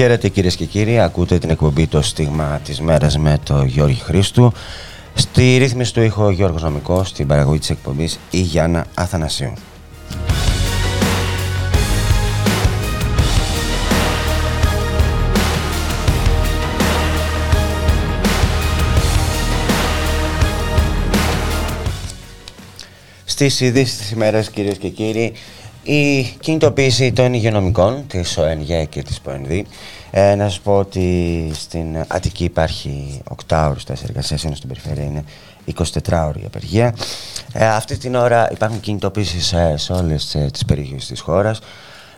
Χαίρετε κυρίες και κύριοι, ακούτε την εκπομπή «Το στίγμα της μέρας» με το Γιώργη Χρήστου. Στη ρύθμιση του ήχο Γιώργος Νομικός, στην παραγωγή της εκπομπής η Γιάννα Αθανασίου. Στις ειδήσεις της ημέρας κυρίες και κύριοι, η κινητοποίηση των υγειονομικών της ΟΕΝΓΕ και της ΠΟΕΝΔ ε, να σας πω ότι στην Αττική υπάρχει 8 ώρες στα εργασίας, ενώ στην περιφέρεια είναι 24 ώρες απεργία. Ε, αυτή την ώρα υπάρχουν κινητοποίησεις ε, σε όλες ε, τις περιοχές της χώρας.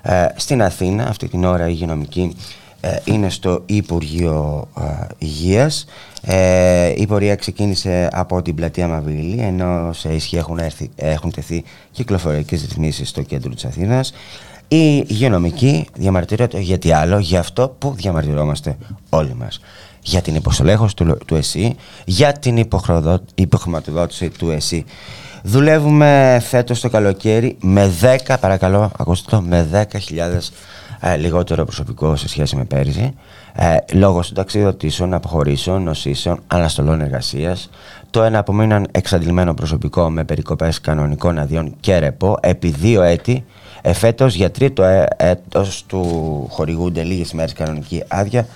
Ε, στην Αθήνα αυτή την ώρα η υγειονομική ε, είναι στο Υπουργείο ε, Υγείας. Ε, η πορεία ξεκίνησε από την πλατεία Μαβιλή, ενώ σε ισχύ έχουν, έρθει, έχουν τεθεί κυκλοφοριακές ρυθμίσεις στο κέντρο της Αθήνας. Η υγειονομική διαμαρτυρείται γιατί άλλο, για αυτό που διαμαρτυρόμαστε όλοι μας. Για την υποστολέχωση του, του ΕΣΥ, για την υποχρηματοδότηση του ΕΣΥ. Δουλεύουμε φέτος το καλοκαίρι με 10, παρακαλώ, ακούστε το, με 10.000 ε, λιγότερο προσωπικό σε σχέση με πέρυσι, ε, λόγω συνταξιδοτήσεων, αποχωρήσεων, νοσήσεων, αναστολών εργασίας, το ένα απομείναν εξαντλημένο προσωπικό με περικοπές κανονικών αδειών και ρεπό επί δύο έτη. Εφέτος για τρίτο ε, έτος του χορηγούνται λίγες ημέρε κανονική άδεια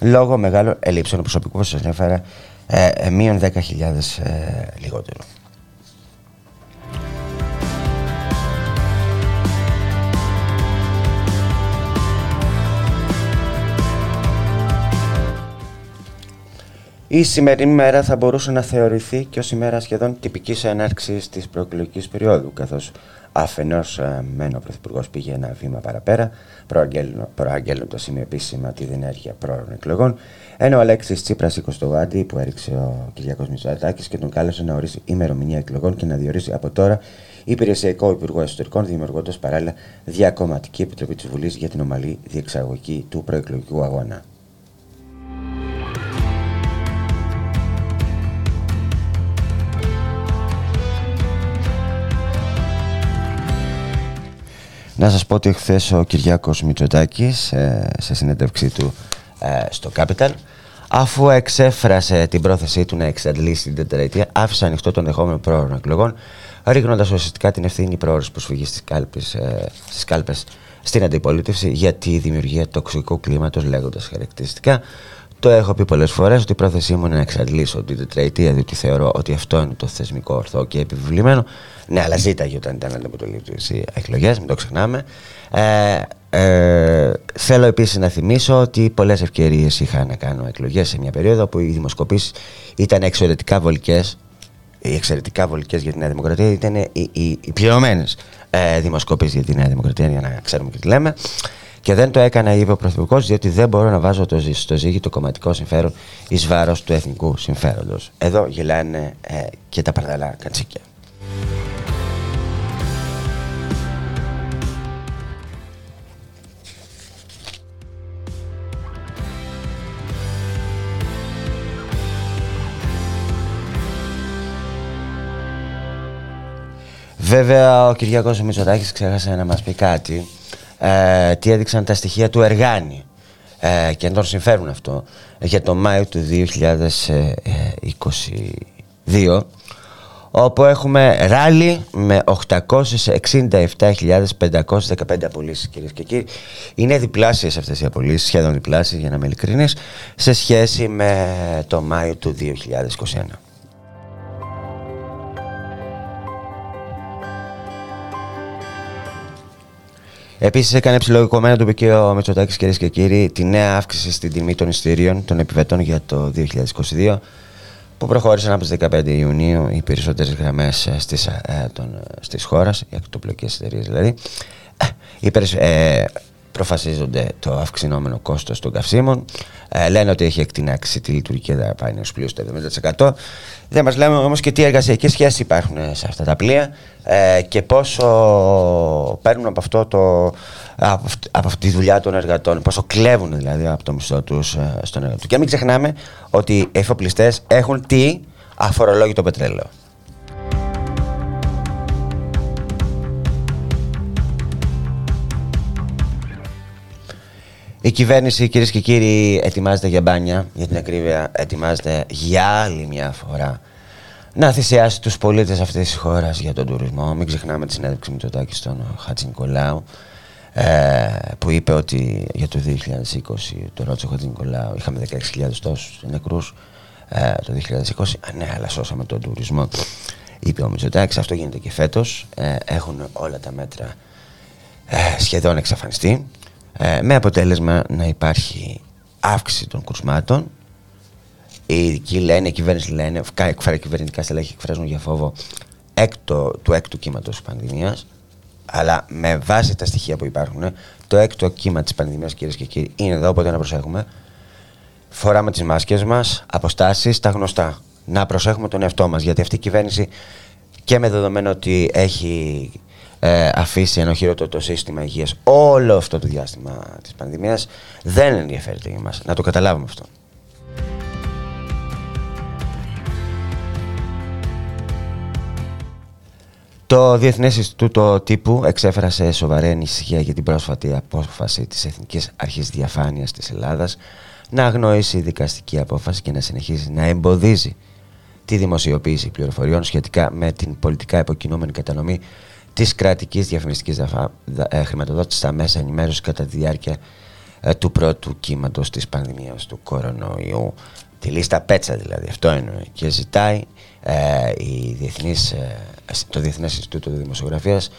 λόγω μεγάλων ελλείψεων προσωπικού, που σας έφερα, ε, ε, μείον 10.000 λιγότερο. Η σημερινή μέρα θα μπορούσε να θεωρηθεί και ως ημέρα σχεδόν τυπικής έναρξης της προεκλογικής περίοδου, καθώς αφενός ε, μεν ο Πρωθυπουργός πήγε ένα βήμα παραπέρα, προαγγέλλοντας σημείο επίσημα τη διενέργεια πρόωρων εκλογών, ενώ ο Αλέξης Τσίπρας σήκωσε το γάντι που έριξε ο Κυριακός Μητσοτάκης και τον κάλεσε να ορίσει ημερομηνία εκλογών και να διορίσει από τώρα υπηρεσιακό Υπουργό Εσωτερικών, δημιουργώντας παράλληλα διακομματική επιτροπή της Βουλής για την ομαλή διεξαγωγή του προεκλογικού αγώνα. Να σας πω ότι χθε ο Κυριάκος Μητσοτάκης ε, σε συνέντευξή του ε, στο Capital αφού εξέφρασε την πρόθεσή του να εξαντλήσει την τετραετία άφησε ανοιχτό τον δεχόμενο πρόωρο εκλογών ρίχνοντας ουσιαστικά την ευθύνη πρόωρος προσφυγής στις κάλπες, ε, στις κάλπες στην αντιπολίτευση για τη δημιουργία τοξικού κλίματος λέγοντας χαρακτηριστικά το έχω πει πολλές φορές ότι η πρόθεσή μου είναι να εξαντλήσω την τετραετία, διότι θεωρώ ότι αυτό είναι το θεσμικό ορθό και επιβεβλημένο. Ναι, αλλά ζήταγε όταν ήταν αντιπολίτευση εκλογές, μην το ξεχνάμε. Ε, ε, θέλω επίσης να θυμίσω ότι πολλές ευκαιρίες είχα να κάνω εκλογές σε μια περίοδο που οι δημοσκοπήσεις ήταν εξαιρετικά βολικές. Οι εξαιρετικά βολικές για τη Νέα Δημοκρατία ήταν οι, οι, οι πληρωμένες ε, δημοσκοπήσεις για τη Νέα Δημοκρατία, για να ξέρουμε και τι λέμε. Και δεν το έκανα, είπε ο Πρωθυπουργός, διότι δεν μπορώ να βάζω το, στο ζύγι το κομματικό συμφέρον εις βάρος του εθνικού συμφέροντος. Εδώ γελάνε ε, και τα παρδαλά κατσίκια. Βέβαια ο Κυριάκος Μητσοτάκης ξέχασε να μας πει κάτι ε, τι έδειξαν τα στοιχεία του Εργάνη ε, και αν τον συμφέρουν αυτό για το Μάιο του 2022 όπου έχουμε ράλι με 867.515 απολύσεις κυρίες και κύριοι. Είναι διπλάσιες αυτές οι απολύσεις, σχεδόν διπλάσιες για να είμαι ειλικρινής, σε σχέση με το Μάιο του 2021. Επίσης, έκανε ψηλό το είπε και ο Μητσοτάκης, κυρίες και κύριοι, τη νέα αύξηση στην τιμή των ειστήριων των επιβετών για το 2022 που προχώρησαν από τις 15 Ιουνίου οι περισσότερες γραμμές ε, στις, ε, των, στις χώρας, οι ακτοπλοκές εταιρείες δηλαδή, ε, προφασίζονται το αυξηνόμενο κόστος των καυσίμων. Ε, λένε ότι έχει εκτινάξει τη λειτουργική δαπάνη ως πλοίο στο 70%. Δεν μας λέμε όμως και τι εργασιακές σχέσεις υπάρχουν σε αυτά τα πλοία ε, και πόσο παίρνουν από, αυτό το, από, από αυτή τη δουλειά των εργατών, πόσο κλέβουν δηλαδή από το μισθό τους ε, στον εργατό. Και μην ξεχνάμε ότι οι εφοπλιστές έχουν τι αφορολόγητο πετρέλαιο. Η κυβέρνηση, κυρίες και κύριοι, ετοιμάζεται για μπάνια. Για την ακρίβεια, ετοιμάζεται για άλλη μια φορά να θυσιάσει τους πολίτες αυτής της χώρας για τον τουρισμό. Μην ξεχνάμε τη συνέντευξη με το Τάκη στον Χατζη Νικολάου, ε, που είπε ότι για το 2020, το ρώτησε ο Χατζη Νικολάου, είχαμε 16.000 τόσους νεκρούς. Ε, το 2020, α, ναι, αλλά σώσαμε τον τουρισμό. Είπε ο Μητσοτάκης, αυτό γίνεται και φέτος. Ε, έχουν όλα τα μέτρα ε, σχεδόν εξαφανιστεί. Ε, με αποτέλεσμα να υπάρχει αύξηση των κουρσμάτων. Οι ειδικοί λένε, η κυβέρνηση λένε, κυβερνητικά στελέχη εκφράζουν για φόβο έκτο, του έκτου κύματος της πανδημίας. Αλλά με βάση τα στοιχεία που υπάρχουν, το έκτο κύμα της πανδημίας, κυρίες και κύριοι, είναι εδώ, οπότε να προσέχουμε. Φοράμε τις μάσκες μας, αποστάσεις, τα γνωστά. Να προσέχουμε τον εαυτό μας, γιατί αυτή η κυβέρνηση και με δεδομένο ότι έχει ε, αφήσει ενοχήρωτο το σύστημα υγείας όλο αυτό το διάστημα της πανδημίας δεν ενδιαφέρεται για μας. Να το καταλάβουμε αυτό. Το Διεθνές Ινστιτούτο Τύπου εξέφρασε σοβαρή ανησυχία για την πρόσφατη απόφαση της Εθνικής Αρχής Διαφάνειας της Ελλάδας να αγνοήσει δικαστική απόφαση και να συνεχίσει να εμποδίζει τη δημοσιοποίηση πληροφοριών σχετικά με την πολιτικά υποκινούμενη κατανομή Της κρατικής διαφημιστικής ε, χρηματοδότησης στα μέσα ενημέρωσης κατά τη διάρκεια ε, του πρώτου κύματος της πανδημίας του κορονοϊού. Τη λίστα πέτσα δηλαδή, αυτό εννοεί. Και ζητάει ε, η διεθνής, το Διεθνές Ινστιτούτο Δημοσιογραφίας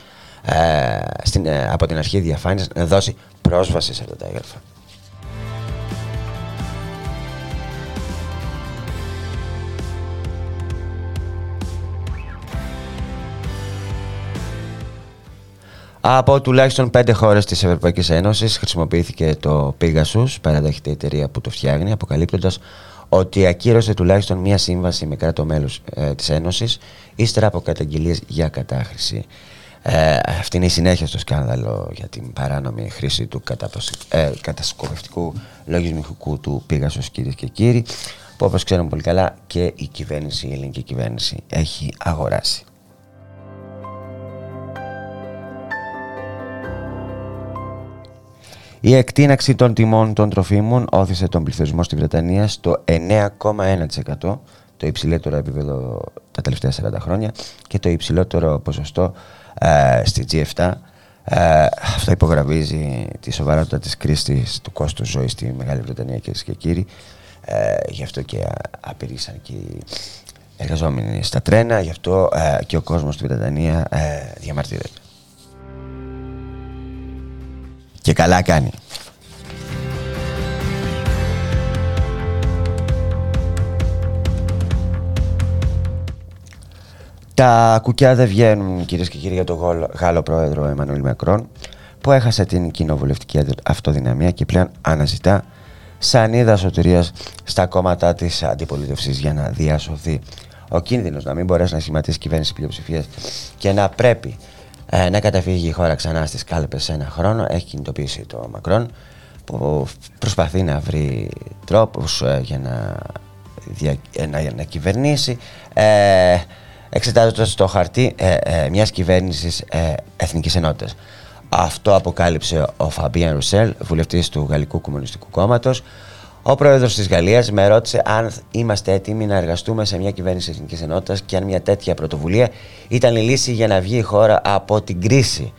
στην, από την αρχή διαφάνειας να δώσει πρόσβαση σε αυτά τα έγγραφα. Από τουλάχιστον πέντε χώρες της Ευρωπαϊκής Ένωσης χρησιμοποιήθηκε το Pegasus, παραδέχεται η εταιρεία που το φτιάχνει, αποκαλύπτοντας ότι ακύρωσε τουλάχιστον μία σύμβαση με κράτο μέλο ε, της Ένωσης ύστερα από καταγγελίες για κατάχρηση. Ε, αυτή είναι η συνέχεια στο σκάνδαλο για την παράνομη χρήση του ε, κατασκοπευτικού λογισμικού του Pegasus, κυρίες και κύριοι, που όπως ξέρουμε πολύ καλά και η κυβέρνηση, η ελληνική κυβέρνηση έχει αγοράσει. Η εκτείναξη των τιμών των τροφίμων όθησε τον πληθυσμό στη Βρετανία στο 9,1%, το υψηλότερο επίπεδο τα τελευταία 40 χρόνια και το υψηλότερο ποσοστό ε, στη G7. Ε, αυτό υπογραμμίζει τη σοβαρότητα της κρίσης του κόστους ζωής στη Μεγάλη Βρετανία κυρίες και κύριοι. Ε, γι' αυτό και απειρήσαν και οι εργαζόμενοι στα τρένα, γι' αυτό ε, και ο κόσμος στη Βρετανία ε, διαμαρτύρεται. Και καλά κάνει. Τα κουκιά δεν βγαίνουν κυρίες και κύριοι για τον Γάλλο πρόεδρο Εμμανουήλ Μακρόν που έχασε την κοινοβουλευτική αυτοδυναμία και πλέον αναζητά σανίδα σωτηρίας στα κόμματα της αντιπολίτευσης για να διασωθεί. Ο κίνδυνος να μην μπορέσει να σχηματίσει κυβέρνηση πλειοψηφίας και να πρέπει ε, να καταφύγει η χώρα ξανά στις κάλπες σε ένα χρόνο έχει κινητοποιήσει το Μακρόν που προσπαθεί να βρει τρόπους ε, για να, δια, ε, να, να κυβερνήσει ε, εξετάζοντας το χαρτί ε, ε, μιας κυβέρνησης ε, εθνικής ενότητας. Αυτό αποκάλυψε ο Φαμπίαν Ρουσέλ, βουλευτής του Γαλλικού Κομμουνιστικού Κόμματος, ο πρόεδρος της Γαλλίας με ρώτησε αν είμαστε έτοιμοι να εργαστούμε σε μια κυβέρνηση Εθνικής Ενότητας και αν μια τέτοια πρωτοβουλία ήταν η λύση για να βγει η χώρα από την κρίση.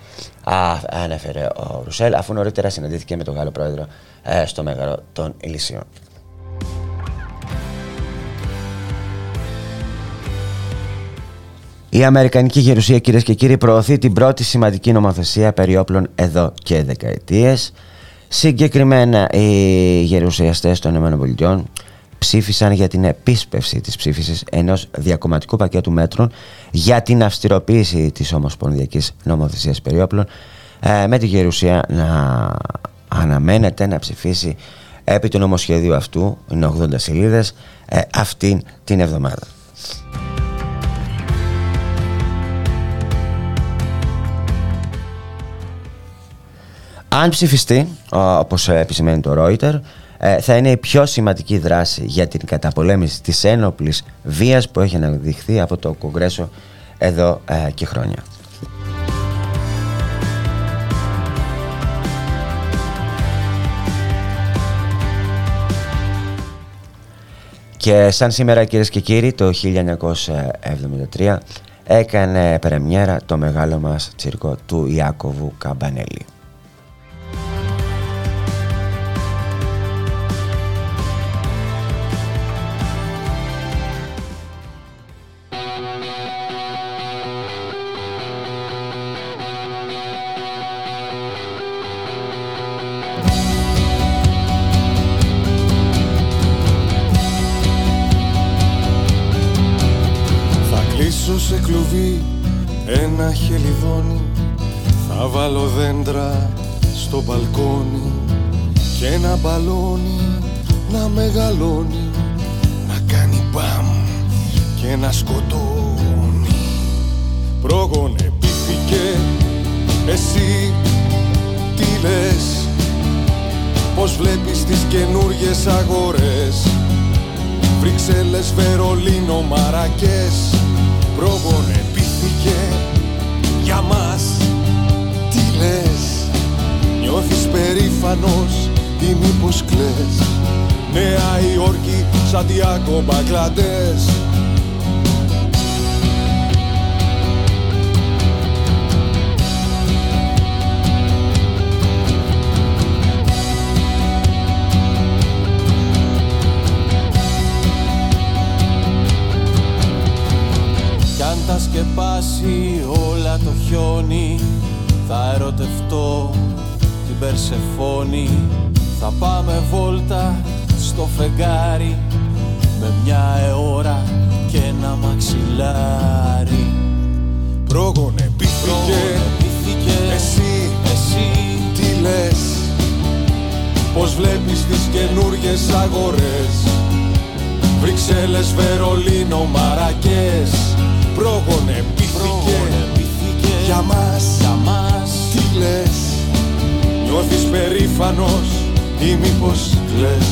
Α, ανέφερε ο Ρουσέλ, αφού νωρίτερα συναντήθηκε με τον Γάλλο πρόεδρο ε, στο Μέγαρο των Η Αμερικανική Γερουσία, κυρίες και κύριοι, προωθεί την πρώτη σημαντική νομοθεσία περί όπλων εδώ και δεκαετίες. Συγκεκριμένα, οι γερουσιαστές των ΗΠΑ ψήφισαν για την επίσπευση της ψήφισης ενός διακομματικού πακέτου μέτρων για την αυστηροποίηση της Ομοσπονδιακής Νομοθεσίας Περιόπλων ε, με τη Γερουσία να αναμένεται να ψηφίσει επί του νομοσχεδίου αυτού, είναι 80 σελίδες, ε, αυτήν την εβδομάδα. Αν ψηφιστεί, όπως ε, επισημαίνει το Reuters, ε, θα είναι η πιο σημαντική δράση για την καταπολέμηση της ένοπλης βίας που έχει αναδειχθεί από το Κογκρέσο εδώ ε, και χρόνια. Και σαν σήμερα κύριε και κύριοι το 1973 έκανε πρεμιέρα το μεγάλο μας τσίρκο του Ιάκωβου Καμπανέλη. δέντρα στο μπαλκόνι και ένα μπαλόνι να μεγαλώνει να κάνει μπαμ και να σκοτώνει. Πρόγονε επίθηκε εσύ τι λες πως βλέπεις τις καινούργιες αγορές. Βρυξέλλες, Βερολίνο, Μαρακές. Πρόγονε επίθηκε για μας νιώθεις περήφανος ή μήπως κλαις. Νέα Υόρκη, Σαντιάκο, Μπαγκλαντές. Τα σκεπάσει όλα το χιόνι θα ερωτευτώ στην Περσεφόνη Θα πάμε βόλτα στο φεγγάρι. Με μια αιώρα και ένα μαξιλάρι. Πρόγονε πήθηκε Εσύ, εσύ. τι λες; Πως βλέπεις τις καινούριε αγορές; Βρυξέλλες, Βερολίνο, Μαρακές. Πρόγονε πήθηκε Για μας, για τι λες; Νιώθεις περήφανος ή μήπως κλαις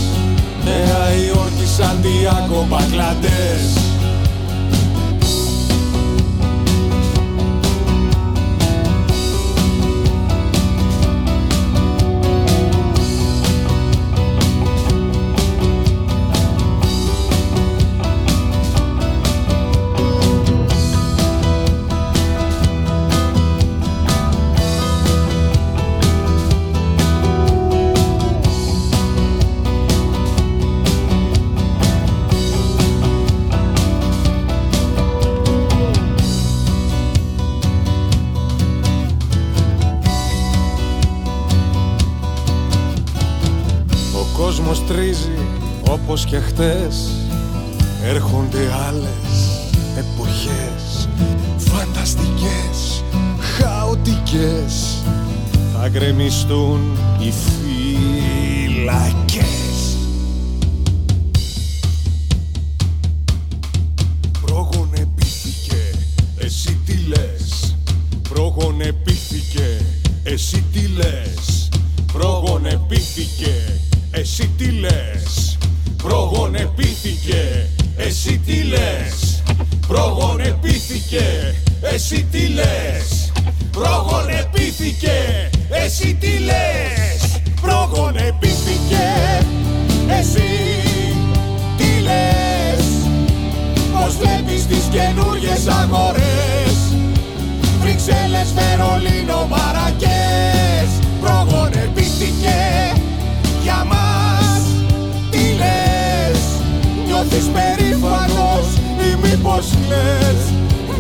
Νέα Υόρκη, Σαντιάκο, Μπαγκλαντές. όπως και χτες Έρχονται άλλες εποχές. Φανταστικές, χαοτικές Θα γκρεμιστούν οι Προγονεπήθηκε, εσύ τι λες; Προγονεπήθηκε, εσύ τι λες; Προγονεπήθηκε, εσύ τι λες; Προγονεπήθηκε, εσύ τι λες; Πως βλέπεις τις καινούριε αγορές; Βρυξέλλες, Βερολίνο, Μαρακές. πλάτες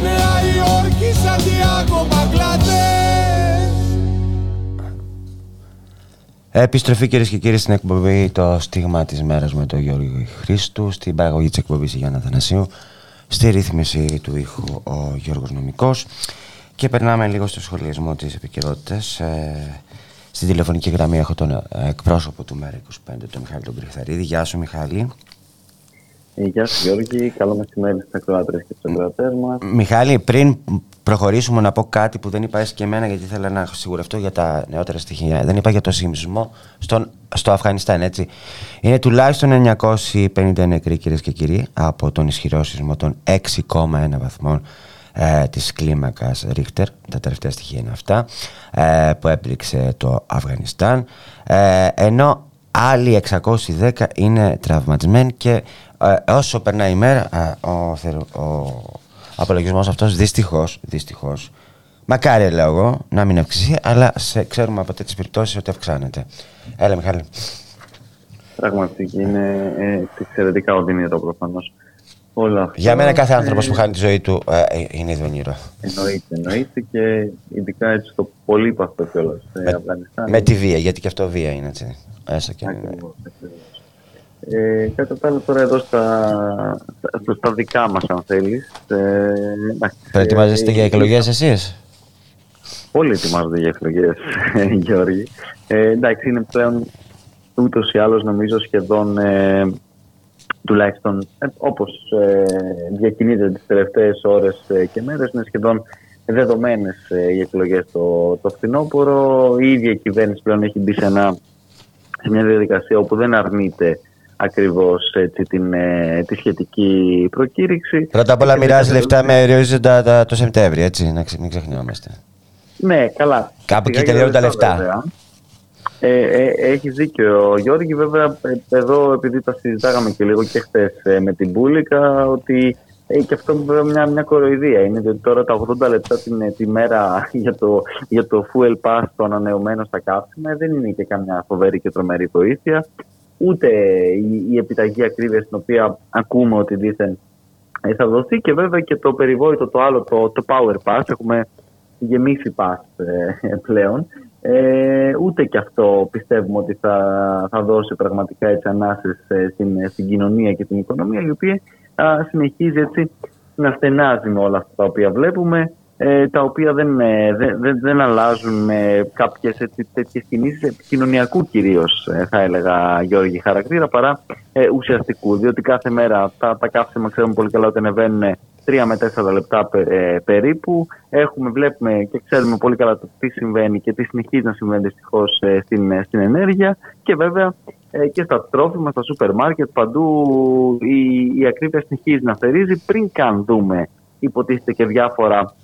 Νέα Υόρκη, Επιστροφή κυρίες και κύριοι στην εκπομπή Το στίγμα της μέρας με τον Γιώργο Χρήστου Στην παραγωγή της εκπομπής Γιάννα Θανασίου Στη ρύθμιση του ήχου ο Γιώργος Νομικός Και περνάμε λίγο στο σχολιασμό της επικαιρότητας. Ε, στην τηλεφωνική γραμμή έχω τον εκπρόσωπο του ΜΕΡΑ25, τον Μιχάλη τον Κρυφθαρίδη. Γεια σου Μιχάλη. Ε, γεια σου Γιώργη, καλό μεσημέρι στις ακροάτρες και στους ακροατές μας. Μιχάλη, πριν προχωρήσουμε να πω κάτι που δεν είπα και εμένα γιατί ήθελα να σιγουρευτώ για τα νεότερα στοιχεία. Δεν είπα για το σεισμό στον, στο Αφγανιστάν, έτσι. Είναι τουλάχιστον 950 νεκροί κυρίες και κύριοι από τον ισχυρό σεισμό των 6,1 βαθμών ε, της κλίμακας Ρίχτερ, τα τελευταία στοιχεία είναι αυτά, ε, που έπληξε το Αφγανιστάν, ε, ενώ άλλοι 610 είναι τραυματισμένοι και ε, όσο περνάει η μέρα, ο, ο απολογισμός αυτός δυστυχώς, δυστυχώς, μακάρι λέω εγώ, να μην αυξηθεί, αλλά σε, ξέρουμε από τέτοιες περιπτώσεις ότι αυξάνεται. Έλα Μιχάλη. Πραγματικά είναι ε, εξαιρετικά οδυνηρό προφανώς. Όλα αυτά, Για μένα κάθε άνθρωπος που χάνει τη ζωή του ε, ε είναι οδυνηρό. Εννοείται, εννοείται και ειδικά έτσι στο πολύ παυτό κιόλας με, Αφγανιστάν. Με τη βία, γιατί και αυτό βία είναι έτσι. Έστω και ακριβώς, ε, κατά τα άλλα τώρα εδώ στα, στα, δικά μας αν θέλεις. Ε, Προετοιμάζεστε ε, για εκλογές εσείς; Όλοι ετοιμάζονται για εκλογές, Γιώργη. Ε, εντάξει, είναι πλέον ούτως ή άλλως νομίζω σχεδόν ε, τουλάχιστον ε, όπως ε, διακινείται τις τελευταίες ώρες ε, και μέρες είναι σχεδόν δεδομένες οι εκλογές το, το φθινόπωρο. Η ίδια κυβέρνηση πλέον έχει μπει σε, ένα, σε μια διαδικασία όπου δεν αρνείται ακριβώς έτσι, την, ε, τη σχετική προκήρυξη. Πρώτα απ' όλα μοιράζει λεφτά με ορίζοντα το Σεπτέμβριο, έτσι, να μην ξεχνιόμαστε. Ναι, καλά. Κάπου εκεί τελειώνουν τα λεφτά. Ε, ε, έχεις δίκιο, Γιώργη. Βέβαια, ε, εδώ επειδή τα συζητάγαμε και λίγο και χθες ε, με την Πούλικα, ότι ε, και αυτό βέβαια μια, μια κοροϊδία είναι ότι τώρα τα 80 λεπτά την, τη μέρα για το, για το fuel pass το ανανεωμένο στα καύσιμα δεν είναι και καμιά φοβερή και τρομερή βοήθεια ούτε η, η επιταγή ακρίβεια στην οποία ακούμε ότι δήθεν θα δοθεί και βέβαια και το περιβόητο το άλλο, το, το Power Pass, έχουμε γεμίσει pass ε, πλέον. Ε, ούτε και αυτό πιστεύουμε ότι θα, θα δώσει πραγματικά έτσι ανάσες ε, στην, στην κοινωνία και την οικονομία η οποία συνεχίζει έτσι να στενάζει με όλα αυτά τα οποία βλέπουμε ε, τα οποία δεν, ε, δεν, δεν αλλάζουν με κάποιες έτσι, τέτοιες κινήσεις επικοινωνιακού κυρίως θα έλεγα Γιώργη χαρακτήρα παρά ε, ουσιαστικού διότι κάθε μέρα τα, τα καύσιμα ξέρουμε πολύ καλά ότι ανεβαίνουν 3 με 4 λεπτά ε, περίπου. Έχουμε, βλέπουμε και ξέρουμε πολύ καλά το τι συμβαίνει και τι συνεχίζει να συμβαίνει δυστυχώς ε, στην, στην ενέργεια. Και βέβαια και στα τρόφιμα, στα σούπερ μάρκετ, παντού η, η ακρίβεια συνεχίζει να θερίζει πριν καν δούμε υποτίθεται και διάφορα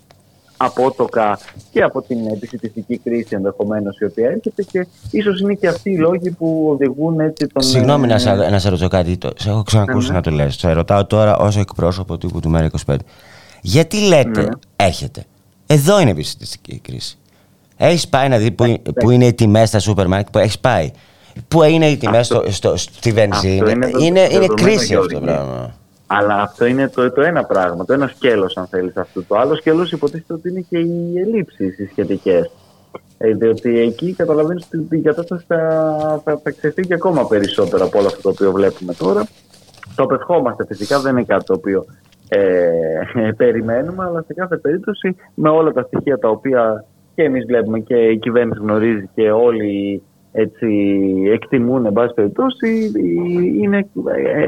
απότοκα και από την επιστημική κρίση ενδεχομένως η οποία έρχεται και ίσως είναι και αυτοί οι λόγοι που οδηγούν έτσι τον. Συγγνώμη να, σε, να σε ρωτήσω κάτι. Το, σε έχω ξανακούσει ναι, να το λες. Σε ρωτάω τώρα ως εκπρόσωπο του του ΜΕΡΑ25. Γιατί λέτε ναι. έχετε. Εδώ είναι η επιστημική κρίση. Έχεις πάει να δει που, που είναι οι τιμές στα σούπερ μάρκετ που έχεις πάει. Πού είναι οι τιμές στη βενζίνη; Είναι, είναι, είναι κρίση αυτό το πράγμα. Αλλά αυτό είναι το, το ένα πράγμα, το ένα σκέλος αν θέλεις αυτού. Το άλλο σκέλος υποτίθεται ότι είναι και οι ελλείψεις οι σχετικές. Ε, διότι εκεί καταλαβαίνεις ότι η κατάσταση θα, θα, θα ξεφύγει ακόμα περισσότερο από όλο αυτό το οποίο βλέπουμε τώρα. Το απευχόμαστε φυσικά, δεν είναι κάτι το οποίο ε, περιμένουμε, αλλά σε κάθε περίπτωση με όλα τα στοιχεία τα οποία και εμείς βλέπουμε και η κυβέρνηση γνωρίζει και όλοι έτσι, εκτιμούν, εν πάση περιπτώσει, είναι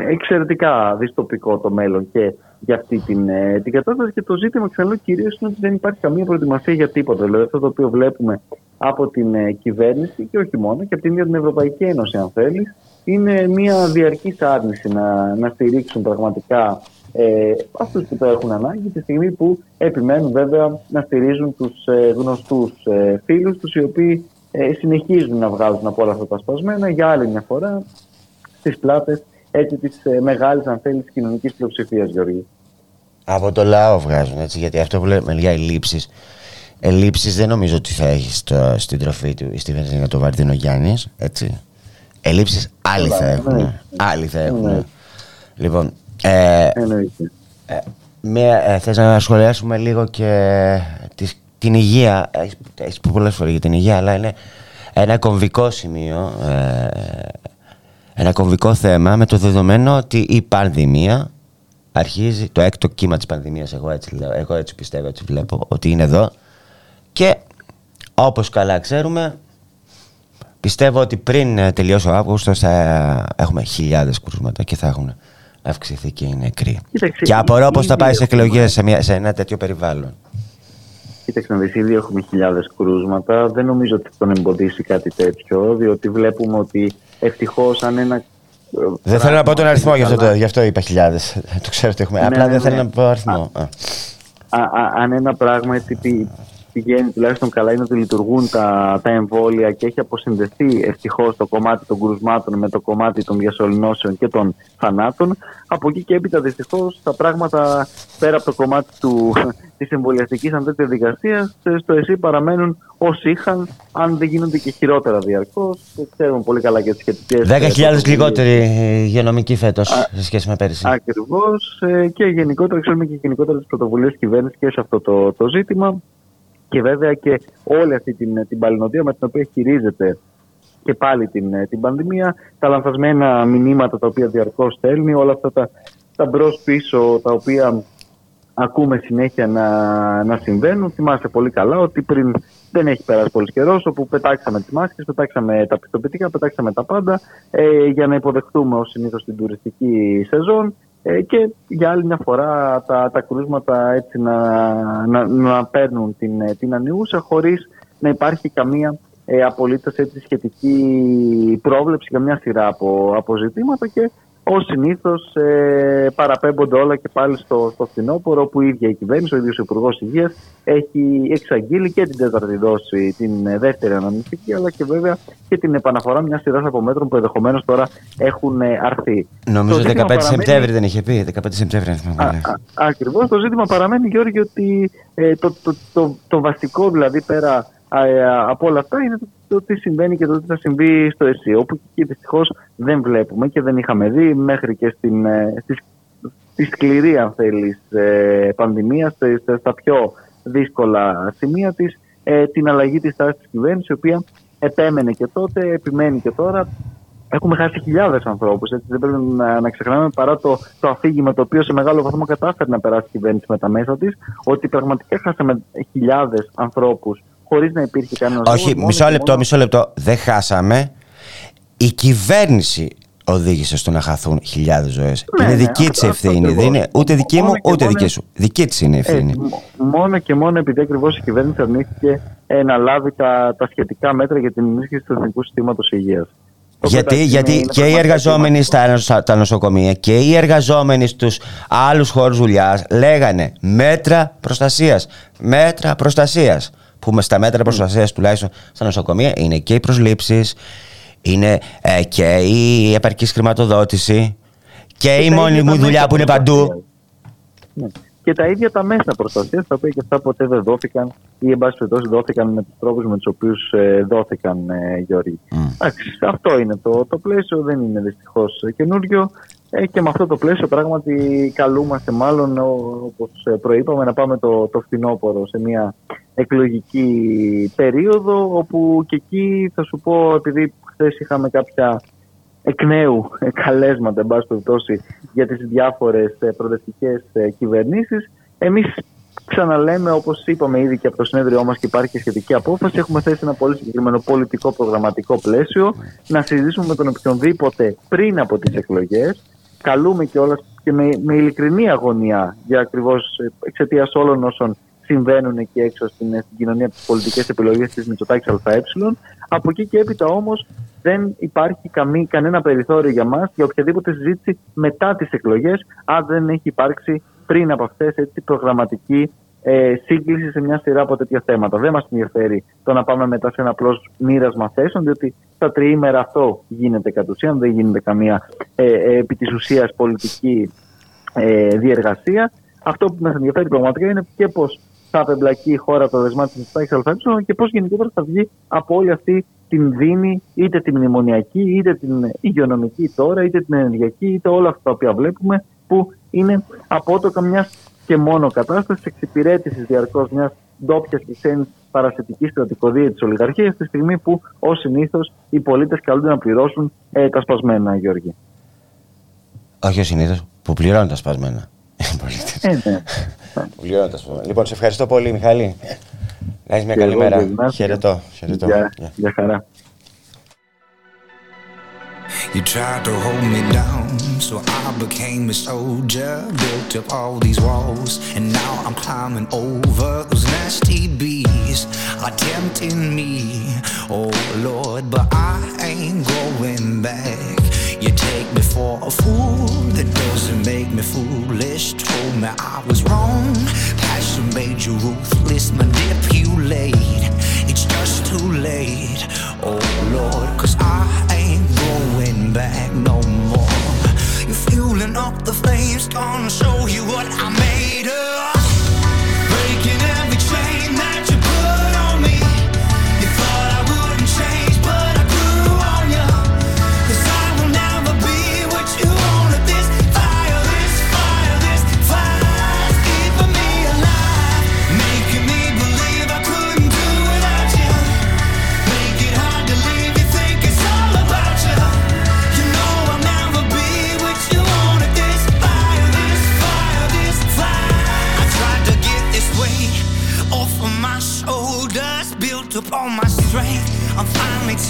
εξαιρετικά δυστοπικό το μέλλον και για αυτή την, ε, την κατάσταση. Και το ζήτημα, ξαναλέω, κυρίως είναι ότι δεν υπάρχει καμία προετοιμασία για τίποτα. Δηλαδή, αυτό το οποίο βλέπουμε από την ε, κυβέρνηση και όχι μόνο, και από την ίδια την Ευρωπαϊκή Ένωση, αν θέλεις, είναι μια διαρκής άρνηση να, να στηρίξουν πραγματικά ε, αυτούς που το έχουν ανάγκη τη στιγμή που επιμένουν βέβαια να στηρίζουν τους ε, γνωστούς ε, φίλους τους οι οποίοι ε, συνεχίζουν να βγάζουν από όλα αυτά τα σπασμένα για άλλη μια φορά στις πλάτες έτσι της ε, μεγάλης αν θέλεις κοινωνικής πλειοψηφίας Γιώργη. Από το λαό βγάζουν έτσι γιατί αυτό που λέμε για ελλείψεις Ελλείψεις δεν νομίζω ότι θα έχει στην τροφή του ή στη βενζίνη το Βαρδίνο Γιάννης. Έτσι. Ελλείψεις άλλοι θα έχουν. Άλλοι θα έχουν. Λοιπόν. Ε, ε, με, θες να σχολιάσουμε λίγο και την υγεία. Έχεις πει πολλές φορές για την υγεία, αλλά είναι ένα κομβικό σημείο, ε, ένα κομβικό θέμα με το δεδομένο ότι η πανδημία αρχίζει, το έκτο κύμα της πανδημίας, εγώ έτσι, λέω, εγώ έτσι πιστεύω, έτσι βλέπω, ότι είναι εδώ και όπως καλά ξέρουμε, πιστεύω ότι πριν τελειώσει ο Αύγουστος θα έχουμε χιλιάδες κρούσματα και θα έχουν αυξηθεί και οι νεκροί. και απορώ πώς θα πάει σε εκλογές σε, σε ένα τέτοιο περιβάλλον. Κοίταξε να δεις, ήδη έχουμε χιλιάδες κρούσματα. Δεν νομίζω ότι τον εμποδίσει κάτι τέτοιο, διότι βλέπουμε ότι ευτυχώς αν ένα δεν θέλω να πω τον αριθμό, γι' αυτό, γι αυτό είπα χιλιάδες. Το ξέρω ότι έχουμε. Ναι, Απλά ναι, δεν θέλω ναι. να πω αριθμό. αν ένα πράγμα έτσι πηγαίνει τουλάχιστον καλά είναι ότι λειτουργούν τα, τα εμβόλια και έχει αποσυνδεθεί ευτυχώς το κομμάτι των κρουσμάτων με το κομμάτι των διασωληνώσεων και των θανάτων. Από εκεί και έπειτα δυστυχώς τα πράγματα πέρα από το κομμάτι της εμβολιαστικής αν διαδικασία στο ΕΣΥ παραμένουν όσοι είχαν, αν δεν γίνονται και χειρότερα διαρκώς. Ξέρουμε πολύ καλά και τις σχετικές. 10.000 λιγότεροι υγειονομικοί φέτος σε σχέση με πέρυσι. Ακριβώς. Ε, και γενικότερα, ξέρουμε και γενικότερα τις πρωτοβουλίες κυβέρνησης και σε αυτό το, το ζήτημα και βέβαια και όλη αυτή την, την παλινοδία με την οποία χειρίζεται και πάλι την, την πανδημία, τα λανθασμένα μηνύματα τα οποία διαρκώς στέλνει, όλα αυτά τα, τα μπρος πίσω τα οποία ακούμε συνέχεια να, να συμβαίνουν. Θυμάστε πολύ καλά ότι πριν δεν έχει περάσει πολύς καιρός, όπου πετάξαμε τις μάσκες, πετάξαμε τα πιστοποιητικά, πετάξαμε τα πάντα ε, για να υποδεχτούμε ως συνήθως την τουριστική σεζόν ε, και για άλλη μια φορά τα, τα κρούσματα έτσι να, να, να παίρνουν την, ε, την ανιούσα χωρίς να υπάρχει καμία ε, απολύτως έτσι, σχετική πρόβλεψη για μια σειρά από, από ζητήματα και Ω συνήθως ε, παραπέμπονται όλα και πάλι στο, στο φθινόπωρο, όπου η ίδια η κυβέρνηση, ο ίδιος ο Υπουργός Υγείας, έχει εξαγγείλει και την τέταρτη δόση, την δεύτερη αναμνηστική, αλλά και βέβαια και την επαναφορά μιας σειράς από μέτρων που ενδεχομένως τώρα έχουν ε, αρθεί. Νομίζω 15 παραμένει... Σεπτέμβρη δεν είχε πει. 15 Σεπτέμβρη, Ακριβώς. Το ζήτημα παραμένει, Γιώργη, ότι ε, το, το, το, το βασικό δηλαδή πέρα ε, από όλα αυτά είναι το τι συμβαίνει και το τι θα συμβεί στο ΕΣΥ. Όπου και δυστυχώς δεν βλέπουμε και δεν είχαμε δει μέχρι και στην, ε, στη, στη σκληρή, αν θέλεις, ε, πανδημία, στα πιο δύσκολα σημεία της, την αλλαγή της τάσης της κυβέρνησης, η οποία επέμενε και τότε, επιμένει και τώρα. Έχουμε χάσει χιλιάδες ανθρώπους. Δεν πρέπει να, να ξεχνάμε παρά το, το αφήγημα το οποίο σε μεγάλο βαθμό κατάφερε να περάσει η κυβέρνηση με τα μέσα της, ότι πραγματικά χάσαμε χιλιάδες ανθρώπους χωρίς να υπήρχε κανένα Όχι, μισό λεπτό, μισό λεπτό. Δεν χάσαμε. Η κυβέρνηση οδήγησε στο να χαθούν χιλιάδες ζωές. Ναι, είναι ναι, δική της ευθύνη. Δεν είναι; Ούτε δική μου ούτε δική σου. Δική της είναι η ευθύνη. μόνο και μόνο επειδή ακριβώς η κυβέρνηση αρνήθηκε να λάβει τα, τα σχετικά μέτρα για την ενίσχυση του εθνικού συστήματος υγείας. Γιατί, γιατί και οι εργαζόμενοι στα, νοσοκομεία και οι εργαζόμενοι στους άλλους χώρους δουλειάς λέγανε μέτρα προστασίας, μέτρα προστασίας που στα μέτρα προστασίας τουλάχιστον στα νοσοκομεία είναι και οι προσλήψεις, είναι ε, και η επαρκής χρηματοδότηση και, η μόνιμη δουλειά που είναι παντού. Ναι. Και τα ίδια τα μέσα προστασίας, τα οποία και αυτά ποτέ δεν δόθηκαν ή εν πάση περιπτώσει δόθηκαν με τους τρόπους με τους οποίους ε, δόθηκαν, ε, Γιώργη. αυτό είναι το, το πλαίσιο, δεν είναι δυστυχώς καινούριο. Ε, και με αυτό το πλαίσιο πράγματι καλούμαστε μάλλον όπως προείπαμε να πάμε το, το φθινόπωρο σε μια εκλογική περίοδο όπου και εκεί θα σου πω επειδή χθες είχαμε κάποια εκ νέου καλέσματα εν πάση περιπτώσει για τις διάφορες ε, προοδευτικές ε, κυβερνήσεις εμείς ξαναλέμε όπως είπαμε ήδη και από το συνέδριό μας και υπάρχει και σχετική απόφαση έχουμε θέσει ένα πολύ συγκεκριμένο πολιτικό προγραμματικό πλαίσιο να συζητήσουμε με τον οποιονδήποτε πριν από τις εκλογές καλούμε και όλα και με, με ειλικρινή αγωνία για ακριβώς εξαιτίας όλων όσων συμβαίνουν εκεί έξω στην, στην κοινωνία από τι πολιτικέ επιλογέ της Μητσοτάκης ΑΕ. Από εκεί και έπειτα όμως δεν υπάρχει καμή, κανένα περιθώριο για μας για οποιαδήποτε συζήτηση μετά τις εκλογές, αν δεν έχει υπάρξει πριν από αυτές προγραμματική ε, σύγκληση σε μια σειρά από τέτοια θέματα. Δεν μας ενδιαφέρει το να πάμε μετά σε ένα απλώς μοίρασμα θέσεων, διότι στα τριήμερα αυτό γίνεται κατ' ουσίαν, δεν γίνεται καμία ε, ε, επί της ουσίας πολιτική ε, διεργασία. Αυτό που μας ενδιαφέρει πραγματικά είναι και πώς θα απεμπλακεί η χώρα το δεσμά της Μητσοτάκη ΑΕ και πώς γενικότερα θα βγει από όλη αυτή την δίνη, είτε την μνημονιακή, είτε την υγειονομική τώρα, είτε την ενεργειακή, είτε όλα αυτά τα οποία βλέπουμε, που είναι απότοκα μιας και μόνο κατάσταση εξυπηρέτησης διαρκώς μιας ντόπιας και ξένης παρασιτικής στρατικοδία της ολιγαρχίας, τη στιγμή που ως συνήθως οι πολίτες καλούνται να πληρώσουν ε, τα σπασμένα, Γιώργη. Όχι ως συνήθως, που πληρώνουν τα σπασμένα. Ε, ναι. που πληρώνουν τα σπασμένα. Λοιπόν, σε ευχαριστώ πολύ, Μιχάλη. Να έχει μια καλή μέρα. Χαιρετώ. Γεια χαρά. You tried to hold me down, so I became a soldier. Built up all these walls, and now I'm climbing over those nasty bees are tempting me. Oh Lord, but I ain't going back. You take me for a fool, that doesn't make me foolish. Told me I was wrong, passion made you ruthless, manipulate. It's just too late. Oh Lord, cause I ain't going back no more. Fueling up the flames, gonna show you what I made of.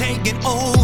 Taking over.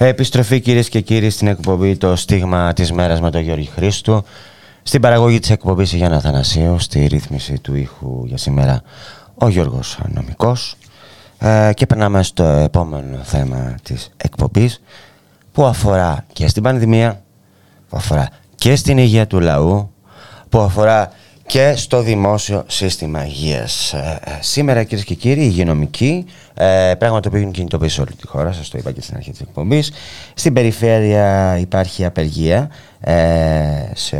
Επιστροφή κυρίες και κύριοι στην εκπομπή Το Στίγμα της Μέρας με τον Γιώργη Χρήστου. Στην παραγωγή της εκπομπής Γιάννα Αθανασίου, στη ρύθμιση του ήχου για σήμερα ο Γιώργος Νομικός. Ε, και περνάμε στο επόμενο θέμα της εκπομπής που αφορά και στην πανδημία, που αφορά και στην υγεία του λαού, που αφορά και στο δημόσιο σύστημα υγείας. Ε, ε, σήμερα κυρίες και κύριοι, υγειονομικοί, ε, πράγμα το οποίο έχουν κινητοποιήσει σε όλη τη χώρα, σας το είπα και στην αρχή της εκπομπής. Στην περιφέρεια υπάρχει απεργία ε, σε,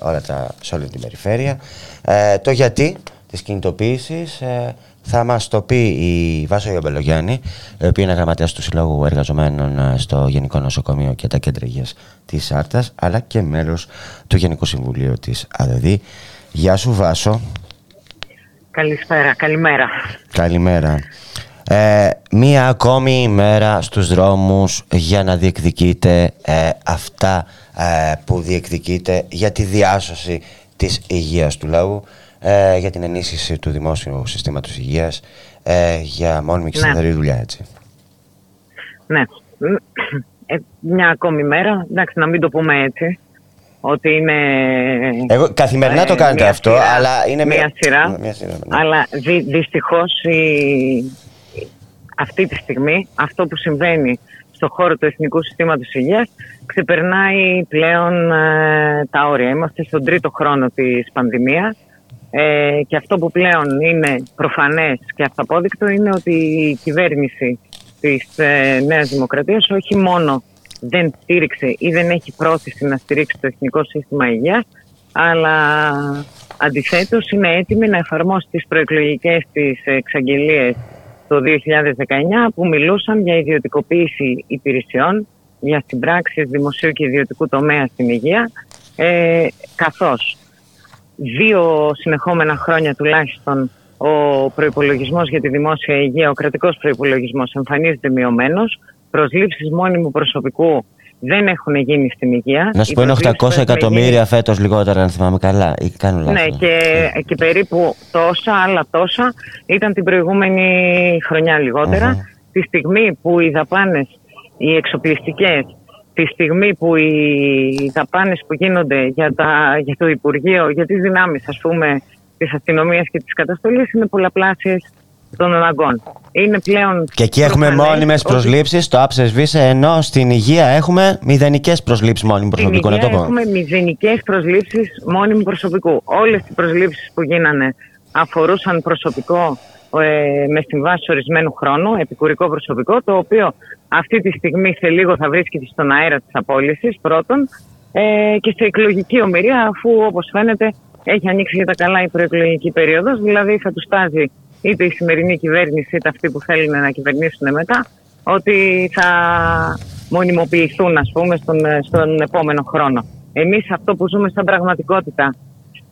όλα τα, σε όλη την περιφέρεια. Ε, το γιατί της κινητοποίησης ε, θα μας το πει η Βάσο Ιωμπελογιάννη, η οποία είναι γραμματέας του Συλλόγου Εργαζομένων ε, στο Γενικό Νοσοκομείο και τα Κέντρα Υγείας της Άρτας, αλλά και μέλος του Γενικού Συμβουλίου της ΑΔΔ. Γεια σου Βάσο. Καλησπέρα, καλημέρα. Καλημέρα. Ε, μία ακόμη ημέρα στους δρόμους για να διεκδικείτε ε, αυτά ε, που διεκδικείτε για τη διάσωση της υγείας του λαού, ε, για την ενίσχυση του δημόσιου συστήματος υγείας, για μόνιμη και σταθερή ναι. δουλειά, έτσι. Ναι. μια ακόμη μέρα, εντάξει να μην το πούμε έτσι, ότι είναι... Εγώ, καθημερινά το κάνετε αυτό, αλλά είναι μια, σειρά. Μια σειρά ναι. Αλλά δυ, δυστυχώς αυτή τη στιγμή αυτό που συμβαίνει στο χώρο του Εθνικού Συστήματος Υγείας ξεπερνάει πλέον ε, τα όρια. Είμαστε στον τρίτο χρόνο της πανδημίας ε, και αυτό που πλέον είναι προφανές και αυταπόδεικτο είναι ότι η κυβέρνηση της ε, Νέας Δημοκρατίας όχι μόνο δεν στήριξε ή δεν έχει πρόθεση να στηρίξει το Εθνικό Σύστημα Υγείας αλλά αντιθέτως είναι έτοιμη να εφαρμόσει τις προεκλογικές της εξαγγελίες το 2019 που μιλούσαν για ιδιωτικοποίηση υπηρεσιών, για συμπράξεις δημοσίου και ιδιωτικού τομέα στην υγεία, ε, καθώς δύο συνεχόμενα χρόνια τουλάχιστον ο προϋπολογισμός για τη δημόσια υγεία, ο κρατικός προϋπολογισμός εμφανίζεται μειωμένος, προσλήψεις μόνιμου προσωπικού δεν έχουν γίνει στην υγεία. Να σου πω είναι 800 εκατομμύρια γίνει... φέτος λιγότερα αν θυμάμαι καλά ή κάνω λάθος. Ναι και, και περίπου τόσα, άλλα τόσα ήταν την προηγούμενη χρονιά Τη στιγμή που οι δαπάνες, οι εξοπλιστικές, τη στιγμή που οι δαπάνες που γίνονται για, τα, για το Υπουργείο, για τις δυνάμεις ας πούμε της αστυνομίας και της καταστολής είναι πολλαπλάσιες των αναγκών. Είναι πλέον και εκεί έχουμε μόνιμες ότι... προσλήψεις, το άψες σβήσε, ενώ στην υγεία έχουμε μηδενικές προσλήψεις μόνιμου προσωπικού. Στην υγεία έχουμε μηδενικές προσλήψεις μόνιμου προσωπικού. Όλες οι προσλήψεις που γίνανε αφορούσαν προσωπικό ε, με συμβάσεις ορισμένου χρόνου, επικουρικό προσωπικό, το οποίο αυτή τη στιγμή σε λίγο θα βρίσκεται στον αέρα της απόλυσης πρώτον ε, και σε εκλογική ομοιρία, αφού όπως φαίνεται έχει ανοίξει για τα καλά η προεκλογική περίοδος, δηλαδή θα του στάζει είτε η σημερινή κυβέρνηση είτε αυτοί που θέλουν να κυβερνήσουν μετά ότι θα μονιμοποιηθούν ας πούμε στον, στον επόμενο χρόνο. Εμείς αυτό που ζούμε σαν πραγματικότητα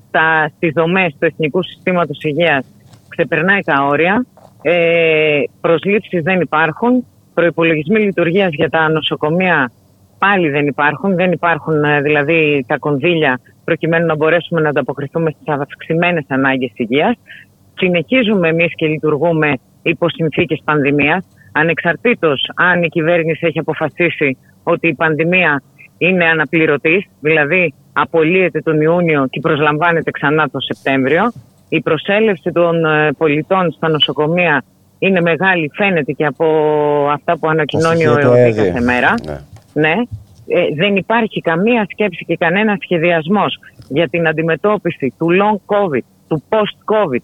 στα, στις δομές του Εθνικού Συστήματος Υγείας ξεπερνάει τα όρια, ε, προσλήψεις δεν υπάρχουν, προϋπολογισμοί λειτουργίας για τα νοσοκομεία πάλι δεν υπάρχουν, δεν υπάρχουν ε, δηλαδή τα κονδύλια προκειμένου να μπορέσουμε να ανταποκριθούμε στις αυξημένες ανάγκες υγείας συνεχίζουμε εμείς και λειτουργούμε υπό συνθήκες πανδημίας, ανεξαρτήτως αν η κυβέρνηση έχει αποφασίσει ότι η πανδημία είναι αναπληρωτής, δηλαδή απολύεται τον Ιούνιο και προσλαμβάνεται ξανά τον Σεπτέμβριο. Η προσέλευση των ε, πολιτών στα νοσοκομεία είναι μεγάλη, φαίνεται και από αυτά που ανακοινώνει ο ΕΟΤΗ κάθε μέρα. Ναι. ναι. Ε, δεν υπάρχει καμία σκέψη και κανένα σχεδιασμός για την αντιμετώπιση του long COVID, του post-COVID,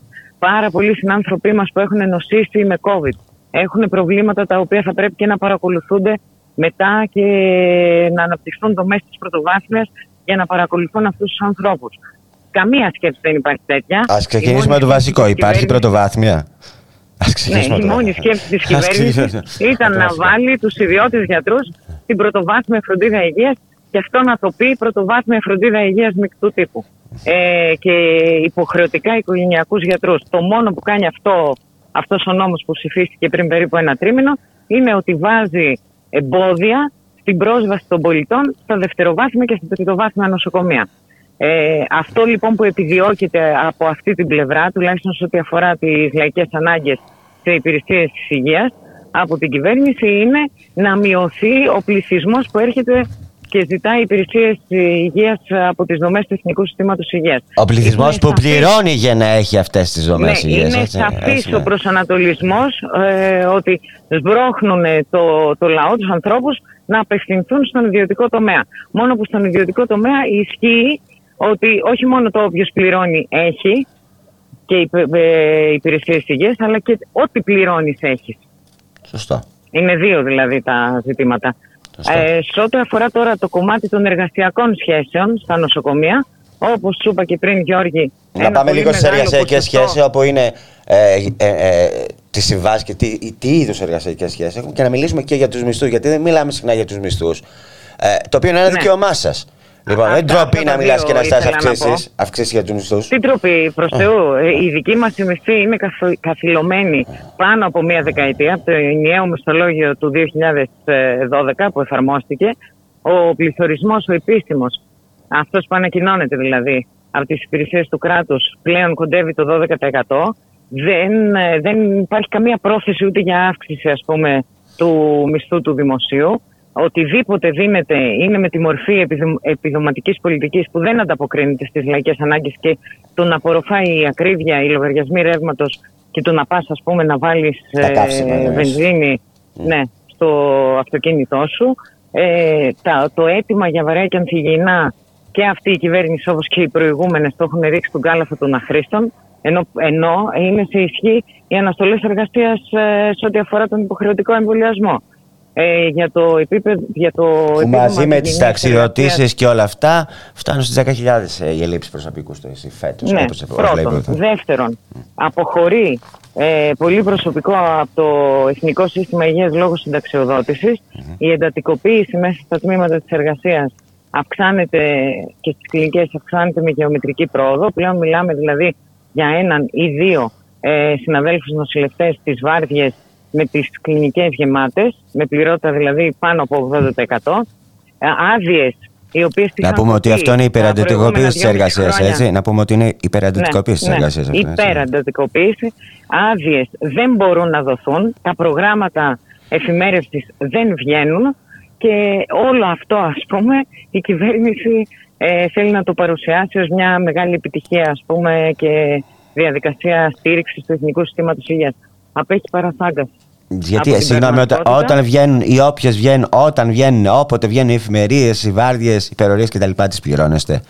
πάρα πολλοί συνάνθρωποι μας που έχουν νοσήσει με COVID. Έχουν προβλήματα τα οποία θα πρέπει και να παρακολουθούνται μετά και να αναπτυχθούν δομές της πρωτοβάθμιας για να παρακολουθούν αυτούς τους ανθρώπους. Καμία σκέψη δεν υπάρχει τέτοια. Α ξεκινήσουμε με το βασικό. Υπάρχει πρωτοβάθμια; ναι, η μόνη σκέψη της κυβέρνησης ήταν να βάλει τους ιδιώτες γιατρούς στην πρωτοβάθμια φροντίδα υγείας και αυτό να το πει πρωτοβάθμια φροντίδα υγείας μεικτού τύπου ε, και υποχρεωτικά οικογενειακούς γιατρούς. Το μόνο που κάνει αυτό, αυτός ο νόμος που ψηφίστηκε πριν περίπου ένα τρίμηνο είναι ότι βάζει εμπόδια στην πρόσβαση των πολιτών στα δευτεροβάθμια και στα τριτοβάθμια νοσοκομεία. Ε, αυτό λοιπόν που επιδιώκεται από αυτή την πλευρά, τουλάχιστον σε ό,τι αφορά τις λαϊκές ανάγκες σε υπηρεσίες της υγείας, από την κυβέρνηση είναι να μειωθεί ο πληθυσμός που έρχεται και ζητάει υπηρεσίες υγείας από τις δομές του Εθνικού Συστήματος Υγείας. Ο πληθυσμός που πληρώνει για να έχει αυτές τις δομές ναι, υγείας. Είναι σαφής ο προσανατολισμός ε, ότι σμπρώχνουν το, το λαό, τους ανθρώπους, να απευθυνθούν στον ιδιωτικό τομέα. Μόνο που στον ιδιωτικό τομέα ισχύει ότι όχι μόνο το όποιος πληρώνει έχει και ε, υπηρεσίες υγείας, αλλά και ό,τι πληρώνεις έχεις. Σωστό. Είναι δύο δηλαδή τα ζητήματα. Ε, σε ό,τι αφορά τώρα το κομμάτι των εργασιακών σχέσεων στα νοσοκομεία, όπως σου είπα και πριν, Γιώργη. Να πάμε λίγο στι εργασιακές σχέσεις, όπου είναι ε, ε, ε, τι συμβάσει και τι, τι είδους εργασιακές σχέσεις έχουν και να μιλήσουμε και για τους μισθούς. Γιατί δεν μιλάμε συχνά για τους μισθούς. Ε, το οποίο είναι ένα ναι. δικαίωμά σας. Λοιπόν, δεν Αυτά- ντροπή αυτά να τα μιλάς δύο και να ζητά ήθελα να αυξήσει αυξήσεις για τους μισθούς. Τι τροπή, προς Θεού. Ε, Η δική μας η μισθή είναι καθο- καθυλωμένη πάνω από μία δεκαετία, από το ενιαίο μισθολόγιο του 2012 που εφαρμόστηκε. Ο πληθωρισμός, ο επίσημος, αυτός που ανακοινώνεται δηλαδή από τις υπηρεσίες του κράτους, πλέον κοντεύει το 12%. Δεν, ε, δεν υπάρχει καμία πρόθεση ούτε για αύξηση, ας πούμε, του μισθού του δημοσίου. Οτιδήποτε δίνεται είναι με τη μορφή επιδο- επιδοματικής πολιτικής που δεν ανταποκρίνεται στις λαϊκές ανάγκες και το να απορροφάει η ακρίβεια, οι λογαριασμοί ρεύματος και το να πας ας πούμε να βάλεις Τα καύσιμα, ναι. βενζίνη ναι, στο αυτοκίνητό σου. Ε, τα, το αίτημα για βαρέα και ανθυγιεινά και αυτή η κυβέρνηση όπως και οι προηγούμενες το έχουν ρίξει τον κάλαθο των αχρήστων ενώ, ενώ είναι σε ισχύ οι αναστολές εργασίας ε, σε ό,τι αφορά τον υποχρεωτικό εμβολιασμό. Ε, για το επίπεδο. Για το Που επίδομα μαζί με τις ανθυγιεινής ταξιδιωτήσεις εργασίας- και όλα αυτά φτάνουν στις 10.000 οι ελλείψεις προσωπικούς στο ΕΣΥ φέτος. Ναι, πρώτον. Δεύτερον, αποχωρεί ε, πολύ προσωπικό από το Εθνικό Σύστημα Υγείας λόγω συνταξιοδότησης. Η εντατικοποίηση μέσα στα τμήματα της εργασίας αυξάνεται και στις κλινικές αυξάνεται με γεωμετρική πρόοδο. Πλέον μιλάμε δηλαδή για έναν ή δύο ε, συναδέλφους νοσηλευτές στις βάρδιες με τις κλινικές γεμάτες, με πληρότητα δηλαδή πάνω από 80%. Άδειες οι οποίες Να είχαν πούμε ότι δοθεί αυτό είναι τα υπεραντιτικοποίηση της προηγούμενα εργασίας, δυόμιση χρόνια. έτσι; Να πούμε ότι είναι υπεραντιτικοποίηση της Ναι, εργασίας. ναι, υπεραντατικοποίηση. Άδειες δεν μπορούν να δοθούν. Τα προγράμματα εφημέρευσης δεν βγαίνουν. Και όλο αυτό, ας πούμε, η κυβέρνηση ε, θέλει να το παρουσιάσει ως μια μεγάλη επιτυχία, ας πούμε, και διαδικασία στήριξης του Εθνικού Συστήματος Υγείας. Απέχει παρασάγκαση. Γιατί, από την συγγνώμη, όταν, πραγματικότητα. όταν βγαίνουν οι όποιες βγαίνουν, όταν βγαίνουν, όποτε βγαίνουν οι εφημερίε, οι βάρδιες, οι υπερορίες κτλ. Τις πληρώνεστε.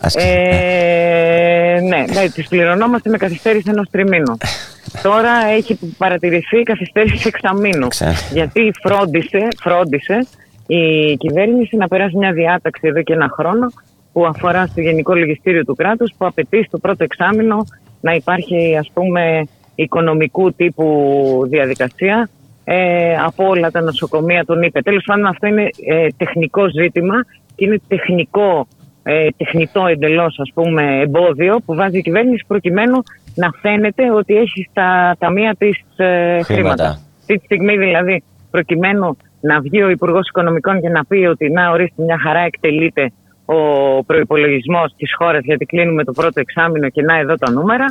Ας... Ε, ναι, ναι τις πληρωνόμαστε με καθυστέρηση ενός τριμήνου. Τώρα έχει παρατηρηθεί καθυστέρηση εξαμήνου. Ξέ. Γιατί φρόντισε, φρόντισε η κυβέρνηση να περάσει μια διάταξη εδώ και ένα χρόνο που αφορά στο Γενικό Λογιστήριο του κράτους που απαιτεί στο πρώτο εξάμεινο να υπάρχει ας πούμε οικονομικού τύπου διαδικασία ε, από όλα τα νοσοκομεία τον είπε. Τέλος πάντων αυτό είναι ε, τεχνικό ζήτημα και είναι τεχνικό, ε, τεχνητό εντελώς ας πούμε εμπόδιο που βάζει η κυβέρνηση προκειμένου να φαίνεται ότι έχει στα ταμεία της ε, χρήματα. Αυτή τη στιγμή δηλαδή προκειμένου να βγει ο Υπουργός Οικονομικών και να πει ότι να ορίστε μια χαρά εκτελείται ο προπολογισμό της χώρας γιατί κλείνουμε το πρώτο εξάμεινο και να εδώ τα νούμερα.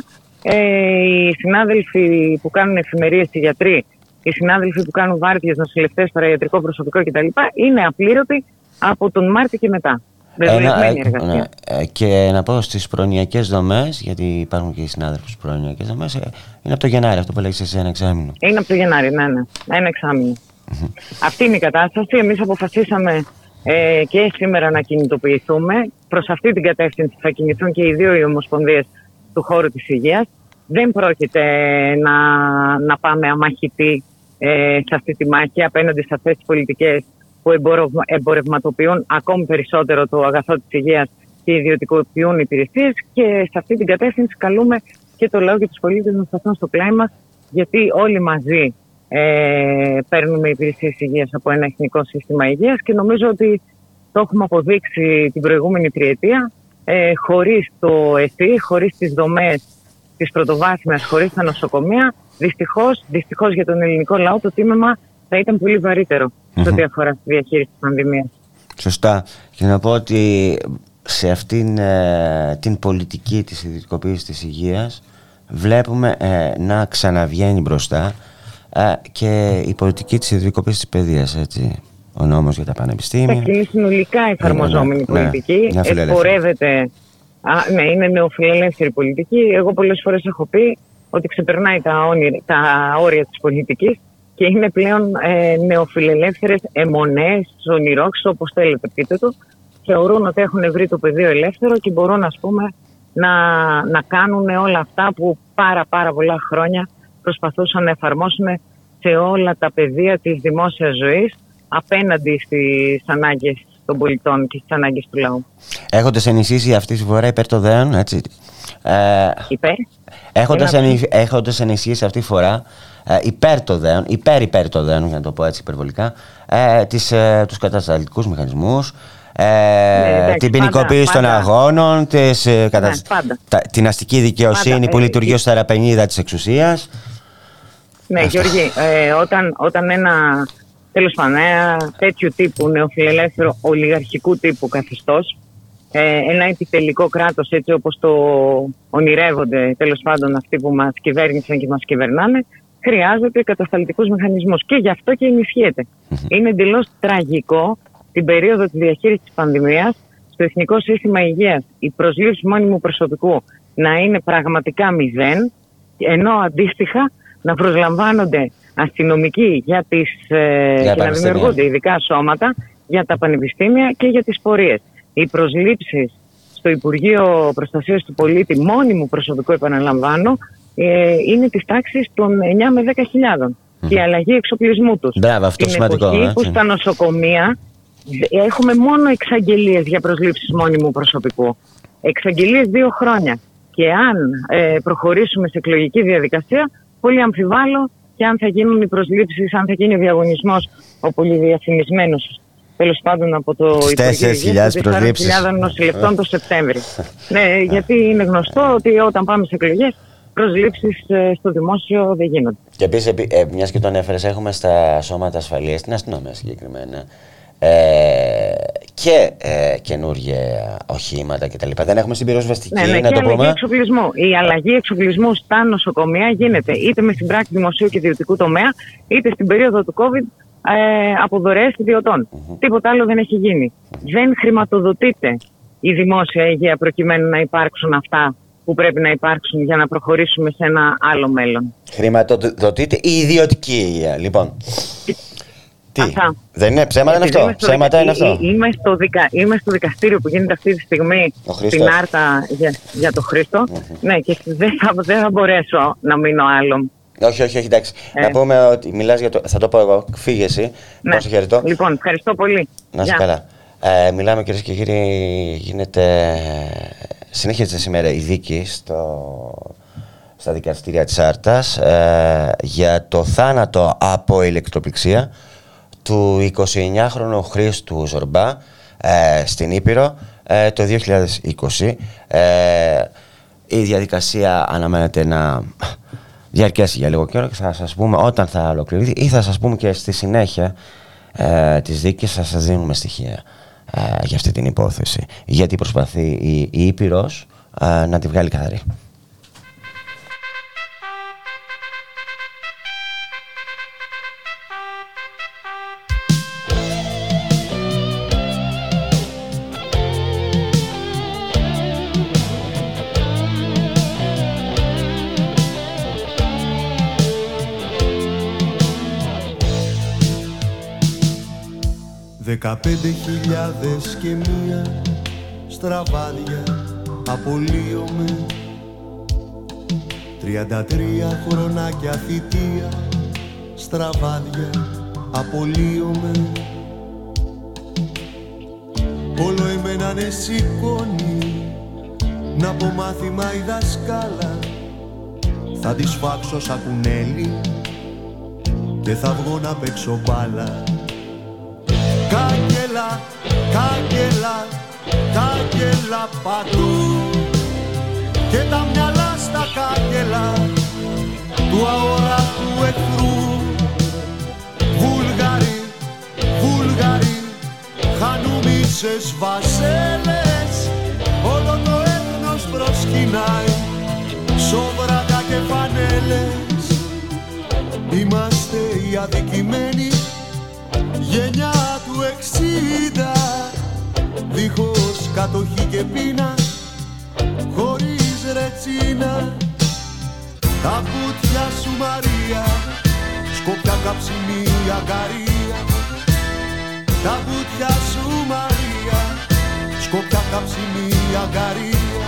Ε, οι συνάδελφοι που κάνουν εφημερίες, οι γιατροί, οι συνάδελφοι που κάνουν βάρδιες, νοσηλευτές, παραϊατρικό προσωπικό κτλ. είναι απλήρωτοι από τον Μάρτιο και μετά. Δεσμευμένη Ένα, εργασία. ναι, ε, και να πω στις προνοιακές δομές, γιατί υπάρχουν και οι συνάδελφοι στις προνοιακές δομές, είναι από το Γενάρη αυτό που λέγεις εσύ ένα εξάμεινο. Είναι από το Γενάρη, ναι, ναι. Ένα εξάμεινο. Αυτή είναι η κατάσταση. Εμείς αποφασίσαμε ε, και σήμερα να κινητοποιηθούμε. Προς αυτή την κατεύθυνση θα κινηθούν και οι δύο οι ομοσπονδίες του χώρου της υγείας. Δεν πρόκειται να, να πάμε αμαχητοί ε, σε αυτή τη μάχη απέναντι σε αυτές τις πολιτικές που εμπορευμα- εμπορευματοποιούν ακόμη περισσότερο το αγαθό της υγείας και ιδιωτικοποιούν υπηρεσίες. Και σε αυτή την κατεύθυνση καλούμε και το λαό και τους πολίτες να σταθούν στο πλάι μας γιατί όλοι μαζί ε, παίρνουμε υπηρεσίες υγείας από ένα εθνικό σύστημα υγείας. Και νομίζω ότι το έχουμε αποδείξει την προηγούμενη τριετία ε, χωρίς το ΕΣΥ, χωρίς τις δομές της πρωτοβάθμιας, χωρίς τα νοσοκομεία δυστυχώς, δυστυχώς για τον ελληνικό λαό το τίμημα θα ήταν πολύ βαρύτερο σε ό,τι αφορά τη διαχείριση της πανδημίας. Σωστά. Και να πω ότι σε αυτήν ε, την πολιτική της ιδιωτικοποίησης της υγείας βλέπουμε ε, να ξαναβγαίνει μπροστά ε, και η πολιτική της ιδιωτικοποίησης της παιδείας, έτσι. Ο νόμος για τα πανεπιστήμια. Εντάξει, είναι συνολικά εφαρμοζόμενη Ναι, ναι, πολιτική. μια φιλελεύθερη. Εμπορεύεται. Α, ναι, είναι νεοφιλελεύθερη πολιτική. Εγώ πολλές φορές έχω πει ότι ξεπερνάει τα, όνειρα, τα όρια της πολιτικής και είναι πλέον ε, νεοφιλελεύθερες αιμονές, ονειρόξ, όπως θέλετε πείτε το. Θεωρούν ότι έχουν βρει το πεδίο ελεύθερο και μπορούν ας πούμε να, να κάνουν όλα αυτά που πάρα πάρα πολλά χρόνια προσπαθούσαν να εφαρμόσουν σε όλα τα πεδία της δημόσιας ζωής απέναντι στις ανάγκες των πολιτών και στις ανάγκες του λαού. Έχοντας ενισχύσει αυτή τη φορά υπέρ το δέον, έτσι. Ε, Υπέρ; έχοντας, Ένα- ενι, έχοντας ενισχύσει αυτή τη φορά ε, υπέρ το δέον, υπέρ υπέρ το δέον, για να το πω έτσι υπερβολικά, ε, τις, ε, τους κατασταλτικούς μηχανισμούς, ε, Ναι, την ποινικοποίηση των πάντα, αγώνων, τις, ε, κατα- Ναι, πάντα. τα- την αστική δικαιοσύνη Πάντα, που ε, λειτουργεί ε, ως θεραπενίδα της εξουσίας. Ναι, Αυτό. Γιώργη, ε, όταν, όταν ένα τέλος πάντων ένα τέτοιου τύπου νεοφιλελεύθερο ολιγαρχικού τύπου καθεστώς ε, ένα επιτελικό κράτος έτσι όπως το ονειρεύονται τέλος πάντων αυτοί που μας κυβέρνησαν και μας κυβερνάνε χρειάζεται κατασταλτικούς μηχανισμούς. Και γι' αυτό και ενισχύεται. Είναι εντελώς τραγικό την περίοδο της διαχείρισης της πανδημίας στο Εθνικό Σύστημα Υγείας. Η προσλήψη μόνιμου προσωπικού να είναι πραγματικά μηδέν ενώ αντίστοιχα να προσλαμβάνονται αστυνομικοί για τις, ε, και να πανεπιστήμια. δημιουργούνται ειδικά σώματα για τα πανεπιστήμια και για τις πορείες. Οι προσλήψεις στο Υπουργείο Προστασίας του Πολίτη μόνιμου προσωπικού επαναλαμβάνω ε, είναι της τάξης των 9 με 10 χιλιάδων και η αλλαγή εξοπλισμού τους. Μπράβο, αυτό Την σημαντικό, εποχή έτσι. που στα νοσοκομεία έχουμε μόνο εξαγγελίες για προσλήψεις μόνιμου προσωπικού. Εξαγγελίες δύο χρόνια. Και αν ε, προχωρήσουμε σε εκλογική διαδικασία, πολύ αμφιβάλλω και αν θα γίνουν οι προσλήψεις, αν θα γίνει ο διαγωνισμός ο πολυδιαφημισμένος τέλος πάντων από το Τις Υπουργείο 4.000 Υγείας, των προσλήψεις. 4.000 νοσηλευτών το Σεπτέμβρη. ναι, γιατί είναι γνωστό ότι όταν πάμε σε εκλογές, προσλήψεις ε, στο δημόσιο δεν γίνονται. Και επίσης, ε, μιας και το ανέφερε, έχουμε στα σώματα ασφαλείας, στην αστυνομία συγκεκριμένα, ε, και ε, καινούργια οχήματα κτλ. Δεν έχουμε στην πυροσβεστική, Ναι, ναι, να και το αλλαγή πούμε. εξοπλισμού. Η αλλαγή εξοπλισμού στα νοσοκομεία γίνεται είτε με συμπράξη δημοσίου και ιδιωτικού τομέα, είτε στην περίοδο του COVID ε, από δωρεές ιδιωτών. Τίποτα άλλο δεν έχει γίνει. Δεν χρηματοδοτείται η δημόσια υγεία προκειμένου να υπάρξουν αυτά που πρέπει να υπάρξουν για να προχωρήσουμε σε ένα άλλο μέλλον. Χρηματοδοτείται η ιδιωτική υγεία. Λοιπόν. Τι, Αυτά. δεν είναι ψέματα είναι Επειδή αυτό; είμαι στο Ψέματα είναι δικα- αυτό; ε, Είμαι στο, δικα... είμαι στο δικαστήριο που γίνεται αυτή τη στιγμή Ο Χρήστος. στην Άρτα για, για το χρηστο Ναι, και δεν θα, δεν θα μπορέσω να μείνω άλλο. Όχι, όχι, όχι, εντάξει. Ε. Να πούμε ότι μιλάς για το. Θα το πω εγώ. Φύγε εσύ. Ναι. Πόσο χαιρετώ. Λοιπόν, ευχαριστώ πολύ. Να είσαι Γεια. καλά. Ε, μιλάμε κυρίες και κύριοι, γίνεται, συνέχιζεται σήμερα η δίκη στο, στα δικαστήρια της Άρτας ε, για το θάνατο από ηλεκτροπληξία του 29χρονου Χρήστου Ζορμπά ε, στην Ήπειρο ε, το 2020. Ε, η διαδικασία αναμένεται να διαρκέσει για λίγο καιρό και θα σας πούμε όταν θα ολοκληρωθεί ή θα σας πούμε και στη συνέχεια ε, της δίκης θα σας δίνουμε στοιχεία ε, για αυτή την υπόθεση. Γιατί προσπαθεί η, η Ήπειρος ε, να τη βγάλει καθαρή. Δεκαπέντε χιλιάδες και μία στραβάδια απολύομαι. Τριάντα τρία χρονάκια θητεία στραβάδια απολύομαι. Όλο εμένα ναι σηκώνει να πω μάθημα η δασκάλα. Θα τη σφάξω σαν κουνέλι και θα βγω να παίξω μπάλα Κάγκελα, κάγκελα, κάγκελα παντού. Και τα μυαλά στα κάγκελα του αόρατου εχθρού. Βούλγαροι, Βούλγαροι, χανούμισες βασέλες. Όλο το έθνος προσκυνάει σόβρακα και φανέλες. Είμαστε οι αδικημένοι γενιά του εξήντα. Δίχως κατοχή και πείνα χωρίς ρετσίνα. Τα βουτιά σου Μαρία σκοπιά καψιμί αγκαρία. Τα βουτιά σου Μαρία σκοπιά καψιμί αγκαρία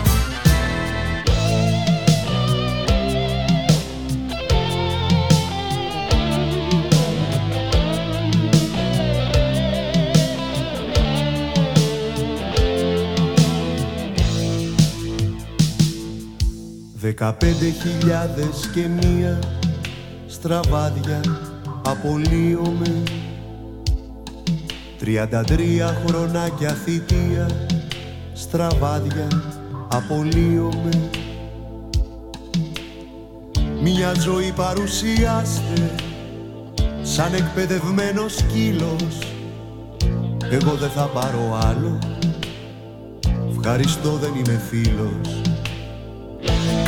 Δεκαπέντε χιλιάδες και μία στραβάδια απολύομαι. Τριάντα τρία χρονάκια θητεία Στραβάδια απολύομαι. Μια ζωή παρουσιάστε Σαν εκπαιδευμένος σκύλος. Εγώ δεν θα πάρω άλλο. Ευχαριστώ δεν είμαι φίλος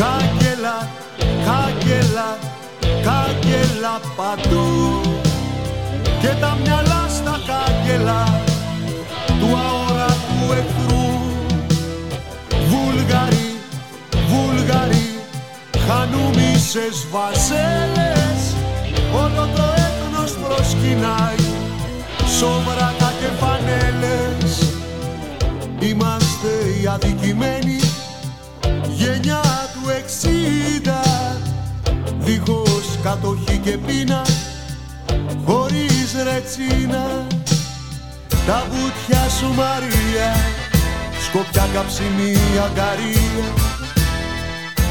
Κάγκελα, κάγκελα, κάγκελα παντού. Και τα μυαλά στα κάγκελα Του αόρατου εχθρού. Βούλγαροι, Βούλγαροι Χανούμισες βασέλες. Όλο το έθνος προσκυνάει Σόβρακα και φανέλες. Είμαστε οι αδικημένοι Δίχως κατοχή και πείνα χωρίς ρετσίνα. Τα βουτιά σου Μαρία σκοπιά καψιμί αγκαρία.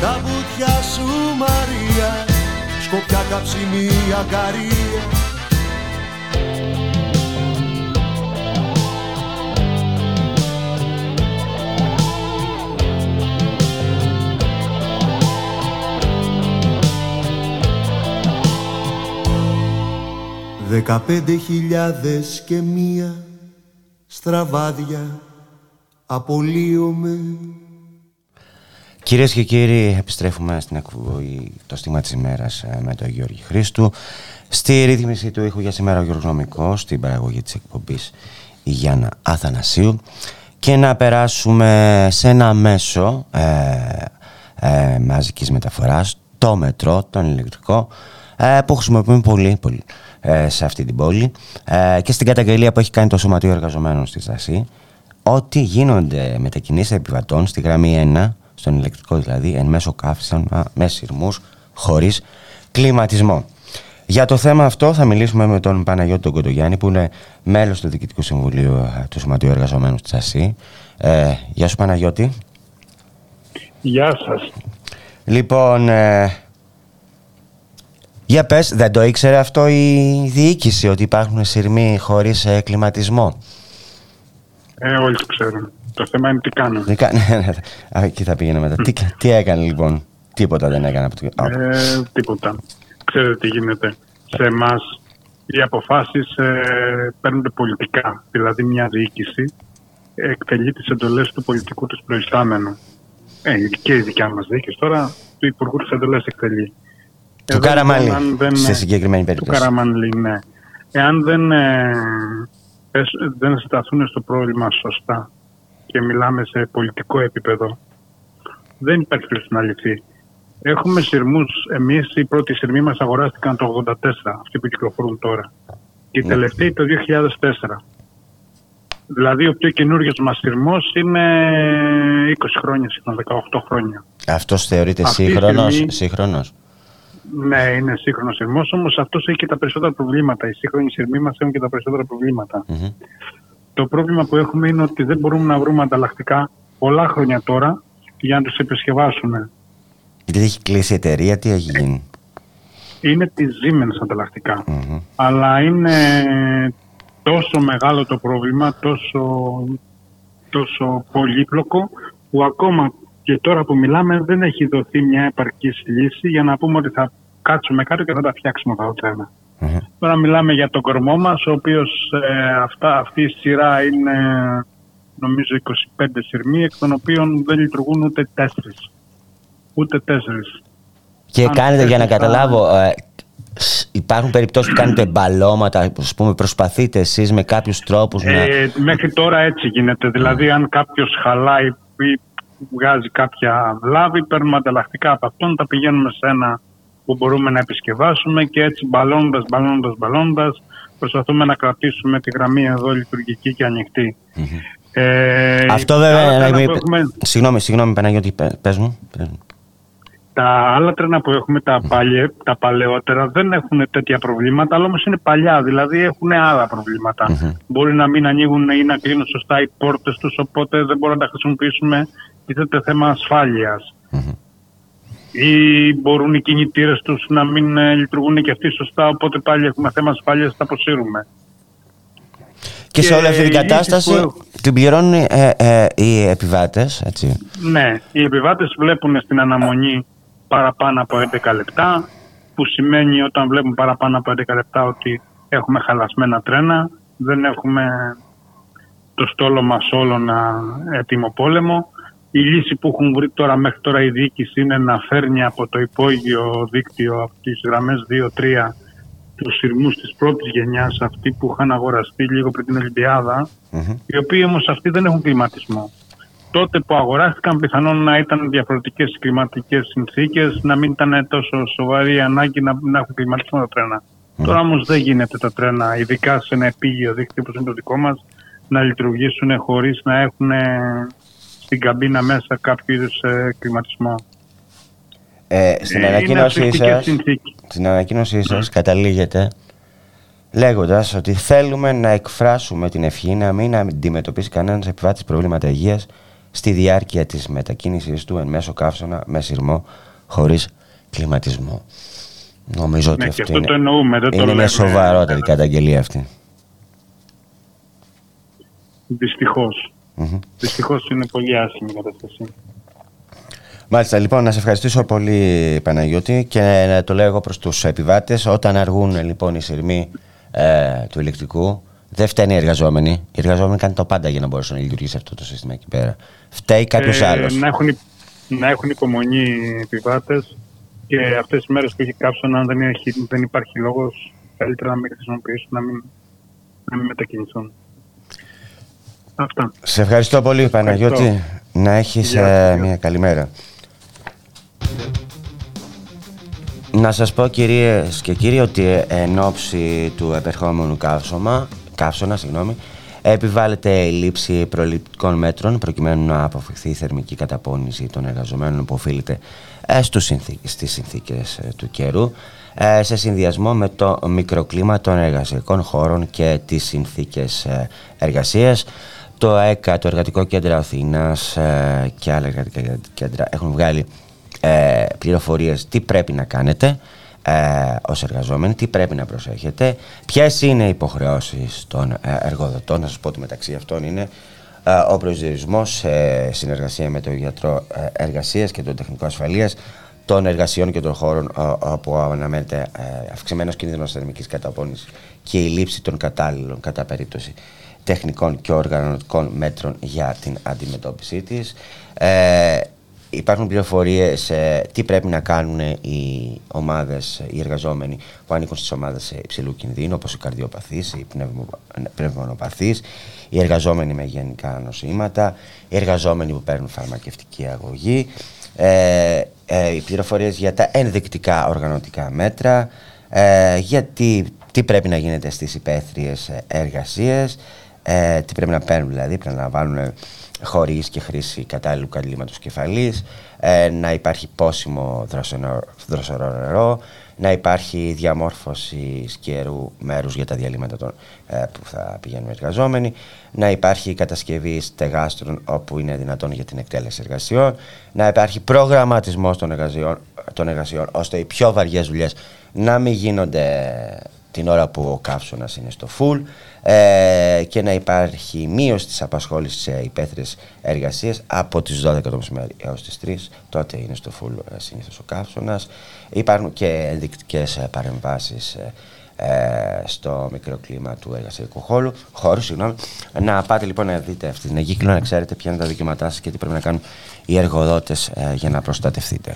Τα βουτιά σου Μαρία σκοπιά καψιμί αγκαρία Δεκαπέντε χιλιάδες και μία στραβάδια απολύομαι. Κυρίες και κύριοι, επιστρέφουμε στην εκπομπή το στίγμα της ημέρας ε, με τον Γιώργη Χρήστου. Στη ρύθμιση του ήχου για σήμερα ο Γιώργος Νομικός, στην παραγωγή της εκπομπής η Γιάννα Αθανασίου. Και να περάσουμε σε ένα μέσο ε, ε, μαζικής μεταφοράς, το μετρό, τον ηλεκτρικό, ε, που χρησιμοποιούμε πολύ, πολύ. ε, σε αυτή την πόλη ε, και στην καταγγελία που έχει κάνει το Σωματείο Εργαζομένων στη Στασή ότι γίνονται μετακινήσεις επιβατών στη γραμμή 1, στον ηλεκτρικό δηλαδή, εν μέσω καύσεων με σειρμούς χωρίς κλιματισμό. Για το θέμα αυτό θα μιλήσουμε με τον Παναγιώτη τον Κοντογιάννη που είναι μέλος του Διοικητικού Συμβουλίου ε, του Σωματείου Εργαζομένων της ΑΣΥ. Ε, γεια σου Παναγιώτη. Γεια σας. Λοιπόν, ε, για πες, δεν το ήξερε αυτό η διοίκηση ότι υπάρχουν σειρμοί χωρίς ε, κλιματισμό; Ε, όλοι το ξέρουν. Το θέμα είναι τι κάνουν. Τι ναι, ναι, ναι. Εκεί θα πήγαινε μετά. τι, τι έκανε λοιπόν; Τίποτα δεν έκανε. Από το... ε, τίποτα. Ξέρετε τι γίνεται. Σε εμάς οι αποφάσεις ε, παίρνονται πολιτικά. Δηλαδή μια διοίκηση εκτελεί τις εντολές του πολιτικού του προϊστάμενου. Ε, και η δικιά μας διοίκηση τώρα του Υπουργού της Εντολές εκτελεί. Του Καραμαλή, δεν, σε συγκεκριμένη περίπτωση. Του Καραμαλή, ναι. Εάν δεν, ε, δεν σταθούν στο πρόβλημα σωστά και μιλάμε σε πολιτικό επίπεδο, δεν υπάρχει περίπτωση να λυθεί. Έχουμε σειρμούς. Εμείς οι πρώτοι σειρμοί μας αγοράστηκαν το 1984, αυτοί που κυκλοφορούν τώρα. Και οι ναι. τελευταίοι το 2004. Δηλαδή ο πιο καινούριο μας σειρμός είναι 20 χρόνια, 18 χρόνια. Αυτός θεωρείται σύγχρονος. Ναι, είναι σύγχρονος σειρμό, όμως αυτός έχει και τα περισσότερα προβλήματα. Οι σύγχρονοι σειρμοί μας έχουν και τα περισσότερα Το πρόβλημα που έχουμε είναι ότι δεν μπορούμε να βρούμε ανταλλακτικά πολλά χρόνια τώρα για να τους επισκευάσουμε. Γιατί έχει κλείσει η εταιρεία, τι έχει γίνει; Είναι τη Siemens ανταλλακτικά. Αλλά είναι τόσο μεγάλο το πρόβλημα, τόσο, τόσο πολύπλοκο, που ακόμα και τώρα που μιλάμε δεν έχει δοθεί μια επαρκής λύση για να πούμε ότι θα κάτσουμε κάτω και θα τα φτιάξουμε αυτά τα τρένα. Τώρα μιλάμε για τον κορμό μας, ο οποίος ε, αυτή η σειρά είναι νομίζω 25 σειρμοί, εκ των οποίων δεν λειτουργούν ούτε τέσσερις. Ούτε τέσσερις. Και Αν κάνετε, για να καταλάβω, ε, υπάρχουν περιπτώσεις που κάνετε μπαλώματα, ας πούμε, προσπαθείτε εσείς με κάποιους τρόπους να... Ε, μέχρι τώρα έτσι γίνεται. Δηλαδή, αν κάποιος χαλάει ή βγάζει κάποια βλάβη, παίρνουμε ανταλλακτικά από αυτόν, τα πηγαίνουμε σε ένα που μπορούμε να επισκευάσουμε και έτσι μπαλώνοντας, μπαλώνοντας, μπαλώνοντας προσπαθούμε να κρατήσουμε τη γραμμή εδώ λειτουργική και ανοιχτη Ε, Αυτό βέβαια... Έχουμε... Συγγνώμη, συγγνώμη Παναγιώτη, πες μου. Τα άλλα τρένα που έχουμε, τα, παλιέ, τα παλαιότερα, δεν έχουν τέτοια προβλήματα, αλλά όμως είναι παλιά, δηλαδή έχουν άλλα Μπορεί να μην ανοίγουν ή να κλείνουν σωστά οι πόρτες τους, οπότε δεν μπορούμε να τα χρησιμοποιήσουμε τίθεται θέμα Ή μπορούν οι κινητήρες τους να μην ε, λειτουργούν και αυτοί σωστά, οπότε πάλι έχουμε θέμα ασφάλειας, τα αποσύρουμε. Και, σε όλη αυτή την κατάσταση την πληρώνουν ε, ε, οι επιβάτες, έτσι. Ναι, οι επιβάτες βλέπουν στην αναμονή παραπάνω από 11 λεπτά, που σημαίνει όταν βλέπουν παραπάνω από 11 λεπτά ότι έχουμε χαλασμένα τρένα, δεν έχουμε το στόλο μας όλο να έτοιμο πόλεμο. Η λύση που έχουν βρει τώρα μέχρι τώρα η διοίκηση είναι να φέρνει από το υπόγειο δίκτυο, από τις γραμμές 2-3, τους σειρμούς της πρώτης γενιάς, αυτοί που είχαν αγοραστεί λίγο πριν την ολυμπιαδα οι οποίοι όμως αυτοί δεν έχουν κλιματισμό. Τότε που αγοράστηκαν πιθανόν να ήταν διαφορετικές κλιματικές συνθήκες, να μην ήταν τόσο σοβαρή η ανάγκη να, να έχουν κλιματισμό τα τρένα. Τώρα όμως δεν γίνεται τα τρένα, ειδικά σε ένα επίγειο δίκτυο όπως είναι το δικό μας, να λειτουργήσουν χωρίς να έχουν στην καμπίνα μέσα κάποιο είδους ε, κλιματισμό. Ε, στην, Ε, ανακοίνωσή είναι σας, συνθήκη. στην ανακοίνωσή σας καταλήγετε λέγοντας ότι θέλουμε να εκφράσουμε την ευχή να μην αντιμετωπίσει κανένας επιβάτης προβλήματα υγείας στη διάρκεια της μετακίνησης του εν μέσω καύσωνα με σειρμό χωρίς κλιματισμό. Νομίζω ότι Ναι, και αυτή αυτό είναι, το εννοούμε, δεν το είναι μια λέμε. σοβαρότερη καταγγελία αυτή. Δυστυχώς. Μμμ. Δυστυχώς είναι πολύ άσχημη η κατάσταση. Μάλιστα, λοιπόν, να σε ευχαριστήσω πολύ Παναγιώτη και να το λέω εγώ προς τους επιβάτες. Όταν αργούν λοιπόν οι σειρμοί ε, του ηλεκτρικού, δεν φταίνει οι εργαζόμενοι. Οι εργαζόμενοι κάνουν το πάντα για να μπορέσουν να λειτουργήσει αυτό το σύστημα εκεί πέρα. Φταίει κάποιος Ε, άλλος. Να έχουν, να έχουν υπομονή οι επιβάτες και αυτές τις μέρες που έχει κάψωνα, αν δεν, έχει, δεν υπάρχει λόγος, καλύτερα να μην χρησιμοποιήσουν, να μην, να μην μετακινηθούν. Αυτά. Σε ευχαριστώ πολύ Παναγιώτη. Ευχαριστώ. Να έχεις Γεια ε, σας. μια καλημέρα. Να σας πω κυρίες και κύριοι ότι ε, εν ώψη του επερχόμενου καύσωμα, καύσωνα, συγγνώμη, επιβάλλεται η λήψη προληπτικών μέτρων προκειμένου να αποφευχθεί η θερμική καταπώνηση των εργαζομένων που οφείλεται ε, στους συνθή- στις συνθήκες ε, του καιρού ε, σε συνδυασμό με το μικροκλίμα των εργασιακών χώρων και τις συνθήκες ε, εργασίας. Το ΕΚΑ, το Εργατικό Κέντρο Αθήνας ε, και άλλα εργατικά κέντρα έχουν βγάλει ε, πληροφορίες τι πρέπει να κάνετε ε, ως εργαζόμενοι, τι πρέπει να προσέχετε, ποιες είναι οι υποχρεώσεις των ε, εργοδοτών. Να σας πω ότι μεταξύ αυτών είναι ε, ο προσδιορισμός σε συνεργασία με τον γιατρό ε, εργασίας και τον τεχνικό ασφαλείας των εργασιών και των χώρων ε, όπου αναμένεται ε, αυξημένος κίνδυνος θερμικής καταπώνησης και η λήψη των κατάλληλων κατά περίπτωση τεχνικών και οργανωτικών μέτρων για την αντιμετώπιση της. Ε, υπάρχουν πληροφορίες ε, τι πρέπει να κάνουν οι ομάδες, οι εργαζόμενοι που ανήκουν στις ομάδες ε, υψηλού κινδύνου, όπως οι καρδιοπαθείς, οι πνευμο, πνευμονοπαθείς, οι εργαζόμενοι με γενικά νοσήματα, οι εργαζόμενοι που παίρνουν φαρμακευτική αγωγή, ε, ε, οι πληροφορίες για τα ενδεικτικά οργανωτικά μέτρα, ε, γιατί τι πρέπει να γίνεται στις υπαίθριες ε, εργασίες, ε, τι πρέπει να παίρνουν δηλαδή, πρέπει να βάλουν χωρίς και χρήση κατάλληλου καλύματος κεφαλής, ε, να υπάρχει πόσιμο δροσερό, δροσερό νερό, να υπάρχει διαμόρφωση σκιερού μέρους για τα διαλύματα των, ε, που θα πηγαίνουν οι εργαζόμενοι, να υπάρχει κατασκευή στεγάστρων όπου είναι δυνατόν για την εκτέλεση εργασιών, να υπάρχει προγραμματισμός των εργασιών, των εργασιών ώστε οι πιο βαριές δουλειές να μην γίνονται την ώρα που ο καύσωνας είναι στο full ε, και να υπάρχει μείωση της απασχόλησης σε υπαίθριες εργασίες από τις 12 το μεσημέρι έως τις 3 τότε είναι στο full ε, συνήθως ο καύσωνας. Υπάρχουν και ενδεικτικές ε, παρεμβάσεις ε, ε, στο μικροκλίμα του εργασιακού χώρου, χώρου συγγνώμη. να πάτε λοιπόν να δείτε αυτή την εγκύκλιο να ξέρετε ποια είναι τα δικαιώματά σας και τι πρέπει να κάνουν οι εργοδότες ε, για να προστατευτείτε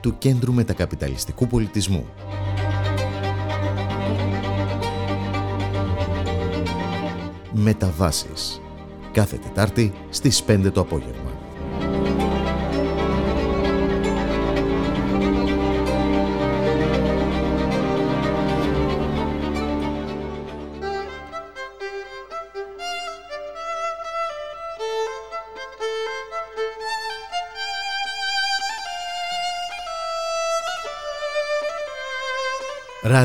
του Κέντρου Μετακαπιταλιστικού Πολιτισμού. Μεταβάσεις. Κάθε Τετάρτη στις 5 το απόγευμα.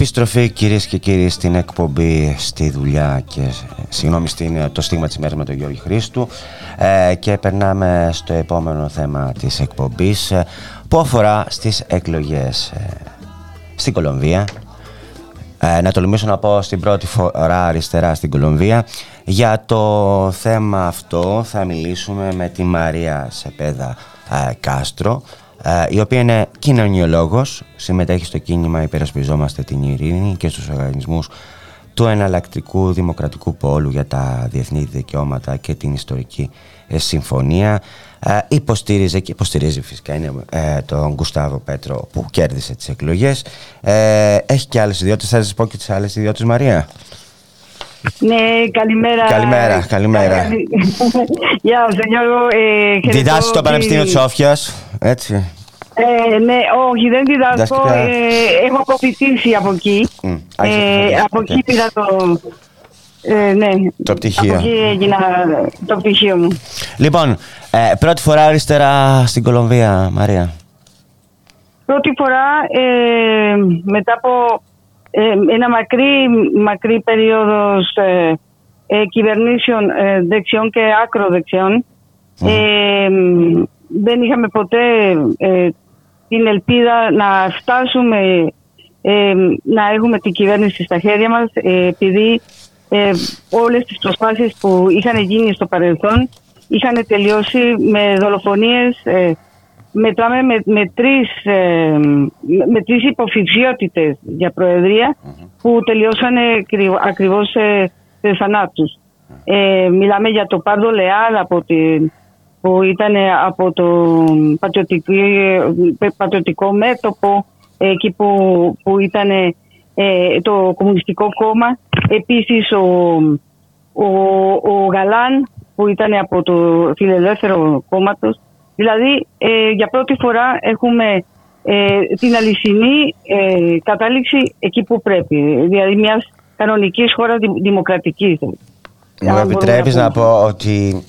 Επιστροφή κυρίες και κύριοι στην εκπομπή στη δουλειά και ε, συγγνώμη στην, το στίγμα της ημέρας με τον Γιώργη Χρήστου. Ε, και περνάμε στο επόμενο θέμα της εκπομπής ε, που αφορά στις εκλογές ε, στην Κολομβία. Ε, να τολμήσω να πω στην πρώτη φορά αριστερά στην Κολομβία. Για το θέμα αυτό θα μιλήσουμε με τη Μαρία Σεπέδα ε, Κάστρο. ε, η οποία είναι κοινωνιολόγος, συμμετέχει στο κίνημα «Υπερασπιζόμαστε την ειρήνη» και στους οργανισμούς του εναλλακτικού δημοκρατικού πόλου για τα διεθνή δικαιώματα και την ιστορική ε, συμφωνία. Ε, υποστήριζε και υποστηρίζει φυσικά είναι, ε, τον Γκουστάβο Πέτρο που κέρδισε τις εκλογές. Ε, έχει και άλλες ιδιότητες. Θα σας πω και τις άλλες ιδιότητες Μαρία; Ναι, καλημέρα. Καλημέρα, καλημέρα. Γεια σας, Γιώργο. Ε, χαιρετώ Διδάσκεις στο τη- Πανεπιστήμιο της Σόφιας, έτσι. Ε, ναι, όχι, δεν διδάσκω. Διδάσκεται- Ε, έχω αποφοιτήσει από εκεί. Μμ, α, Ε, έχεις αποφοιτήσει, από οκ. εκεί πήρα το. Ε, ναι, Το πτυχίο. από εκεί έγινα το πτυχίο μου. Λοιπόν, ε, πρώτη φορά αριστερά στην Κολομβία, Μαρία. Πρώτη φορά ε, μετά από ε, ένα μακρύ, μακρύ περίοδος ε, ε, κυβερνήσεων ε, δεξιών και ακροδεξιών. Ε, δεν είχαμε ποτέ ε, την ελπίδα να φτάσουμε ε, να έχουμε την κυβέρνηση στα χέρια μας ε, επειδή ε, όλες τις προσπάθειες που είχαν γίνει στο παρελθόν είχαν τελειώσει με δολοφονίες ε, μετράμε με, με, τρεις, ε, με, με τρεις υποψηφιότητες για προεδρία που τελειώσανε κρυ- ακριβώς σε, σε θανάτους. Ε, μιλάμε για το Πάρδο Λεάλ από την, που ήταν από το πατριωτικό, πατριωτικό μέτωπο εκεί που, που ήταν ε, το Κομμουνιστικό Κόμμα. Επίσης ο, ο, ο Γαλάν που ήταν από το Φιλελεύθερο Κόμματος. Δηλαδή ε, για πρώτη φορά έχουμε ε, την αλυσινή ε, κατάληξη εκεί που πρέπει. Δηλαδή μιας κανονικής χώρας δη- δημοκρατικής. Μου Αν μπορούμε επιτρέπεις να να πούμε. πω ότι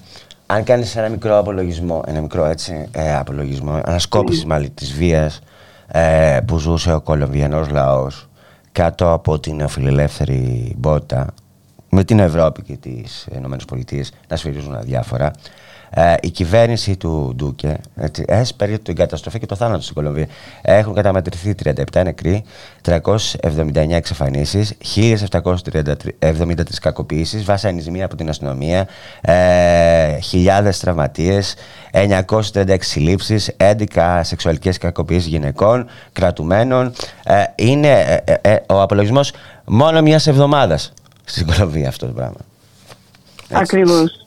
αν κάνεις ένα μικρό απολογισμό, ένα μικρό έτσι, ε, απολογισμό, ανασκόπηση μάλλον της βίας ε, που ζούσε ο Κολομβιανός λαός κάτω από την φιλελεύθερη μπότα με την Ευρώπη και τις ΗΠΑ να σφυρίζουν αδιάφορα. Ε, η κυβέρνηση του Ντούκε έτσι, έσπερε την καταστροφή και το θάνατο στην Κολομβία. Έχουν καταμετρηθεί 37 νεκροί, 379 εξαφανίσεις, 1773 κακοποιήσεις, βασανισμοί από την αστυνομία, ε, χιλιάδες τραυματίες, 936 συλλήψεις, 11 σεξουαλικές κακοποιήσεις γυναικών, κρατουμένων. Ε, είναι ε, ε, ε, ο απολογισμός μόνο μιας εβδομάδας στην Κολομβία αυτό το πράγμα. Ακριβώς.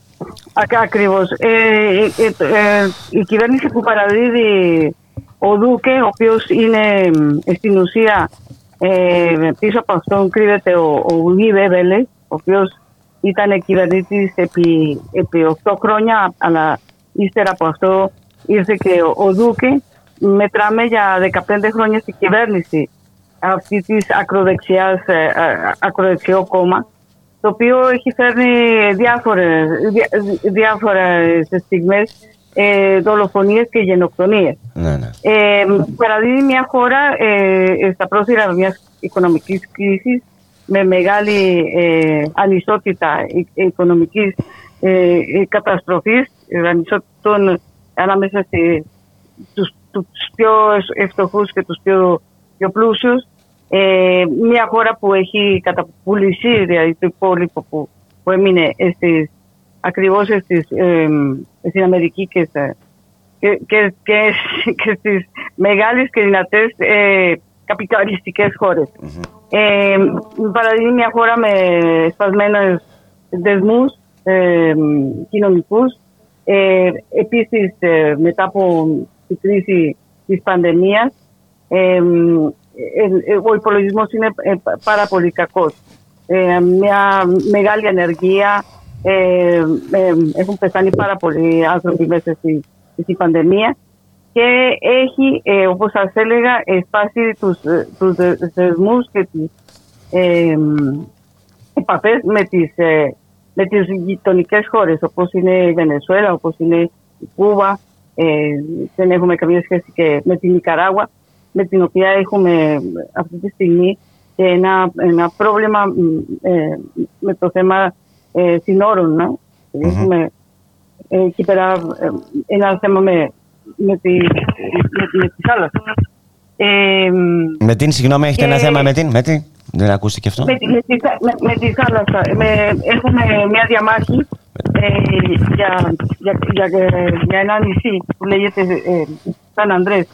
Ακα- Ακριβώς. Ε, ε, ε, ε, η κυβέρνηση που παραδίδει ο Δούκε, ο οποίος είναι μ, στην ουσία ε, πίσω από αυτόν κρύβεται ο, ο Λουί Βέβελε, ο οποίος ήταν κυβερνήτης επί, επί 8 χρόνια, αλλά ύστερα από αυτό ήρθε και ο, ο Δούκε. Μετράμε για 15 χρόνια στην κυβέρνηση αυτή της ακροδεξιάς, ε, ε, ακροδεξιό κόμμα το οποίο έχει φέρνει διάφορες, διά, διάφορες στιγμές ε, δολοφονίες και γενοκτονίες. Ναι, ναι. Ε, παραδίδει μια χώρα ε, στα πρόθυρα μιας οικονομικής κρίσης με μεγάλη ε, ανισότητα ε, οικονομικής ε, ε, καταστροφής, ε, ανισότητων ανάμεσα σε τους, τους πιο ευτοχούς και τους πιο, πιο πλούσιους. Ε, μια χώρα που έχει καταπουλήσει δηλαδή το υπόλοιπο που, που έμεινε στις, ακριβώς στις, ε, στην Αμερική και, στα- και, και, και, και στις μεγάλες και δυνατές ε, καπιταλιστικές χώρες. Ε, παραδείγμα μια χώρα με σπασμένους δεσμούς ε, κοινωνικούς. Ε, επίσης, ε, μετά από την κρίση της πανδημίας, ε, ε, ε, ο υπολογισμός είναι ε, πα- πάρα πολύ κακός. Ε, μια μεγάλη ανεργία, ε, ε, έχουν πεθάνει πάρα πολλοί άνθρωποι μέσα στη, στη πανδημία και έχει, ε, όπως σας έλεγα, ε, σπάσει τους, ε, τους δε- δεσμούς και τις ε, επαφές με τις, ε, με τις γειτονικές χώρες όπως είναι η Βενεζουέλα, όπως είναι η Κούβα, ε, δεν έχουμε καμία σχέση και με την Νικαράγουα με την οποία έχουμε αυτή τη στιγμή και ένα, ένα πρόβλημα μ, ε, με το θέμα ε, συνόρων. ναι. Έχουμε ε, εκεί πέρα ε, ένα θέμα με, με, τη, με, με τη θάλασσα. Ε, Με την, συγγνώμη, έχετε ένα και- θέμα με την, με την. Δεν ακούστηκε αυτό. με, τη- με, τη, θα- με, με τη θάλασσα. Με, έχουμε μια διαμάχη ε, για, για, για, για ένα νησί που λέγεται ε, Σαν Ανδρές.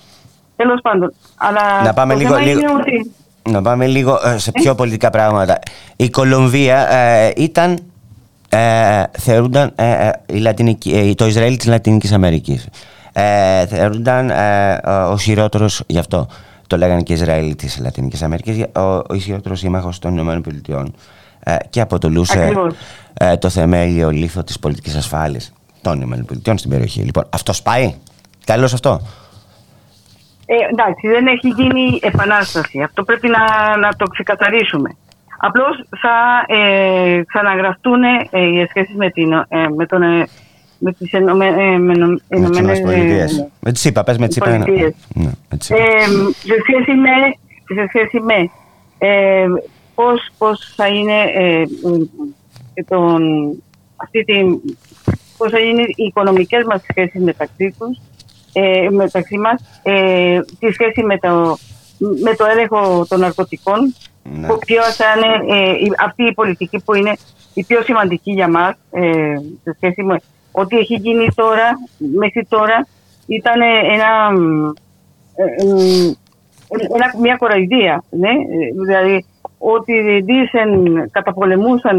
Τέλος πάντων. Αλλά Να πάμε το λίγο- θέμα λίγο- είναι ότι Να πάμε λίγο ε, σε πιο πολιτικά πράγματα. Η Κολομβία ε, ήταν, ε, θεωρούνταν ε, ε, η Λατινική, ε, το Ισραήλ της Λατινικής Αμερικής. Ε, θεωρούνταν ε, ο ισχυρότερος, γι' αυτό το λέγανε και Ισραήλ της Λατινικής Αμερικής, ο, ο ισχυρότερος σύμμαχος των Ηνωμένων Πολιτειών ε, και αποτελούσε Ακριβώς. ε, το θεμέλιο λίθο της πολιτικής ασφάλειας των Ηνωμένων Πολιτειών στην περιοχή. Λοιπόν, αυτός πάει. Καλώς αυτό. Ε, εντάξει, δεν έχει γίνει επανάσταση. Αυτό πρέπει να, να το ξεκαθαρίσουμε. Απλώς θα ε, ξαναγραφτούν ε, οι σχέσεις με, την, ε, με, τον, ε, με τις Ενωμέ- ε, με νο- Με τις Ηνωμένες, Ηνωμένες Πολιτείες. ε, Με τη ΣΥΠΑ, πες με τη ΣΥΠΑ. Πολιτείες. Ναι, με τη ΣΥΠΑ. Ε, σε σχέση με, σε σχέση με ε, πώς, πώς θα είναι ε, ε, τον, αυτή την, πώς θα είναι οι οικονομικές μας σχέσεις μεταξύ τους, ε, μεταξύ μας, ε, τη σχέση με το, με το έλεγχο των ναρκωτικών, Ναι. που ποιο θα είναι ε, η- αυτή η πολιτική που είναι η πιο σημαντική για μας ε, σε σχέση με ό,τι έχει γίνει τώρα, μέχρι τώρα ήταν ένα, μ, ε, ε, ένα- μια κοροϊδία. Ναι; Ε, Δηλαδή ότι δίθεν καταπολεμούσαν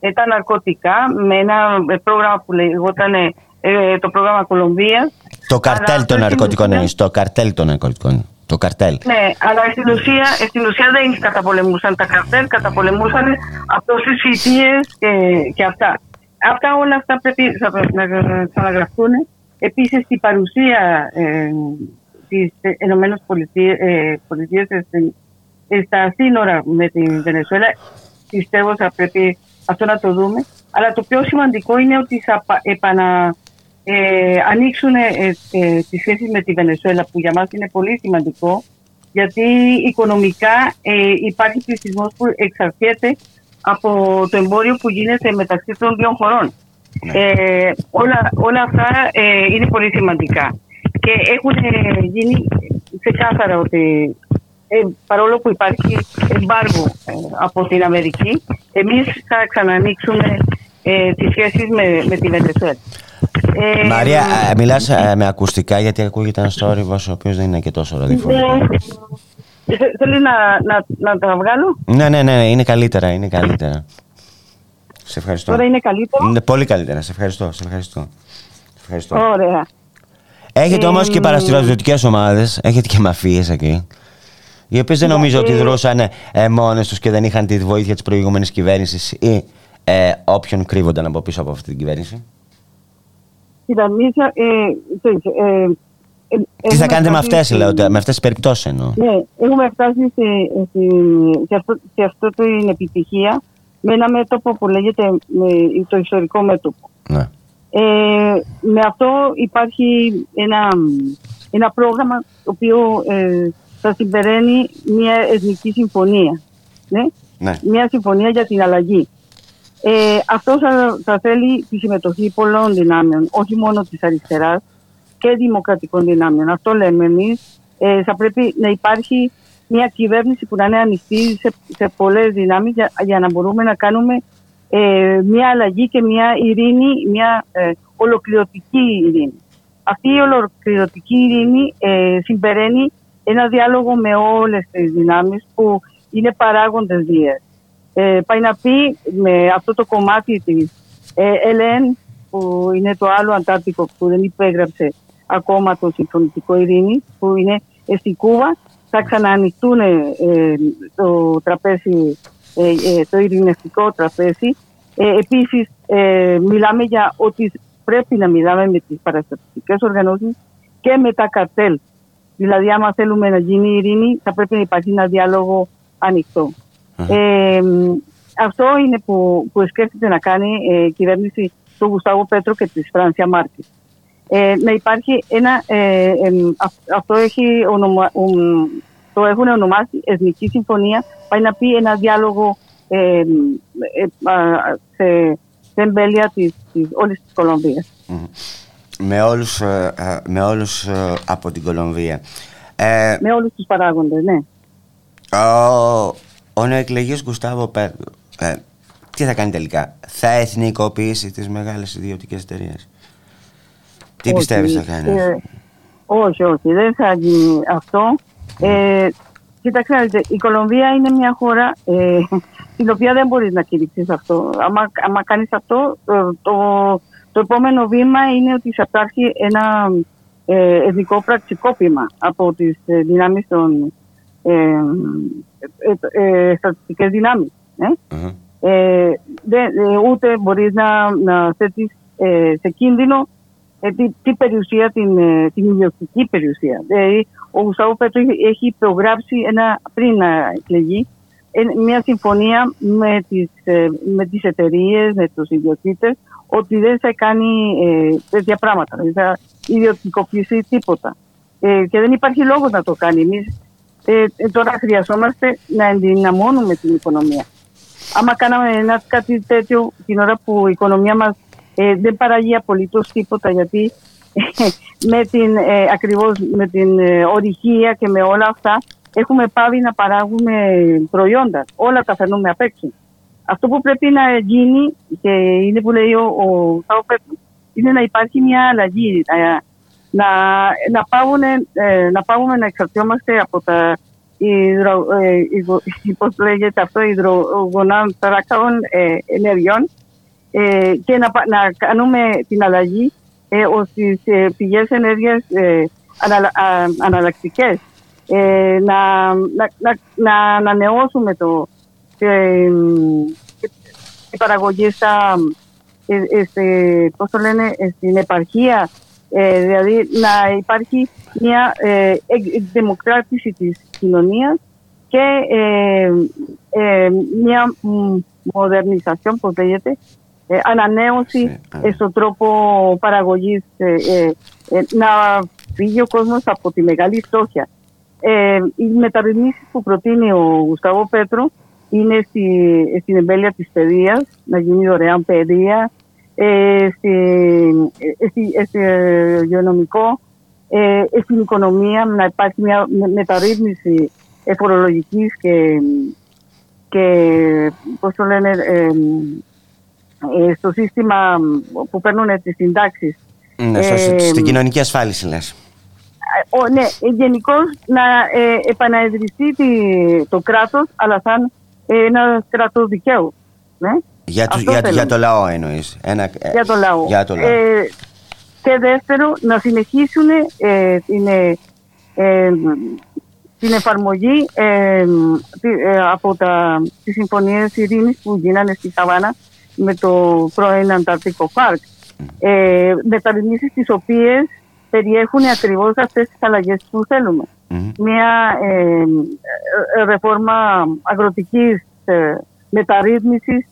ε, τα ναρκωτικά με ένα ε, πρόγραμμα που λεγόταν ε, το πρόγραμμα Κολομβίας Το καρτέλ των στην ναρκωτικών ουσία- εννοείς, το καρτέλ των ναρκωτικών. Το καρτέλ. ναι, αλλά στην ουσία, στην ουσία δεν καταπολεμούσαν τα καρτέλ, καταπολεμούσαν αυτό τις θητείε και, και αυτά. Αυτά όλα αυτά πρέπει να, να ξαναγραφούν. Επίσης, η παρουσία ε, της Ηνωμένε Πολιτείες στα σύνορα με την Βενεζουέλα, πιστεύω θα πρέπει αυτό να το δούμε. Αλλά το πιο σημαντικό είναι ότι θα πα- επανα, ε, ανοίξουν ε, ε, τις σχέσεις με τη Βενεζουέλα που για μας είναι πολύ σημαντικό γιατί οικονομικά ε, υπάρχει πληθυσμός που εξαρτιέται από το εμπόριο που γίνεται μεταξύ των δύο χωρών. Ε, όλα, όλα αυτά ε, είναι πολύ σημαντικά και έχουν ε, γίνει ξεκάθαρα ότι ε, παρόλο που υπάρχει εμπάργο ε, από την Αμερική εμείς θα ξανανοίξουμε ε, τις σχέσεις με, με τη Βενεζουέλα. Ε, Μαρία, ε, μιλάς ε, με ακουστικά γιατί ακούγεται ένα θόρυβος ο οποίος δεν είναι και τόσο ραδιοφωνικό. ναι. Θε- Θέλει να, να, να τα βγάλω; Ναι, ναι, ναι, είναι καλύτερα, είναι καλύτερα. Σε ευχαριστώ. Τώρα είναι καλύτερο. Είναι πολύ καλύτερα, σε ευχαριστώ, σε ευχαριστώ. Σε ευχαριστώ. Ωραία. Έχετε Ε, όμως και παραστηριοτικές ομάδες, έχετε και μαφίες εκεί. Οι οποίες δεν νομίζω ότι δρούσαν ε, μόνες τους και δεν είχαν τη βοήθεια της προηγούμενης κυβέρνησης ή ε, όποιον κρύβονταν από πίσω από αυτή την κυβέρνηση. Κοίτα, εμείς, ε, ξέρεις, ε, ε, Τι θα έχουμε κάνετε με φτάσει αυτές, στη- λέω, με αυτές τις περιπτώσεις εννοώ. Ναι, έχουμε φτάσει σε, σε, σε, αυτό, σε αυτό την επιτυχία με ένα μέτωπο που λέγεται με, το ιστορικό μέτωπο. Ναι. Ε, με αυτό υπάρχει ένα, ένα πρόγραμμα το οποίο ε, θα συμπεραίνει μια εθνική συμφωνία. Ναι; Ναι. Μια συμφωνία για την αλλαγή. Ε, αυτός θα, θα θέλει τη συμμετοχή πολλών δυνάμεων, όχι μόνο της αριστεράς και δημοκρατικών δυνάμεων. Αυτό λέμε εμείς. Ε, θα πρέπει να υπάρχει μια κυβέρνηση που να είναι ανοιχτή σε, σε πολλές δυνάμεις για, για να μπορούμε να κάνουμε ε, μια αλλαγή και μια ειρήνη, μια ε, ολοκληρωτική ειρήνη. Αυτή η ολοκληρωτική ειρήνη ε, συμπεραίνει ένα διάλογο με όλες τις δυνάμεις που είναι παράγοντες βίας. Ε, πάει να πει με αυτό το κομμάτι της ε, ΕΛΕΝ που είναι το άλλο Αντάρτικο που δεν υπέγραψε ακόμα το συμφωνητικό ειρήνη που είναι ε, στην Κούβα θα ξαναανοιχτούν ε, το τραπέζι, ε, ε, το ειρηνευτικό τραπέζι. Ε, επίσης ε, μιλάμε για ότι πρέπει να μιλάμε με τις παραστατικές οργανώσεις και με τα καρτέλ. Δηλαδή άμα θέλουμε να γίνει ειρήνη θα πρέπει να υπάρχει ένα διάλογο ανοιχτό. Ε, αυτό είναι που, που σκέφτεται να κάνει ε, η κυβέρνηση του Γουστάβο Πέτρο και της Φρανσία Μάρκη. Ε, να υπάρχει ένα, ε, ε, αυ- αυτό έχει ονομα, ομ, το έχουν ονομάσει Εθνική Συμφωνία, πάει να πει ένα διάλογο ε, ε, α, σε, σε εμπέλεια της, της, όλης της Κολομβίας. Με όλους, ε, ε, με όλους ε, από την Κολομβία. Ε, Με όλους τους παράγοντες, ναι. ο, ο νεοεκλεγής Γκουστάβο Πέτρο, ε, τι θα κάνει τελικά, θα εθνικοποιήσει τις μεγάλες ιδιωτικές εταιρείες; Τι Όχι, πιστεύεις θα κάνει; ε, όχι, όχι, δεν θα γίνει αυτό. Ε, κοιτάξτε, η Κολομβία είναι μια χώρα ε, την οποία δεν μπορείς να κηρύξεις αυτό. Άμα, άμα κάνεις αυτό, το, το, το επόμενο βήμα είναι ότι θα υπάρχει ένα ε, εθνικό πραξικόπημα από τις ε, δυνάμεις των ε, ε, ε, στρατιωτικές δυνάμεις. Ε; Ε, δεν, ε, ούτε μπορείς να, να θέτεις ε, σε κίνδυνο ε, τι, τι περιουσία, την, ε, την ιδιωτική περιουσία. Δηλαδή, ο Γουστάβο Πέτρο έχει προγράψει ένα, πριν να εκλεγεί ε, μια συμφωνία με τις, ε, με τις εταιρείες, με τους ιδιοκτήτες ότι δεν θα κάνει ε, τέτοια πράγματα, δεν θα ιδιωτικοποιήσει τίποτα. Ε, και δεν υπάρχει λόγος να το κάνει. Εμείς ε, ε, τώρα χρειαζόμαστε να ενδυναμώνουμε την οικονομία. Άμα κάναμε ένα κάτι τέτοιο την ώρα που η οικονομία μας ε, δεν παραγεί απολύτως τίποτα γιατί με την, ε, ακριβώς με την ε, ορυχία και με όλα αυτά έχουμε πάβει να παράγουμε προϊόντα. Όλα τα φέρνουμε απ' έξω. Αυτό που πρέπει να γίνει και είναι που λέει ο, ο είναι να υπάρχει μια αλλαγή. Να, να, να, πάγουμε, ε, να πάγουμε να εξαρτιόμαστε από τα υδρο, ε, υδρο, πώς λέγεται αυτό, υδρογονών ε, ενεργειών ε, και να, να κάνουμε την αλλαγή ε, στις ε, πηγές ενέργειας ε, ανα, αναλλακτικές. Ε, να, να, να, να ανανεώσουμε το, ε, η παραγωγή στα, ε, πώς το λένε, στην επαρχία, δηλαδή να υπάρχει μια δημοκράτηση της κοινωνίας και μια μοδερνισation, πώς λέγεται, ανανέωση στον τρόπο παραγωγής, να φύγει ο κόσμος από τη μεγάλη φτώχεια. Ε, οι μεταρρυθμίσεις που προτείνει ο Γουσταβό Πέτρο είναι στη, στην εμπέλεια της παιδείας, να γίνει δωρεάν παιδεία, ε, στη, ε, στη, ε, στη υγειονομικό, ε, στην οικονομία, να υπάρχει μια μεταρρύθμιση φορολογικής και, και πώς το λένε, ε, στο σύστημα που παίρνουν τις συντάξεις. Ναι, στην κοινωνική ασφάλιση λες ο, ναι, γενικώς να ε, επαναεδρυθεί το κράτος, αλλά σαν ένα κράτος δικαίου. Ναι. Για, το, για, για, το λαό εννοείς. Ένα, για το λαό. Για το λαό. Ε, και δεύτερο, να συνεχίσουν ε, την, ε, ε την εφαρμογή ε, από τα, τις συμφωνίες ειρήνης που γίνανε στη Χαβάνα με το πρώην Ανταρτικό Πάρκ. Ε, μεταρρυθμίσεις τις οποίες περιέχουν ακριβώς αυτές τις αλλαγές που θελουμε Μια ε, ε, ρεφόρμα αγροτικής ε, μεταρρύθμισης ε,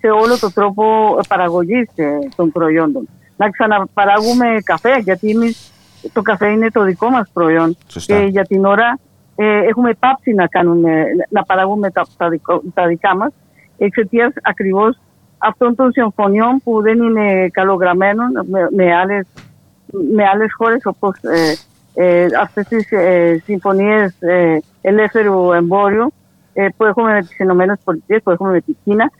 σε όλο το τρόπο παραγωγής ε, των προϊόντων. Να ξαναπαράγουμε καφέ, γιατί εμείς το καφέ είναι το δικό μας προϊόν. Και για την ώρα έχουμε πάψει να, κάνουμε, να παραγούμε τα, τα, τα δικά μας εξαιτίας ακριβώς αυτών των συμφωνιών που δεν είναι καλογραμμένων με, με άλλες με άλλες χώρες όπως ε, ε, αυτές τις ε, συμφωνίες ε, ελεύθερου εμπόριου ε, που έχουμε με τις Ηνωμένες Πολιτείες, που έχουμε με την Κίνα, ε,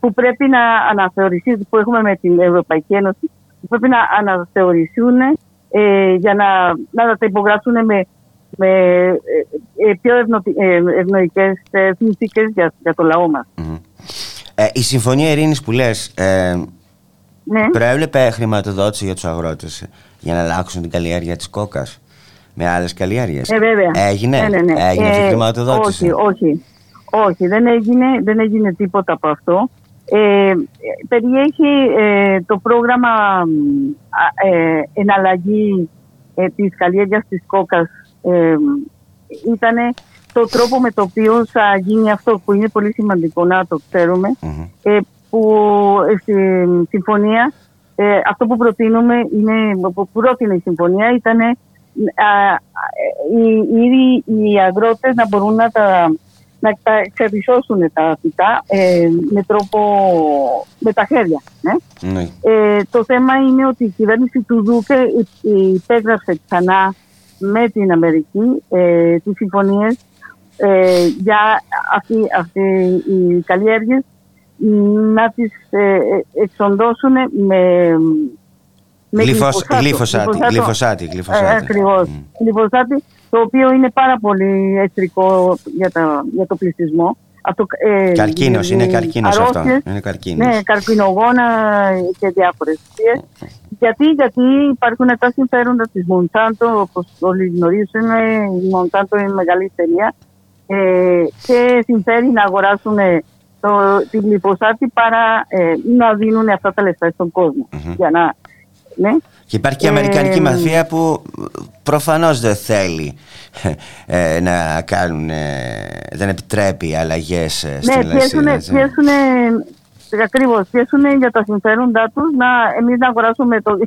που πρέπει να αναθεωρηθεί, που έχουμε με την Ευρωπαϊκή Ένωση, που πρέπει να αναθεωρηθούν για να, να τα υπογράψουν με, με πιο ευνοϊκές συνθήκες για, για το λαό μας. η Συμφωνία Ειρήνης που λες, ναι. Προέβλεπε χρηματοδότηση για τους αγρότες για να αλλάξουν την καλλιέργεια της κόκα με άλλες καλλιέργειες; Ε, βέβαια. Έγινε, ναι, ναι, ναι. έγινε ε, χρηματοδότηση; Όχι, όχι. Όχι, δεν έγινε, δεν έγινε τίποτα από αυτό. Ε, περιέχει ε, το πρόγραμμα ε, εναλλαγή ε, της καλλιέργειας της κόκας. Ε, ήταν το τρόπο με το οποίο θα γίνει αυτό που είναι πολύ σημαντικό να το ξέρουμε. Που ε, στη συμφωνία ε, αυτό που προτείνουμε είναι, που πρότεινε η συμφωνία ήταν ε, οι ίδιοι οι αγρότες να μπορούν να τα, να τα εξαρτησώσουν τα φυτά ε, με τρόπο με τα χέρια. Ναι. ναι. Ε, το θέμα είναι ότι η κυβέρνηση του Δούκε υπέγραψε ξανά με την Αμερική ε, τις συμφωνίες ε, για αυτή, αυτή οι καλλιέργειες να τις ε, ε, εξοντώσουν με, με γλυφοσάτη. Γλυφοσάτη. Ε, ακριβώς. Mm. Το οποίο είναι πάρα πολύ εχθρικό για, για το πληθυσμό. Αυτό, ε, καρκίνος, είναι καρκίνος αυτό. Είναι καρκίνος. Ναι, καρκινογόνα και διάφορες Γιατί, γιατί υπάρχουν τα συμφέροντα της Μονσάντο, όπως όλοι γνωρίζουμε, η Μονσάντο είναι μεγάλη εταιρεία ε, και συμφέρει να αγοράσουν το, τη γλυφοσάτη παρά ε, να δίνουν αυτά τα λεφτά στον κόσμο. Για να, ναι. Και υπάρχει και η Αμερικανική Ε, μαφία που προφανώς δεν θέλει ε, να κάνουν, ε, δεν επιτρέπει αλλαγές ε, στην Ναι, πιέσουν, έτσι. πιέσουν ακριβώς, πιέσουν για τα συμφέροντά τους να εμείς να αγοράσουμε το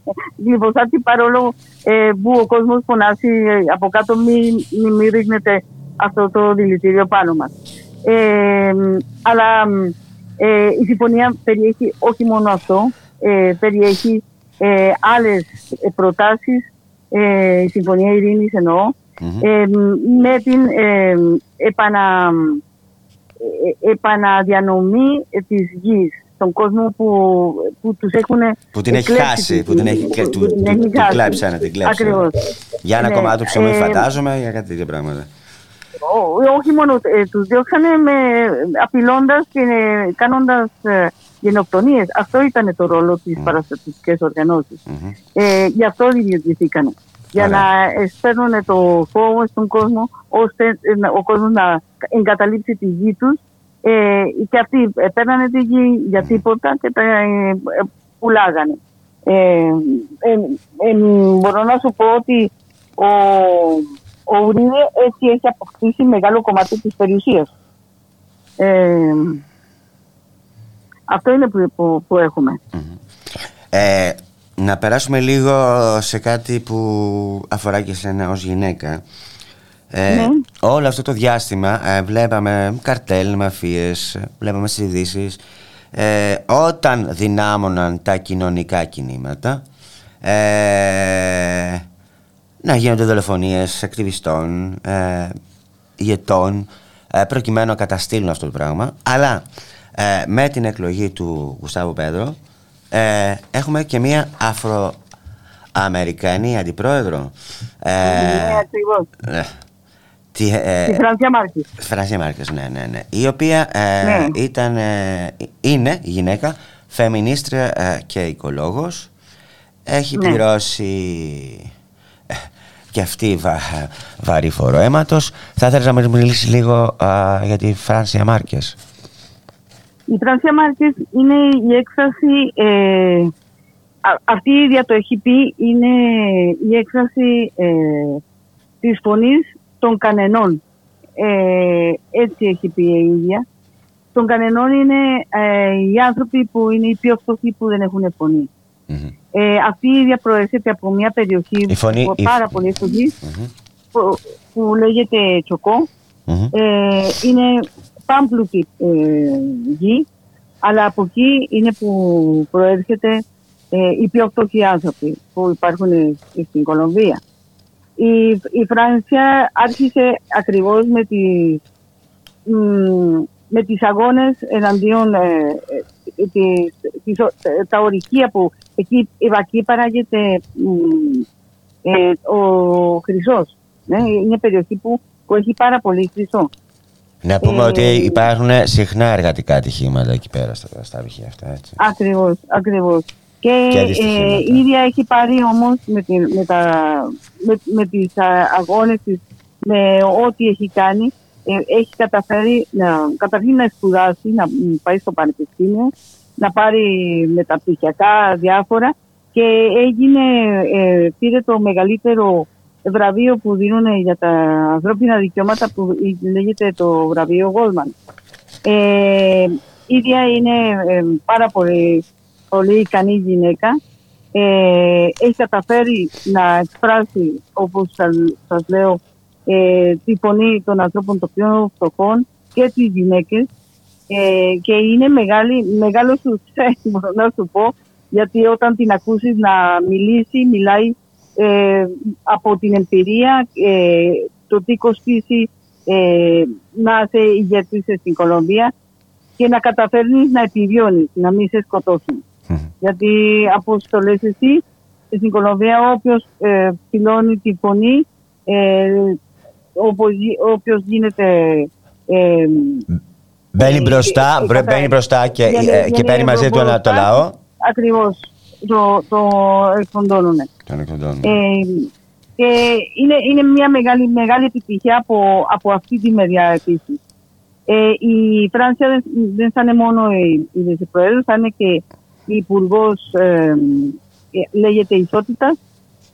γλυφοσάτι παρόλο ε, που ο κόσμος φωνάσει ε, από κάτω μην μη, μη ρίχνετε αυτό το δηλητήριο πάνω μας. Ε, αλλά ε, η συμφωνία περιέχει όχι μόνο αυτό, ε, περιέχει ε, άλλες ε, προτάσεις, ε, η Συμφωνία Ειρήνης εννοώ, ε, με την ε, επανα, ε, επαναδιανομή ε, της γης στον κόσμο που, που τους έχουν Που την έχει εκλέψει χάσει, τη που την γη, έχει- που- του- που την του- έχει την χάσει. κλέψανε, την κλέψανε. Ακριβώς. Για ένα Ναι, κομμάτι του ψωμί ε, φαντάζομαι, για κάτι τέτοια πράγματα. Ό- όχι μόνο ε, τους διώξανε με, απειλώντας και ε, κάνοντας ε, γενοκτονίες. Αυτό ήταν το ρόλο της παραστατικές οργανώσεις. Ε, γι' αυτό δημιουργηθήκανε. Για να ε, σπέρνουν το φόβο στον κόσμο, ώστε ε, να- ο κόσμος να εγκαταλείψει τη γη τους. Ε, και αυτοί ε, παίρνανε τη γη για τίποτα και τα ε, ε, πουλάγανε. Ε, ε, ε, μπορώ να σου πω ότι ο, ο Ουρίδε έτσι έχει αποκτήσει μεγάλο κομμάτι της περιουσίας. Ε, αυτό είναι που, που, που έχουμε. Ε, να περάσουμε λίγο σε κάτι που αφορά και σένα ως γυναίκα. Ε, Ναι. Όλο αυτό το διάστημα ε, βλέπαμε καρτέλ, μαφίες, ε, βλέπαμε στις ειδήσει. Ε, όταν δυνάμωναν τα κοινωνικά κινήματα ε, να γίνονται δολοφονίες ακτιβιστών, ε, ηγετών ε, προκειμένου να καταστήλουν αυτό το πράγμα αλλά ε, με την εκλογή του Γουστάβου Πέδρο ε, έχουμε και μία Αφροαμερικανή αντιπρόεδρο ε, ναι, ακριβώς. ε, τι, ε, Τη Φρανσία Μάρκης. Φρανσία Μάρκες, ναι, ναι, ναι. Η οποία ε, Ναι. ήταν, ε, είναι γυναίκα, φεμινίστρια ε, και οικολόγος. Έχει Ναι. πληρώσει ε, και αυτή βα, βαρύ φόρο αίματος. Θα ήθελα να μας μιλήσεις λίγο α, για τη Φρανσία Μάρκες. Η Φρανσία Μάρκες είναι η έκφραση, ε, α- αυτή η ίδια το έχει πει, είναι η έκφραση ε, της φωνής των κανενών. Ε, έτσι έχει πει η ίδια. Των κανενών είναι ε, οι άνθρωποι που είναι οι πιο φτωχοί που δεν έχουν φωνή. Ε, αυτή η ίδια προέρχεται από μια περιοχή Η φωνή- που η- πάρα πολύ φτωχή που, που λέγεται Τσοκό. Ε, είναι πάμπλουτη ε, γη, αλλά από εκεί είναι που προέρχεται ε, οι πιο φτωχοί άνθρωποι που υπάρχουν ε, στην Κολομβία. Η, η Φρανσία άρχισε ακριβώς με, τις, μ, με τις αγώνες εναντίον ε, ε, της, της, ο- τα ορυχεία που εκεί, εκεί παράγεται μ, ε, ο χρυσός. Ναι, είναι μια περιοχή που, που έχει πάρα πολύ χρυσό. Να πούμε Ε, ότι υπάρχουν συχνά εργατικά ατυχήματα εκεί πέρα στα, στα αρχεία αυτά, έτσι. Ακριβώς, ακριβώς. Και, Και ε, αντιστοιχήματα. η ίδια έχει πάρει όμως με, την- με, τα, με, με τις α, αγώνες της, με ό,τι έχει κάνει, ε, έχει καταφέρει να, καταρχήν να σπουδάσει, να μ, πάει στο πανεπιστήμιο, να πάρει μεταπτυχιακά διάφορα και έγινε, ε, πήρε το μεγαλύτερο βραβείο που δίνουν για τα ανθρώπινα δικαιώματα που λέγεται το βραβείο Goldman. Ε, η ίδια είναι ε, πάρα πολύ, πολύ ικανή γυναίκα. Ε, έχει καταφέρει να εκφράσει, όπως σας, σας λέω, ε, τη φωνή των ανθρώπων των πιο φτωχών και τις γυναίκες ε, και είναι μεγάλη, μεγάλος σου μπορώ να σου πω, γιατί όταν την ακούσεις να μιλήσει, μιλάει ε, από την εμπειρία, ε, το τι κοστίζει ε, να είσαι ηγετής στην Κολομβία και να καταφέρνεις να επιβιώνεις, να μην σε σκοτώσουν. Γιατί όπως το λες εσύ, στην Κολομβία όποιος ε, ψηλώνει τη φωνή, ε, όπως γι- όποιος γίνεται... Ε, Μπαίνει ε, μπροστά, ε, μπρε- κατά- μπαίνει μπροστά και, βγαίνει- ε, και βγαίνει παίρνει μαζί του ένα- το μπροστά. λαό. Ακριβώς, το, το εκφοντώνουν. Τον εκδοτών. Ε, και είναι, είναι μια μεγάλη, μεγάλη επιτυχία από, από αυτή τη μεριά επίσης. Ε, η Φράνσια δεν, δεν θα είναι μόνο η, η Προέδρος, θα είναι και η Υπουργός ε, ε, λέγεται ισότητας.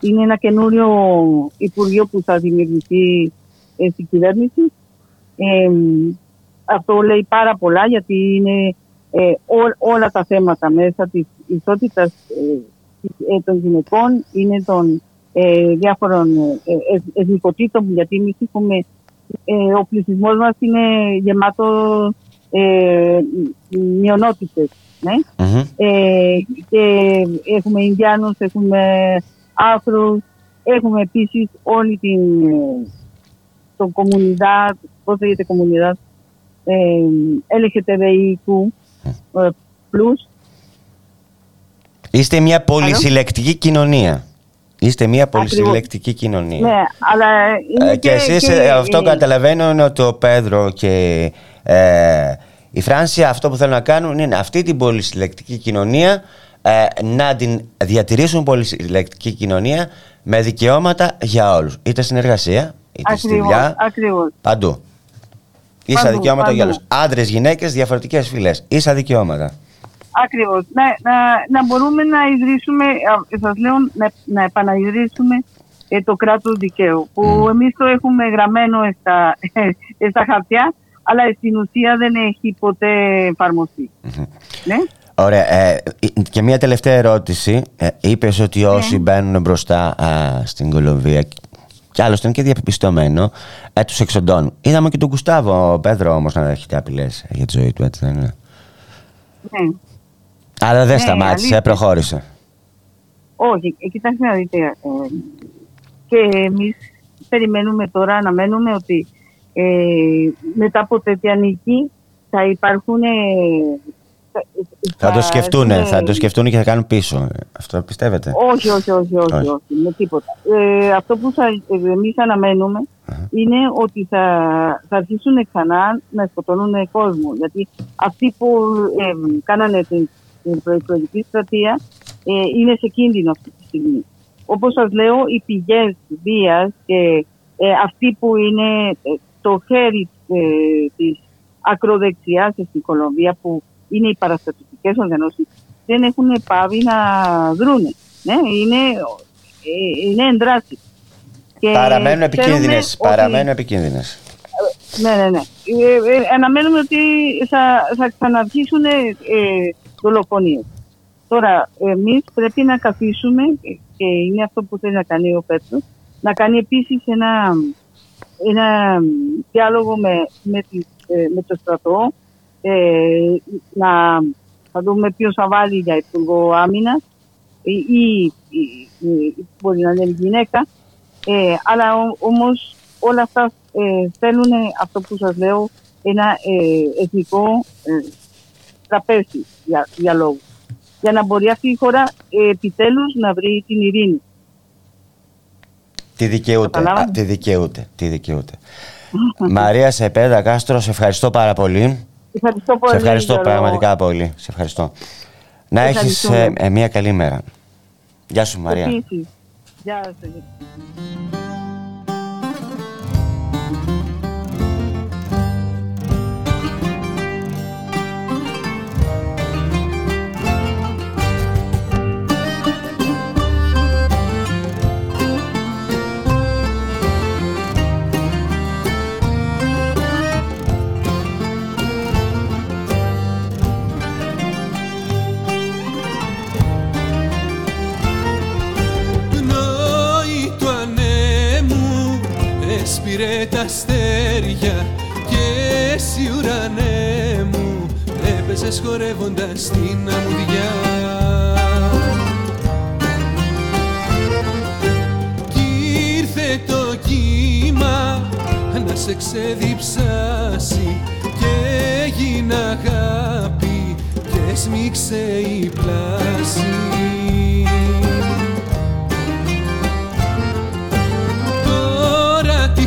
Είναι ένα καινούριο Υπουργείο που θα δημιουργηθεί ε, στην κυβέρνηση. Ε, αυτό λέει πάρα πολλά γιατί είναι ε, ό, όλα τα θέματα μέσα της ισότητας ε, ε, των γυναικών, είναι των ε, διάφορων ε, εθνικοτήτων, γιατί εμείς έχουμε, ε, ο πληθυσμός μας είναι γεμάτος ε, μειονότητες. Ναι; Ε, και έχουμε Ινδιάνους, έχουμε Άφρους, έχουμε επίσης όλη την το κομμουνιδά, πώς λέγεται κομμουνιδά, ε, LGTBIQ plus. Είστε μια πολυσυλλεκτική κοινωνία. Είστε μια πολυσυλλεκτική κοινωνία. Ναι, αλλά είναι Ε, και, εσείς και- ε, αυτό καταλαβαίνω είναι ότι ο Πέδρο και ε, η Φράνσια αυτό που θέλουν να κάνουν είναι αυτή την πολυσυλλεκτική κοινωνία ε, να την διατηρήσουν πολυσυλλεκτική κοινωνία με δικαιώματα για όλους. Είτε στην εργασία, είτε στη Ακριβώς, δουλειά, ακριβώς. παντού. Ίσα Παντού, δικαιώματα για παντού. όλους. Άντρες, γυναίκες, διαφορετικές φυλές. Ίσα δικαιώματα. Ακριβώς. Να, να, να μπορούμε να ιδρύσουμε, α, σας λέω, να, να επαναειδρύσουμε ε, το κράτος δικαίου, που εμείς το έχουμε γραμμένο στα, στα χαρτιά, αλλά στην ουσία δεν έχει ποτέ εφαρμοστεί. Ναι. Ωραία. Ε, και μια τελευταία ερώτηση. Ε, Είπες ότι όσοι μπαίνουν μπροστά α, στην Κολομβία, κι άλλωστε είναι και διαπιστωμένο, ε, τους εξοντώνουν. Είδαμε και τον Κουστάβο Πέδρο όμως να έχετε απειλέ για τη ζωή του, έτσι δεν είναι; ναι. Αλλά δεν Ναι, σταμάτησε, αλήθεια. προχώρησε. Όχι, ε, κοιτάξτε να δείτε. ε, και εμείς περιμένουμε τώρα, αναμένουμε ότι ε, μετά από τέτοια νίκη θα υπάρχουν... ε, Θα το σκεφτούν, είναι- θα το σκεφτούν και θα κάνουν πίσω. Ε, Αυτό πιστεύετε; Όχι, όχι, όχι, όχι, Όχι. όχι, με τίποτα. Ε, αυτό που θα, εμείς αναμένουμε είναι ότι θα, θα αρχίσουν ξανά να σκοτώνουν κόσμο. Γιατί αυτοί που ε, κάνανε την, την προεκλογική στρατεία ε, είναι σε κίνδυνο αυτή τη στιγμή. Όπως σας λέω, οι πηγές βίας και ε, αυτοί που είναι ε, το χέρι ε, της ακροδεξιάς στην Κολομβία που είναι οι παραστατικές οργανώσεις δεν έχουν πάβει να δρούνε. Ναι, είναι, ε, είναι εντράσει. Και Παραμένουν ξέρουμε επικίνδυνες. ότι- Παραμένουν επικίνδυνες. ναι, ναι, ναι. Ε, ε, αναμένουμε ότι θα, θα ξαναρχίσουν ε, δολοφονίες. Τώρα, εμείς πρέπει να καθίσουμε, και είναι αυτό που θέλει να κάνει ο Πέτρος, να κάνει επίσης ένα, ένα διάλογο με, με, τη- ε, με το στρατό, ε, να θα δούμε ποιος θα βάλει για υπουργό άμυνας ή, ή, ή- ή μπορεί να είναι γυναίκα. Ε, αλλά ο- όμως όλα αυτά ε, θέλουν αυτό που σας λέω ένα ε, εθνικό ε, τραπέζι για, διαλόγου. Για να μπορεί αυτή η χώρα ε, επιτέλους να βρει την ειρήνη. Τι δικαιούται. Καταλάβατε; Α, τι δικαιούται. Τι δικαιούται. Μαρία Σεπέδα Κάστρο, σε ευχαριστώ πάρα πολύ. Ευχαριστώ πολύ. Σε ευχαριστώ Γιώργο. πραγματικά πολύ. Σε ευχαριστώ. Να έχεις Ευχαριστούμε. ε, ε, μια καλή μέρα. Γεια σου Μαρία. Επίσης. Γεια σας. Έσπηρε τα αστέρια και εσύ ουρανέ μου έπαιζες χορεύοντας την αμμουδιά. Κι ήρθε το κύμα να σε ξεδιψάσει και έγινε αγάπη και σμίξε η πλάση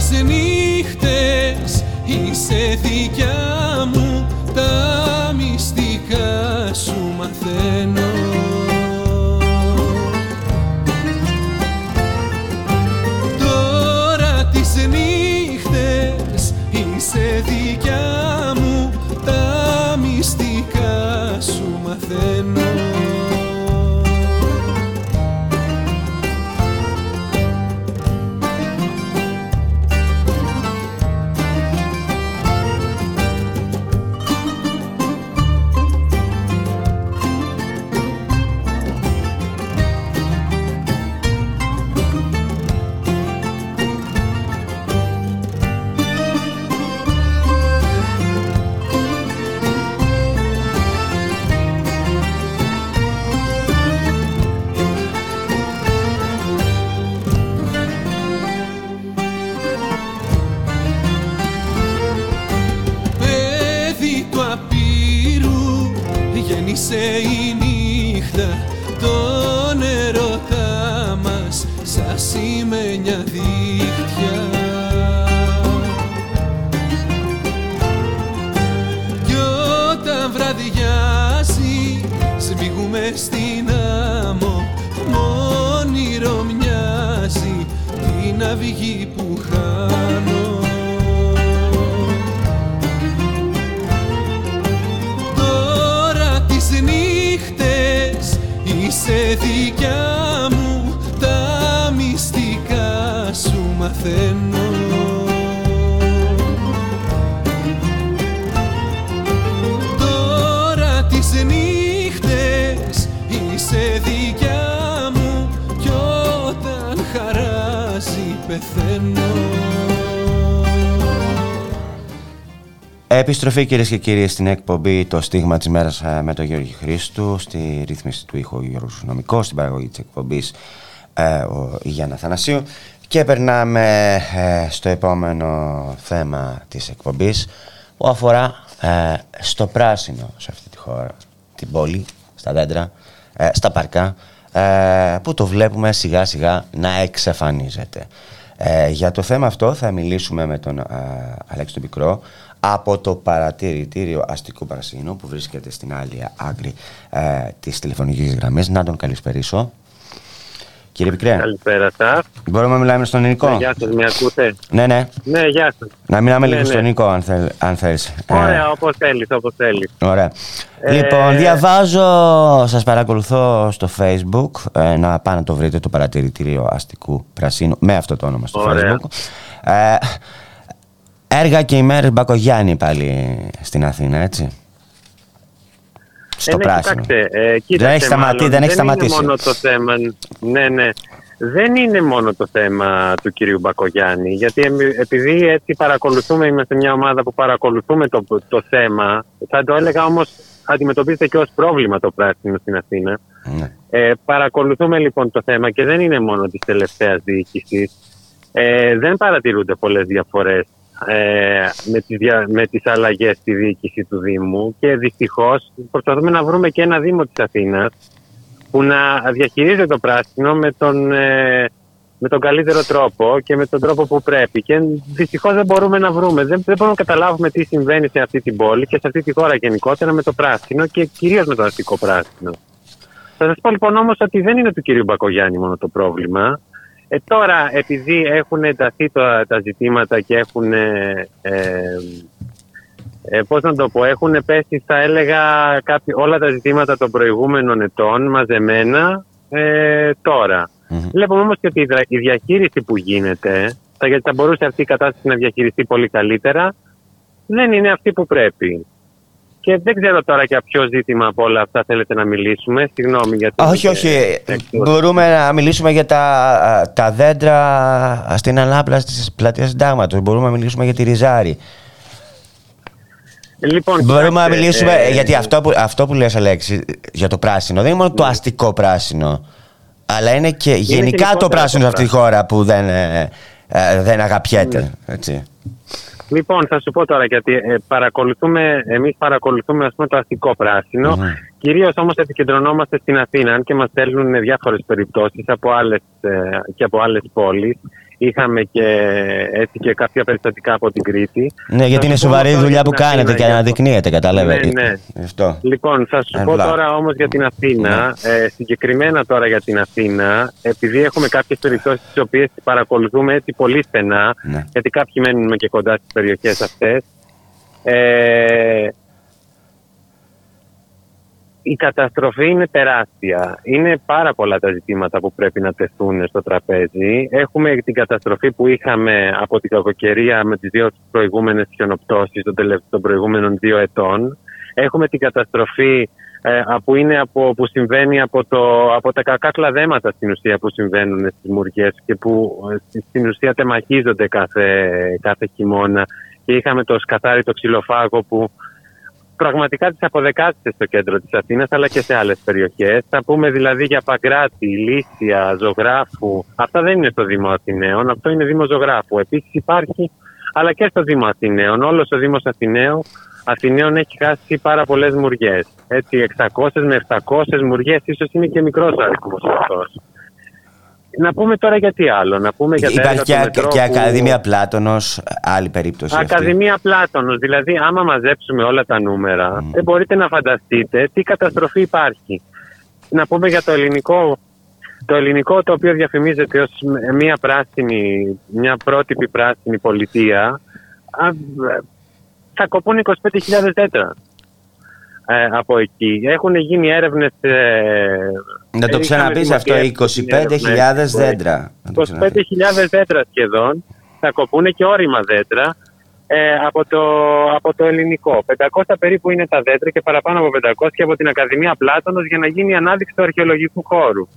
τις νύχτες είσαι δικιά μου Τα μυστικά σου μαθαίνω την αυγή που χάνω. Τώρα τις νύχτες είσαι δικιά μου τα μυστικά σου μαθαίνω πεθαίνω Επιστροφή κυρίες και κύριοι στην εκπομπή Το Στίγμα της Μέρας με τον Γιώργη Χρήστου, στη ρύθμιση του ήχου Γιώργος Νομικός, στην παραγωγή της εκπομπής ε, ο Γιάννα Θανασίου. Και περνάμε ε, στο επόμενο θέμα της εκπομπής που αφορά ε, στο πράσινο σε αυτή τη χώρα, την πόλη, στα δέντρα, ε, στα παρκά, ε, που το βλέπουμε σιγά σιγά να εξαφανίζεται. Ε, για το θέμα αυτό θα μιλήσουμε με τον ε, Αλέξη τον Πικρό από το παρατηρητήριο αστικού πρασίνου που βρίσκεται στην άλλη άκρη ε, της τηλεφωνικής γραμμής. Να τον καλησπερίσω. Κύριε Πικρέ, Καλησπέρα σας. μπορούμε να μιλάμε στον ελληνικό. γεια σας, με ακούτε; Ναι, ναι. Ναι, γεια σας. Να μιλάμε Ναι, λίγο ναι. στον ελληνικό αν, θέλ, αν θέλεις. Ε, Ωραία, όπως θέλεις, όπως θέλεις. Ωραία. Ε, Λοιπόν, διαβάζω, σας παρακολουθώ στο facebook, ε, να πάνε να το βρείτε το παρατηρητήριο αστικού πρασίνου, με αυτό το όνομα στο Ωραία. facebook. Ε, έργα και ημέρες Μπακογιάννη πάλι στην Αθήνα, έτσι. Στο Ε, ναι, πράσινο. Κοιτάξτε, ε, κοίταξε, Δεν έχει σταματήσει, μάλλον, δεν έχει σταματήσει. Είναι μόνο το θέμα, ναι, ναι. Δεν είναι μόνο το θέμα του κυρίου Μπακογιάννη, γιατί εμ- επειδή έτσι παρακολουθούμε, είμαστε μια ομάδα που παρακολουθούμε το, το θέμα, θα το έλεγα όμως αντιμετωπίζεται και ως πρόβλημα το πράσινο στην Αθήνα. Ναι. Ε, παρακολουθούμε λοιπόν το θέμα και δεν είναι μόνο της τελευταίας διοίκησης. Ε, δεν παρατηρούνται πολλές διαφορές ε, με, τις δια, με τις αλλαγές στη διοίκηση του Δήμου και δυστυχώς προσπαθούμε να βρούμε και ένα Δήμο της Αθήνας που να διαχειρίζεται το πράσινο με τον, ε, με τον καλύτερο τρόπο και με τον τρόπο που πρέπει. Και δυστυχώς δεν μπορούμε να βρούμε, δεν, δεν μπορούμε να καταλάβουμε τι συμβαίνει σε αυτή την πόλη και σε αυτή τη χώρα γενικότερα με το πράσινο και κυρίως με το αστικό πράσινο. Θα σας πω λοιπόν όμως ότι δεν είναι του κυρίου Μπακογιάννη μόνο το πρόβλημα. Ε, τώρα, επειδή έχουν ενταθεί τα, τα ζητήματα και έχουν, ε, ε, ε, πώς να το πω, έχουν πέσει, θα έλεγα, κάποιοι, όλα τα ζητήματα των προηγούμενων ετών μαζεμένα ε, τώρα. Βλέπουμε όμως και ότι η, δρα- η διαχείριση που γίνεται, θα, γιατί θα μπορούσε αυτή η κατάσταση να διαχειριστεί πολύ καλύτερα, δεν είναι αυτή που πρέπει. Και δεν ξέρω τώρα για ποιο ζήτημα από όλα αυτά θέλετε να μιλήσουμε. Συγγνώμη για την, Όχι, όχι. ε, Μπορούμε να μιλήσουμε για τα, τα δέντρα στην ανάπλαση της πλατείας συντάγματος. Μπορούμε να μιλήσουμε για τη Ριζάρη. Λοιπόν, Μπορούμε να κοιτάξτε, μιλήσουμε, ε, γιατί αυτό που, αυτό που λες Αλέξη, για το πράσινο, δεν είναι μόνο το αστικό πράσινο, αλλά είναι και γενικά το γενικότερα πράσινο σε το αυτή τη χώρα που δεν, ε, ε, δεν αγαπιέται. Έτσι. Λοιπόν, θα σου πω τώρα γιατί ε, παρακολουθούμε, εμείς παρακολουθούμε ας πούμε, το αστικό πράσινο. Κυρίως όμως επικεντρωνόμαστε στην Αθήνα, αν και μας στέλνουν διάφορες περιπτώσεις από άλλες, ε, και από άλλες πόλεις. Είχαμε και έτσι και κάποια περιστατικά από την Κρήτη. Ναι, Θα γιατί είναι σου πω σοβαρή η τώρα δουλειά για που την κάνετε Αθήνα, και για- αναδεικνύεται, καταλαβαίνετε. Ναι, ναι. Αυτό. Λοιπόν, θα σου πω Ευλά. τώρα όμως για την Αθήνα, ε, συγκεκριμένα τώρα για την Αθήνα, επειδή έχουμε κάποιες περιπτώσεις τις οποίες τις παρακολουθούμε έτσι πολύ στενά, Ναι. γιατί κάποιοι μένουν και κοντά στις περιοχές αυτές, ε, η καταστροφή είναι τεράστια. Είναι πάρα πολλά τα ζητήματα που πρέπει να τεθούν στο τραπέζι. Έχουμε την καταστροφή που είχαμε από την κακοκαιρία με τις δύο προηγούμενες χιονοπτώσεις των, τελευ- των προηγούμενων δύο ετών. Έχουμε την καταστροφή ε, α, που, είναι από, που συμβαίνει από, το, από τα κακά κλαδέματα στην ουσία που συμβαίνουν στις μουριές και που ε, στη- στην ουσία τεμαχίζονται κάθε, κάθε χειμώνα. Και είχαμε το σκαθάρι το ξυλοφάγο που πραγματικά τις αποδεκάτησε στο κέντρο της Αθήνας αλλά και σε άλλες περιοχές. Θα πούμε δηλαδή για Παγκράτη, Λύσια, Ζωγράφου. Αυτά δεν είναι στο Δήμο Αθηναίων, αυτό είναι Δήμο Ζωγράφου. Επίσης υπάρχει αλλά και στο Δήμο Αθηναίων. Όλος ο Δήμος Αθηναίου, Αθηναίων έχει χάσει πάρα πολλές μουριές. Έτσι, 600 με 700 μουριές, ίσως είναι και μικρός ο αριθμός αυτός. Να πούμε τώρα για τι άλλο. Να πούμε για τα Υπάρχει έργα και, του α- μετρό και που- Ακαδημία Πλάτωνος, άλλη περίπτωση αυτή. Ακαδημία Πλάτωνος. Δηλαδή, άμα μαζέψουμε όλα τα νούμερα, δεν μπορείτε να φανταστείτε τι καταστροφή υπάρχει. Να πούμε για το ελληνικό, το ελληνικό το οποίο διαφημίζεται ως μια πράσινη, μια πρότυπη πράσινη πολιτεία, α, θα κοπούν 25.000 δέντρα. Ε, από εκεί. Έχουν γίνει έρευνες... Ε, Να το είχαμε ξαναπείς αυτό, δημοσιεύσει 25.000 δέντρα. Να το 25.000 δέντρα σχεδόν θα κοπούν και όρημα δέντρα ε, από, το, από το ελληνικό. 500 περίπου είναι τα δέντρα και παραπάνω από 500 και από την Ακαδημία Πλάτωνος για να γίνει η ανάδειξη του αρχαιολογικού χώρου.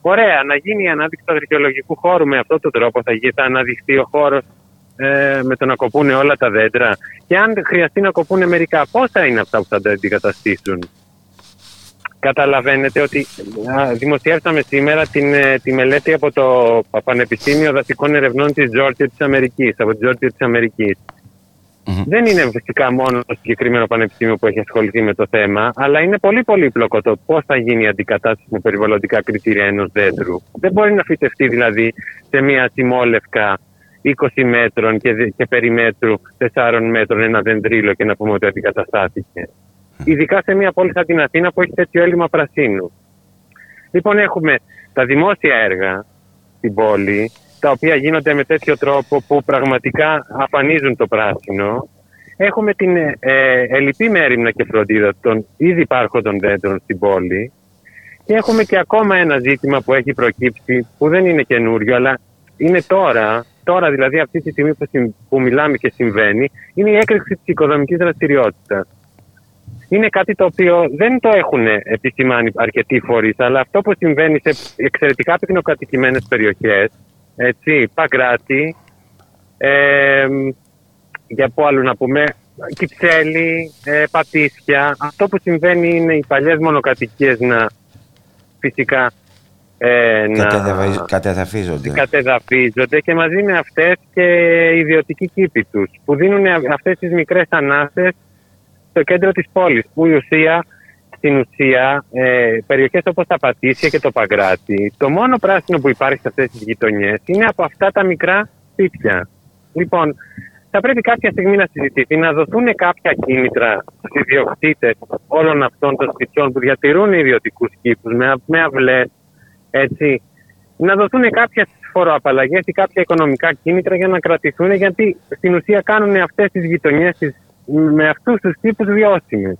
Ωραία, να γίνει η ανάδειξη του αρχαιολογικού χώρου με αυτόν τον τρόπο θα, γι- θα αναδειχθεί ο χώρος ε, με το να κοπούνε όλα τα δέντρα. Και αν χρειαστεί να κοπούνε μερικά, πόσα είναι αυτά που θα τα αντικαταστήσουν; Καταλαβαίνετε ότι α, δημοσιεύσαμε σήμερα την, ε, τη μελέτη από το Πανεπιστήμιο Δασικών Ερευνών της Georgia της Αμερικής, από τη Georgia της αμερικης Δεν είναι φυσικά μόνο το συγκεκριμένο πανεπιστήμιο που έχει ασχοληθεί με το θέμα, αλλά είναι πολύ πολύπλοκο το πώς θα γίνει η αντικατάσταση με περιβαλλοντικά κριτήρια ενός δέντρου. Δεν μπορεί να φυτευτεί δηλαδή σε μια τιμόλευκα 20 μέτρων και, δε- και περιμέτρου 4 μέτρων ένα δεντρίλο και να πούμε ότι αντικαταστάθηκε. Ειδικά σε μια πόλη σαν την Αθήνα που έχει τέτοιο έλλειμμα πρασίνου. Λοιπόν, έχουμε τα δημόσια έργα στην πόλη, τα οποία γίνονται με τέτοιο τρόπο που πραγματικά αφανίζουν το πράσινο. Έχουμε την ε, ε, ελλειπή μέρημνα και φροντίδα των ήδη υπάρχοντων δέντρων στην πόλη. Και έχουμε και ακόμα ένα ζήτημα που έχει προκύψει, που δεν είναι καινούριο, αλλά είναι τώρα, τώρα δηλαδή αυτή τη στιγμή που, συμ- που μιλάμε και συμβαίνει, είναι η έκρηξη της οικοδομικής δραστηριότητας. Είναι κάτι το οποίο δεν το έχουν επισημάνει αρκετοί φορείς, αλλά αυτό που συμβαίνει σε εξαιρετικά πυκνοκατοικημένες περιοχές, έτσι, Παγκράτη, ε, για πού άλλο να πούμε, Κυψέλη, ε, Πατήσια. Αυτό που συμβαίνει είναι οι παλιές μονοκατοικίες να φυσικά ε, να Κατεδαφι- Κατεδαφίζονται. κατεδαφίζονται και μαζί με αυτές και οι ιδιωτικοί κήποι τους που δίνουν αυτές τις μικρές ανάσες στο κέντρο της πόλης που η ουσία, στην ουσία ε, περιοχές όπως τα Πατήσια και το Παγκράτη το μόνο πράσινο που υπάρχει σε αυτές τις γειτονιές είναι από αυτά τα μικρά σπίτια. Λοιπόν, θα πρέπει κάποια στιγμή να συζητηθεί να δοθούν κάποια κίνητρα στους ιδιοκτήτες όλων αυτών των σπιτιών που διατηρούν ιδιωτικούς κήπους με, α- με αυλές, έτσι, να δοθούν κάποιες φοροαπαλλαγές ή κάποια οικονομικά κίνητρα για να κρατηθούν, γιατί στην ουσία κάνουν αυτές τις γειτονιές με αυτούς τους τύπους βιώσιμες.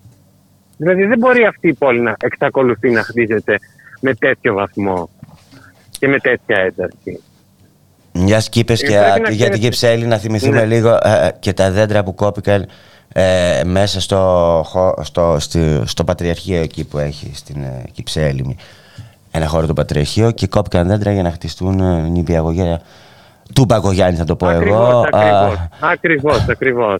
Δηλαδή δεν μπορεί αυτή η πόλη να εξακολουθεί να χτίζεται με τέτοιο βαθμό και με τέτοια ένταση. Μιας και είπες Ε, και πρέπει α, να για την ξέρετε- Κυψέλη να θυμηθούμε Ναι. λίγο ε, ε, και τα δέντρα που κόπηκαν ε, μέσα στο, χω- στο, στη- στο Πατριαρχείο εκεί που έχει στην ε, Κυψέλη. Ένα χώρο του Πατριαρχείου και κόπηκαν δέντρα για να χτιστούν ε, νηπιαγωγεία του Παγκογιάννη θα το πω εγώ. Ακριβώς, Α, ακριβώς, ακριβώς.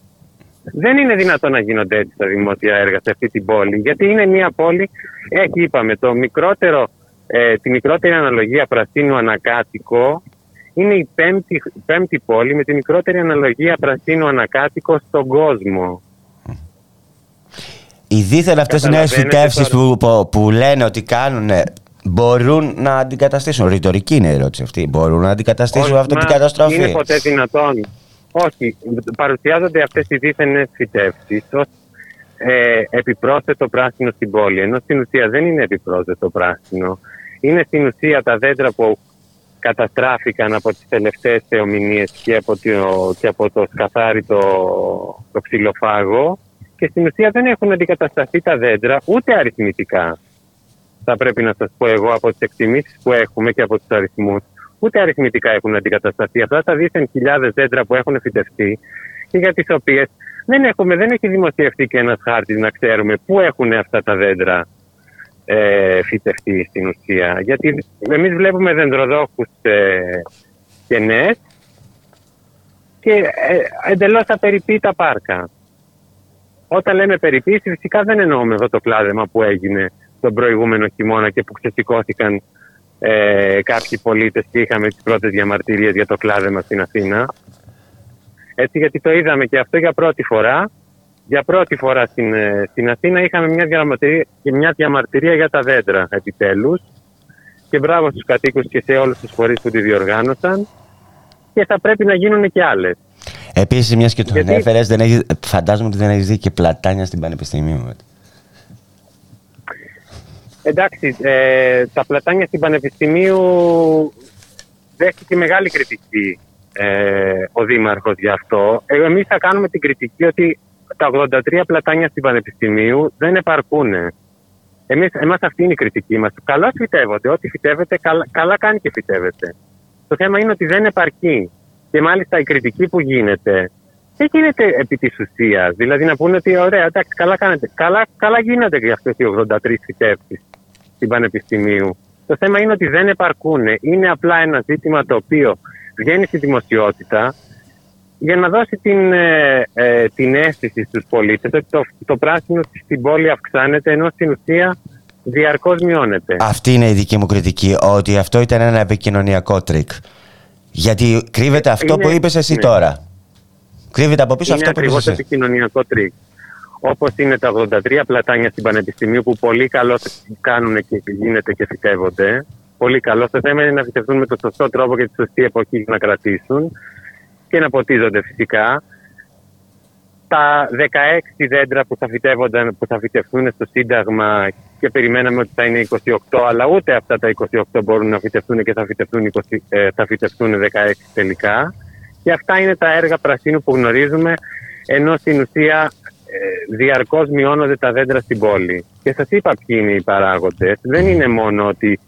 Δεν είναι δυνατόν να γίνονται έτσι τα δημόσια έργα σε αυτή την πόλη. Γιατί είναι μια πόλη, έχει είπαμε, το μικρότερο, ε, τη μικρότερη αναλογία πρασίνου ανακάτοικο είναι η πέμπτη, πέμπτη πόλη με τη μικρότερη αναλογία πρασίνου ανακάτοικο στον κόσμο. οι δίθεν αυτές οι νέες Καταλαβαίνετε φυτεύσεις τώρα. που, που, που λένε ότι κάνουν μπορούν να αντικαταστήσουν. Ρητορική είναι η ερώτηση αυτή. Μπορούν να αντικαταστήσουν Όχι, αυτή την μα καταστροφή. Είναι ποτέ δυνατόν. Όχι, παρουσιάζονται αυτές οι δίθεν φυτεύσεις ως ε, επιπρόσθετο πράσινο στην πόλη. Ενώ στην ουσία δεν είναι επιπρόσθετο πράσινο. Είναι στην ουσία τα δέντρα που καταστράφηκαν από τις τελευταίες θεομηνίες και από το, και από το σκαθάρι το, το ξυλοφάγο και στην ουσία δεν έχουν αντικατασταθεί τα δέντρα ούτε αριθμητικά. Θα πρέπει να σας πω εγώ από τις εκτιμήσεις που έχουμε και από τους αριθμούς ούτε αριθμητικά έχουν αντικατασταθεί. Αυτά τα δίθεν χιλιάδες δέντρα που έχουν φυτευτεί και για τις οποίες δεν, έχουμε, δεν έχει δημοσιευτεί και ένας χάρτης να ξέρουμε πού έχουν αυτά τα δέντρα ε, φυτευτεί στην ουσία. Γιατί εμείς βλέπουμε δεντροδόχους ε, κενές και ε, εντελώς απεριποίητα πάρκα. Όταν λέμε περιποίηση, φυσικά δεν εννοούμε εδώ το κλάδεμα που έγινε τον προηγούμενο χειμώνα και που ξεσηκώθηκαν ε, κάποιοι πολίτες και είχαμε τις πρώτες διαμαρτυρίες για το κλάδεμα στην Αθήνα. Έτσι, γιατί το είδαμε και αυτό για πρώτη φορά Για πρώτη φορά στην, ε, στην Αθήνα είχαμε μια διαμαρτυρία, μια διαμαρτυρία για τα δέντρα επιτέλους και μπράβο στους κατοίκους και σε όλους τους φορείς που τη διοργάνωσαν και θα πρέπει να γίνουν και άλλες. Επίσης, μιας και το Γιατί- ανέφερε, δεν έχεις- φαντάζομαι ότι δεν έχεις δει και πλατάνια στην Πανεπιστημίου. Εντάξει, ε, τα πλατάνια στην Πανεπιστημίου δέχτηκε μεγάλη κριτική ε, ο Δήμαρχος γι' αυτό. Ε, εμείς θα κάνουμε την κριτική ότι τα 83 πλατάνια στην Πανεπιστημίου δεν επαρκούν. Εμείς, εμάς αυτή είναι η κριτική μας. Καλά φυτεύονται. Ό,τι φυτεύεται, καλά, καλά κάνει και φυτεύεται. Το θέμα είναι ότι δεν επαρκεί. Και μάλιστα η κριτική που γίνεται δεν γίνεται επί της ουσίας. Δηλαδή να πούνε ότι ωραία, εντάξει, καλά κάνετε. Καλά, καλά γίνονται και αυτές οι 83 φυτεύσεις στην Πανεπιστημίου. Το θέμα είναι ότι δεν επαρκούν. Είναι απλά ένα ζήτημα το οποίο βγαίνει στη δημοσιότητα για να δώσει την, ε, ε, την αίσθηση στους πολίτες ότι το, το πράσινο στην πόλη αυξάνεται ενώ στην ουσία διαρκώς μειώνεται. Αυτή είναι η δική μου κριτική, ότι αυτό ήταν ένα επικοινωνιακό τρικ. Γιατί κρύβεται αυτό Είναι- που είπες εσύ ναι. τώρα. Κρύβεται από πίσω είναι αυτό που είπες ακριβώς εσύ. επικοινωνιακό τρικ. Όπως είναι τα 83 πλατάνια στην Πανεπιστημίου που πολύ καλώς κάνουν και γίνεται και φυτεύονται. Πολύ καλό. Το θέμα είναι να φυτευτούν με το σωστό τρόπο και τη σωστή εποχή για να κρατήσουν και να ποτίζονται φυσικά. Τα 16 δέντρα που θα, φυτεύονταν, που θα φυτευτούν στο Σύνταγμα και περιμέναμε ότι θα είναι 28, αλλά ούτε αυτά τα 28 μπορούν να φυτευτούν και θα φυτευτούν, 20, ε, θα φυτευτούν 16 τελικά. Και αυτά είναι τα έργα πρασίνου που γνωρίζουμε, ενώ στην ουσία ε, διαρκώς μειώνονται τα δέντρα στην πόλη. Και σας είπα ποιοι είναι οι παράγοντες. Δεν είναι μόνο ότι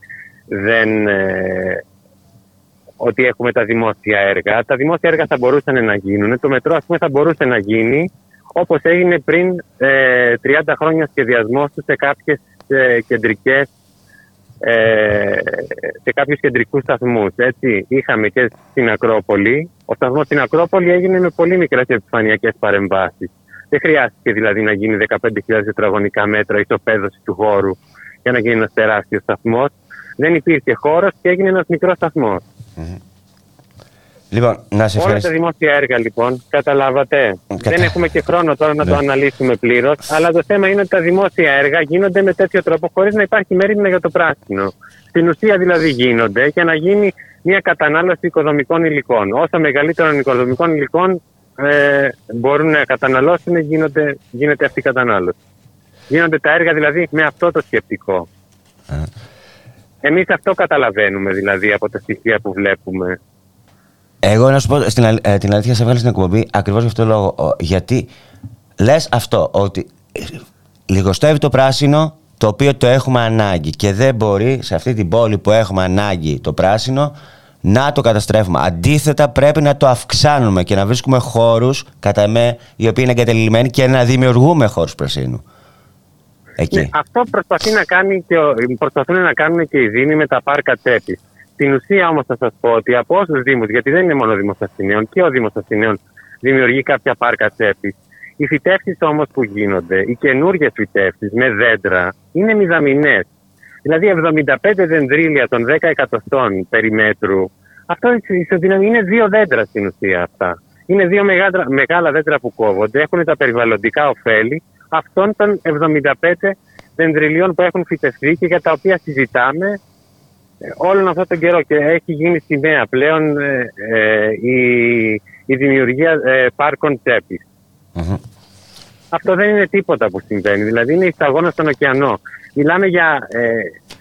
δεν, ε, ότι έχουμε τα δημόσια έργα. Τα δημόσια έργα θα μπορούσαν να γίνουν. Το μετρό, ας πούμε, θα μπορούσε να γίνει όπως έγινε πριν ε, 30 χρόνια σχεδιασμός του σε κάποιες ε, κεντρικές ε, σε κάποιους κεντρικούς σταθμούς. Έτσι. Είχαμε και στην Ακρόπολη. Ο σταθμός στην Ακρόπολη έγινε με πολύ μικρές επιφανειακές παρεμβάσεις. Δεν χρειάστηκε δηλαδή να γίνει 15.000 τετραγωνικά μέτρα ισοπαίδωση του χώρου για να γίνει ένας τεράστιος σταθμός. Δεν υπήρχε χώρος και έγινε ένας μικρός σταθμός. Λοιπόν, να σε Όλα τα ευχαριστήσω. δημόσια έργα λοιπόν, καταλάβατε. Δεν έχουμε και χρόνο τώρα να το Ναι. αναλύσουμε πλήρως. Αλλά το θέμα είναι ότι τα δημόσια έργα γίνονται με τέτοιο τρόπο χωρίς να υπάρχει μέρημνα για το πράσινο. Στην ουσία δηλαδή γίνονται για να γίνει μια κατανάλωση οικοδομικών υλικών. Όσο μεγαλύτερων οικοδομικών υλικών ε, μπορούν να καταναλώσουν, γίνονται, γίνεται αυτή η κατανάλωση. Γίνονται τα έργα δηλαδή με αυτό το σκεπτικό. Εμείς αυτό καταλαβαίνουμε δηλαδή από τα στοιχεία που βλέπουμε. Εγώ να σου πω στην, αλ- ε, την αλήθεια, σε βγάλει στην εκπομπή ακριβώς για αυτό το λόγο. Ο- γιατί λες αυτό, ότι ε, λιγοστεύει το πράσινο το οποίο το έχουμε ανάγκη και δεν μπορεί σε αυτή την πόλη που έχουμε ανάγκη το πράσινο να το καταστρέφουμε. Αντίθετα, πρέπει να το αυξάνουμε και να βρίσκουμε χώρους, κατά με, οι οποίοι είναι εγκατελειμμένοι και να δημιουργούμε χώρους πρασίνου. Εκεί. Ναι, αυτό προσπαθεί να κάνει και, ο- προσπαθούν να κάνουν και οι Δήμοι με τα πάρκα τσέπης. Στην ουσία όμως θα σας πω ότι από όσους Δήμους, γιατί δεν είναι μόνο ο Δήμος Αθηναίων, και ο Δήμος Αθηναίων δημιουργεί κάποια πάρκα τσέπης. Οι φυτεύσεις όμως που γίνονται, οι καινούργιες φυτεύσεις με δέντρα, είναι μηδαμινές. Δηλαδή 75 δεντρίλια των 10 εκατοστών περιμέτρου, αυτό ισοδυναμεί είναι δύο δέντρα στην ουσία αυτά. Είναι δύο μεγάλα, μεγάλα δέντρα που κόβονται, έχουν τα περιβαλλοντικά ωφέλη αυτών των 75 δεντριλίων που έχουν φυτευτεί και για τα οποία συζητάμε ε, όλον αυτόν τον καιρό και έχει γίνει σημαία πλέον ε, ε, η, η δημιουργία ε, πάρκων τσέπης. Αυτό δεν είναι τίποτα που συμβαίνει. Δηλαδή είναι η σταγόνα στον ωκεανό. Μιλάμε για. Ε,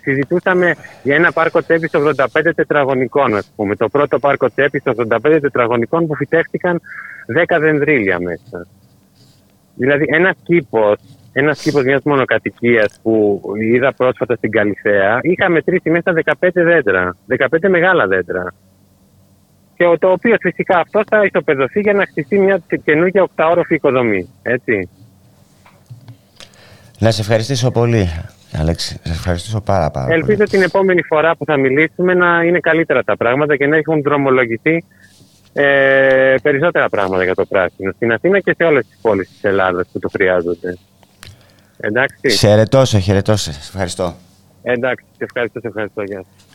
συζητούσαμε για ένα πάρκο τσέπη 85 τετραγωνικών, ας πούμε. Το πρώτο πάρκο τσέπη 85 τετραγωνικών που φυτεύτηκαν 10 δενδρίλια μέσα. Δηλαδή ένας κήπος, ένας κήπος μιας μονοκατοικίας που είδα πρόσφατα στην Καλυθέα, είχα μετρήσει μέσα 15 δέντρα. 15 μεγάλα δέντρα. Και το οποίος φυσικά αυτός θα ισοπεδωθεί για να χτιστεί μια καινούργια οκταόροφη οικοδομή. Έτσι. Να σε ευχαριστήσω πολύ, Αλέξη. Σε ευχαριστήσω πάρα, πάρα πολύ. Ελπίζω την επόμενη φορά που θα μιλήσουμε να είναι καλύτερα τα πράγματα και να έχουν δρομολογηθεί ε, περισσότερα πράγματα για το πράσινο στην Αθήνα και σε όλες τις πόλεις της Ελλάδας που το χρειάζονται. Εντάξει. Σε χαιρετώ, σε χαιρετώ. Σε ευχαριστώ. Εντάξει, σε ευχαριστώ, σε ευχαριστώ. Γεια σας.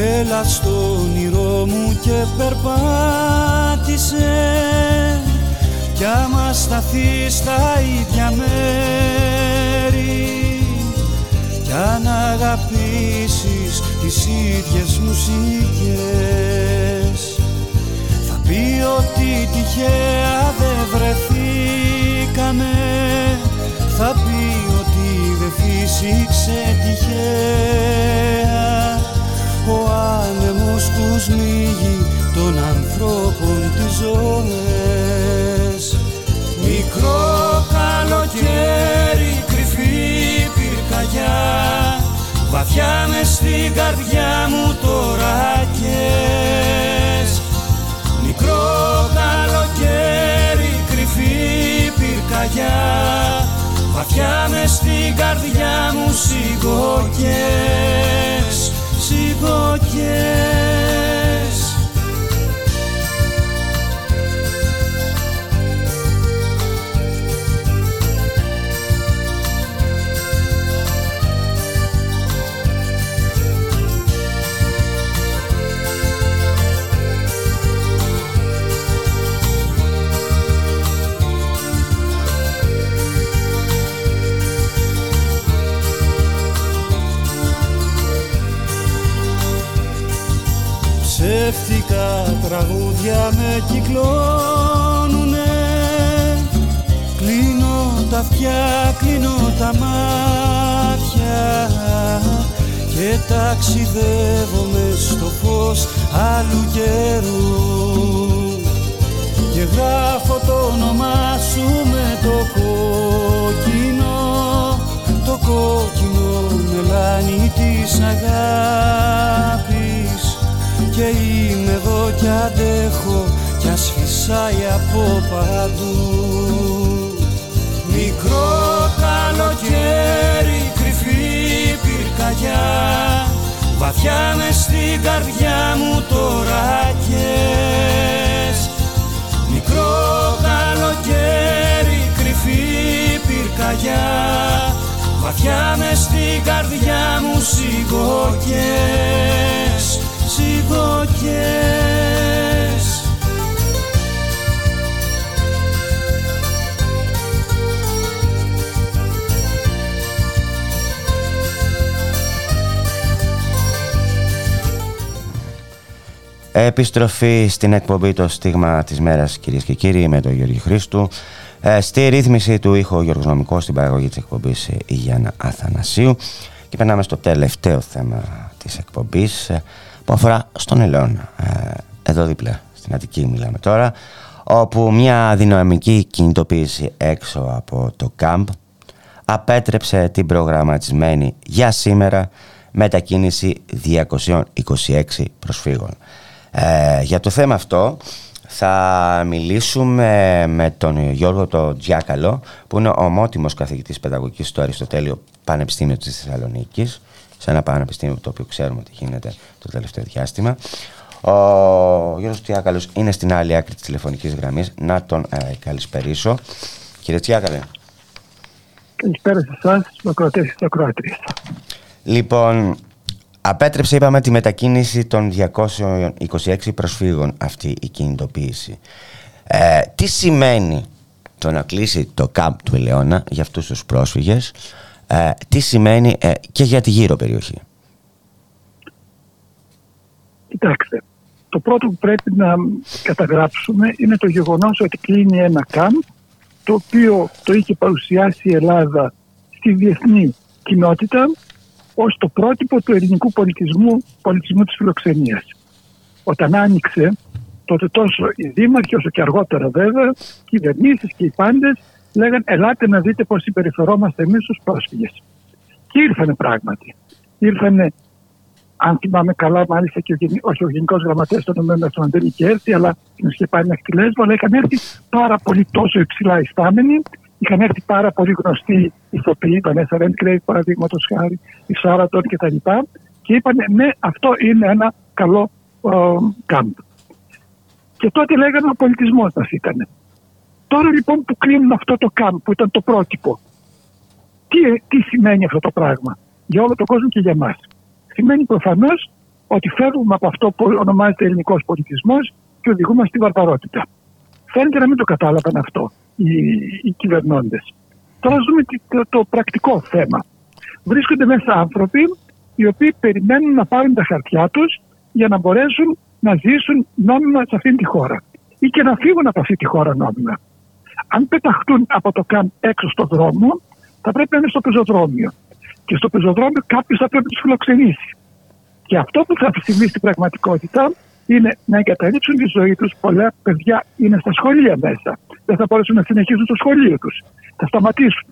Έλα στο όνειρό μου και περπάτησε. Κι άμα σταθεί στα ίδια μέρη κι αν αγαπήσεις τις ίδιες μουσικές θα πει ότι τυχαία δεν βρεθήκαμε. Θα πει ότι δεν φύσηξε τυχαία ο άνεμος που σμίγει των ανθρώπων τις ζωές Μικρό καλοκαίρι κρυφή πυρκαγιά βαθιά μες στην καρδιά μου τώρα κες Μικρό καλοκαίρι κρυφή πυρκαγιά βαθιά μες στην καρδιά μου σιγοκές σιγοκές τραγούδια με κυκλώνουνε. Κλείνω τα αυτιά, κλείνω τα μάτια και ταξιδεύομαι στο φως άλλου καιρού. Και γράφω το όνομά σου με το κόκκινο το κόκκινο μελάνι της αγάπης και είμαι εδώ κι αντέχω κι ας φυσάει από παντού. Μικρό καλοκαίρι κρυφή πυρκαγιά βαθιά μες στην καρδιά μου τώρα κες Μικρό καλοκαίρι κρυφή πυρκαγιά βαθιά μες στην καρδιά μου σιγοκές σιγοκές Επιστροφή στην εκπομπή το στίγμα της μέρας κυρίες και κύριοι με τον Γιώργη Χρήστου. Ε, στη ρύθμιση του ήχο Γιώργος Νομικός στην παραγωγή της εκπομπής ε, η Γιάννα Αθανασίου. Και περνάμε στο τελευταίο θέμα της εκπομπής. ε, που αφορά στον Ελαιώνα εδώ δίπλα στην Αττική μιλάμε τώρα όπου μια δυναμική κινητοποίηση έξω από το κάμπ απέτρεψε την προγραμματισμένη για σήμερα μετακίνηση 226 προσφύγων. Ε, για το θέμα αυτό θα μιλήσουμε με τον Γιώργο το Τζιάκαλο που είναι ομότιμος καθηγητής παιδαγωγικής στο Αριστοτέλειο Πανεπιστήμιο της Θεσσαλονίκης σε ένα πανεπιστήμιο το οποίο ξέρουμε ότι γίνεται το τελευταίο διάστημα. Ο Γιώργος Τζιάκαλος είναι στην άλλη άκρη της τηλεφωνικής γραμμής. Να τον ε, καλησπερίσω. Κύριε Τζιάκαλε. Καλησπέρα σε εσάς, ακροατές και ακροατρίες. Λοιπόν, Απέτρεψε, είπαμε, τη μετακίνηση των 226 προσφύγων αυτή η κινητοποίηση. Ε, τι σημαίνει το να κλείσει το κάμπ του Ελαιώνα για αυτούς τους πρόσφυγες, ε, τι σημαίνει ε, και για τη γύρω περιοχή; Κοιτάξτε, το πρώτο που πρέπει να καταγράψουμε είναι το γεγονός ότι κλείνει ένα κάμπ το οποίο το είχε παρουσιάσει η Ελλάδα στη διεθνή κοινότητα ως το πρότυπο του ελληνικού πολιτισμού, πολιτισμού της φιλοξενίας. Όταν άνοιξε, τότε τόσο οι δήμαρχοι όσο και αργότερα βέβαια, οι κυβερνήσεις και οι πάντες λέγαν ελάτε να δείτε πώς συμπεριφερόμαστε εμείς τους πρόσφυγες. Και ήρθανε πράγματι. Ήρθανε, αν θυμάμαι καλά, μάλιστα και ο, όχι ο Γενικός Γραμματέας των ΗΠΑ δεν είχε έρθει, αλλά την είχε πάει μέχρι τη Λέσβο, αλλά είχαν έρθει πάρα πολύ τόσο υψηλά ιστάμενοι Είχαν έρθει πάρα πολύ γνωστοί ηθοποιοί, η Βανέσα Ρέντγκρέιτ παραδείγματος χάρη, η Σάρατον κτλ. Και, και είπαν ναι, αυτό είναι ένα καλό κάμπ. Και τότε λέγανε ο πολιτισμός μας ήταν. Τώρα λοιπόν που κλείνουν αυτό το κάμπ που ήταν το πρότυπο, τι, τι σημαίνει αυτό το πράγμα για όλο τον κόσμο και για εμάς; Σημαίνει προφανώς ότι φεύγουμε από αυτό που ονομάζεται ελληνικός πολιτισμός και οδηγούμε στη βαρβαρότητα. Φαίνεται να μην το κατάλαβαν αυτό οι, οι κυβερνώντες. Τώρα δούμε το, το πρακτικό θέμα. Βρίσκονται μέσα άνθρωποι οι οποίοι περιμένουν να πάρουν τα χαρτιά τους για να μπορέσουν να ζήσουν νόμιμα σε αυτή τη χώρα ή και να φύγουν από αυτή τη χώρα νόμιμα. Αν πεταχτούν από το ΚΑΜ έξω στον δρόμο, θα πρέπει να είναι στο πεζοδρόμιο. Και στο πεζοδρόμιο κάποιος θα πρέπει να τους φιλοξενήσει. Και αυτό που θα συμβεί στην πραγματικότητα είναι να εγκαταλείψουν τη ζωή τους. Πολλά παιδιά είναι στα σχολεία μέσα. Δεν θα μπορέσουν να συνεχίσουν το σχολείο τους. Θα σταματήσουν.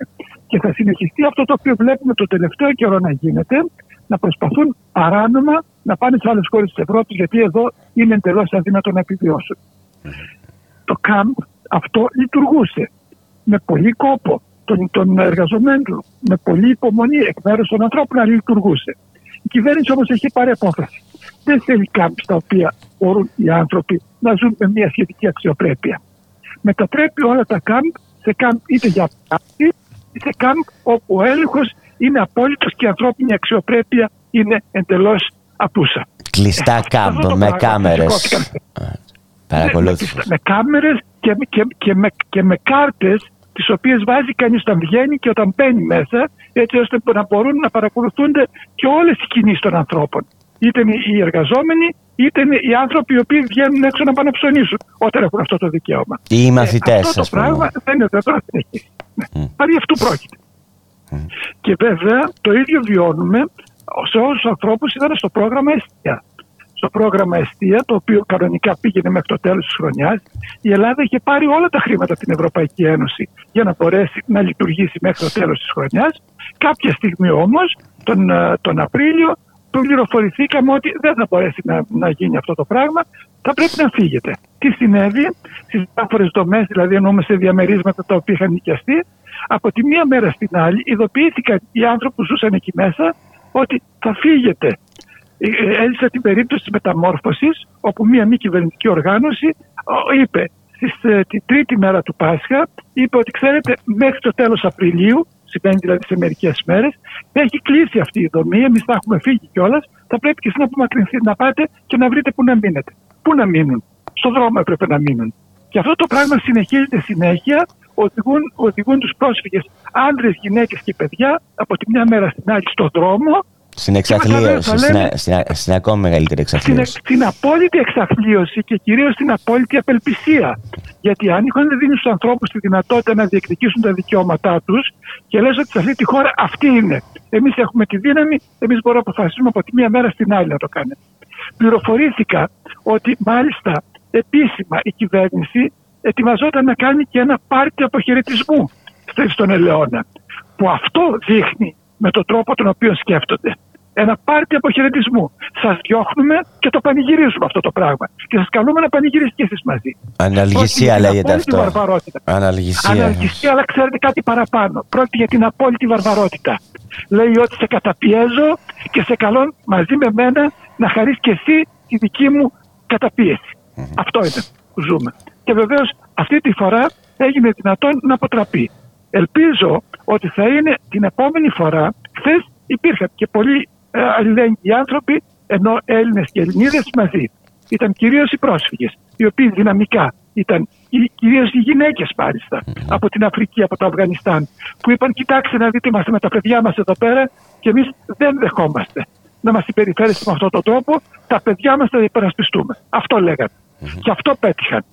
Και θα συνεχιστεί αυτό το οποίο βλέπουμε το τελευταίο καιρό να γίνεται, να προσπαθούν παράνομα να πάνε σε άλλες χώρες της Ευρώπης, γιατί εδώ είναι εντελώς αδύνατο να επιβιώσουν. Το ΚΑΜ αυτό λειτουργούσε με πολύ κόπο των, των εργαζομένων, με πολύ υπομονή εκ μέρους των ανθρώπων να λειτουργούσε. Η κυβέρνηση όμως έχει πάρει απόφαση. Δεν θέλει κάμπ στα οποία μπορούν οι άνθρωποι να ζουν με μια σχετική αξιοπρέπεια. Μετατρέπει όλα τα κάμπ σε κάμπ είτε για πάρτι, είτε κάμπ όπου ο έλεγχος είναι απόλυτος και η ανθρώπινη αξιοπρέπεια είναι εντελώς απούσα. Κλειστά κάμπ με κάμερες. Παρακολούθηση. Με κάμερες και, και, και, με, και με κάρτες τις οποίες βάζει κανείς όταν βγαίνει και όταν μπαίνει μέσα, έτσι ώστε να μπορούν να παρακολουθούνται και όλες οι κινήσεις των ανθρώπων. Είτε είναι οι εργαζόμενοι, είτε είναι οι άνθρωποι οι οποίοι βγαίνουν έξω να πάνε να ψωνίσουν όταν έχουν αυτό το δικαίωμα. Ή οι μαθητές, ε, Αυτό το πράγμα δεν είναι δυνατόν να συνεχίσει. Mm. Παρή αυτού πρόκειται. Mm. Και βέβαια το ίδιο βιώνουμε σε όσου ανθρώπους ήταν στο πρόγραμμα Εστία στο πρόγραμμα Εστία, το οποίο κανονικά πήγαινε μέχρι το τέλος της χρονιάς, η Ελλάδα είχε πάρει όλα τα χρήματα από την Ευρωπαϊκή Ένωση για να μπορέσει να λειτουργήσει μέχρι το τέλος της χρονιάς. Κάποια στιγμή όμως, τον, ε, τον Απρίλιο, πληροφορηθήκαμε ότι δεν θα μπορέσει να, να γίνει αυτό το πράγμα, θα πρέπει να φύγετε. Τι συνέβη; Στις διάφορες δομές, δηλαδή εννοούμε σε διαμερίσματα τα οποία είχαν νοικιαστεί, από τη μία μέρα στην άλλη ειδοποιήθηκαν οι άνθρωποι που ζούσαν εκεί μέσα ότι θα φύγετε ε, ε, έζησα την περίπτωση της μεταμόρφωσης όπου μία μη κυβερνητική οργάνωση είπε στις, ε, την τρίτη μέρα του Πάσχα είπε ότι ξέρετε μέχρι το τέλος Απριλίου σημαίνει δηλαδή σε μερικές μέρες, έχει κλείσει αυτή η δομή. Εμείς θα έχουμε φύγει κιόλας. Θα πρέπει και εσείς να απομακρυνθείτε, να πάτε και να βρείτε πού να μείνετε. Πού να μείνουν; Στον δρόμο έπρεπε να μείνουν. Και αυτό το πράγμα συνεχίζεται συνέχεια. Οδηγούν, οδηγούν τους πρόσφυγες, άντρε, γυναίκες και παιδιά, από τη μια μέρα στην άλλη στον δρόμο στην εξαθλίωση, στην, στην, στην, ακόμη μεγαλύτερη εξαθλίωση. Στην, στην απόλυτη εξαθλίωση και κυρίως στην απόλυτη απελπισία. Γιατί αν είχαν δίνει στου ανθρώπους τη δυνατότητα να διεκδικήσουν τα δικαιώματά τους και λες ότι σε αυτή τη χώρα αυτή είναι. Εμείς έχουμε τη δύναμη, εμείς μπορούμε να αποφασίσουμε από τη μία μέρα στην άλλη να το κάνουμε. Πληροφορήθηκα ότι μάλιστα επίσημα η κυβέρνηση ετοιμαζόταν να κάνει και ένα πάρτι αποχαιρετισμού στον Ελαιώνα. Που αυτό δείχνει με τον τρόπο τον οποίο σκέφτονται ένα πάρτι αποχαιρετισμού. Σας διώχνουμε και το πανηγυρίζουμε αυτό το πράγμα. Και σας καλούμε να πανηγυρίσετε και εσεί μαζί. Αναλγησία λέγεται αυτό. Βαρβαρότητα. Αναλγησία. Αναλγησία, αλλά ξέρετε κάτι παραπάνω. Πρόκειται για την απόλυτη βαρβαρότητα. Λέει ότι σε καταπιέζω και σε καλώ μαζί με μένα να χαρίσει και εσύ τη δική μου καταπίεση. Αυτό είναι που ζούμε. Και βεβαίως αυτή τη φορά έγινε δυνατόν να αποτραπεί. Ελπίζω ότι θα είναι την επόμενη φορά. Χθες υπήρχαν και πολλοί ε, αλληλέγγυοι άνθρωποι, ενώ Έλληνες και Ελληνίδες μαζί. Ήταν κυρίως οι πρόσφυγες, οι οποίοι δυναμικά ήταν κυρίως οι γυναίκες μάλιστα από την Αφρική, από το Αφγανιστάν, που είπαν: Κοιτάξτε να δείτε, είμαστε με τα παιδιά μας εδώ πέρα και εμείς δεν δεχόμαστε να μας υπεριφέρεστε με αυτόν τον τρόπο. Τα παιδιά μας θα υπερασπιστούμε. Αυτό λέγανε. Και αυτό πέτυχαν.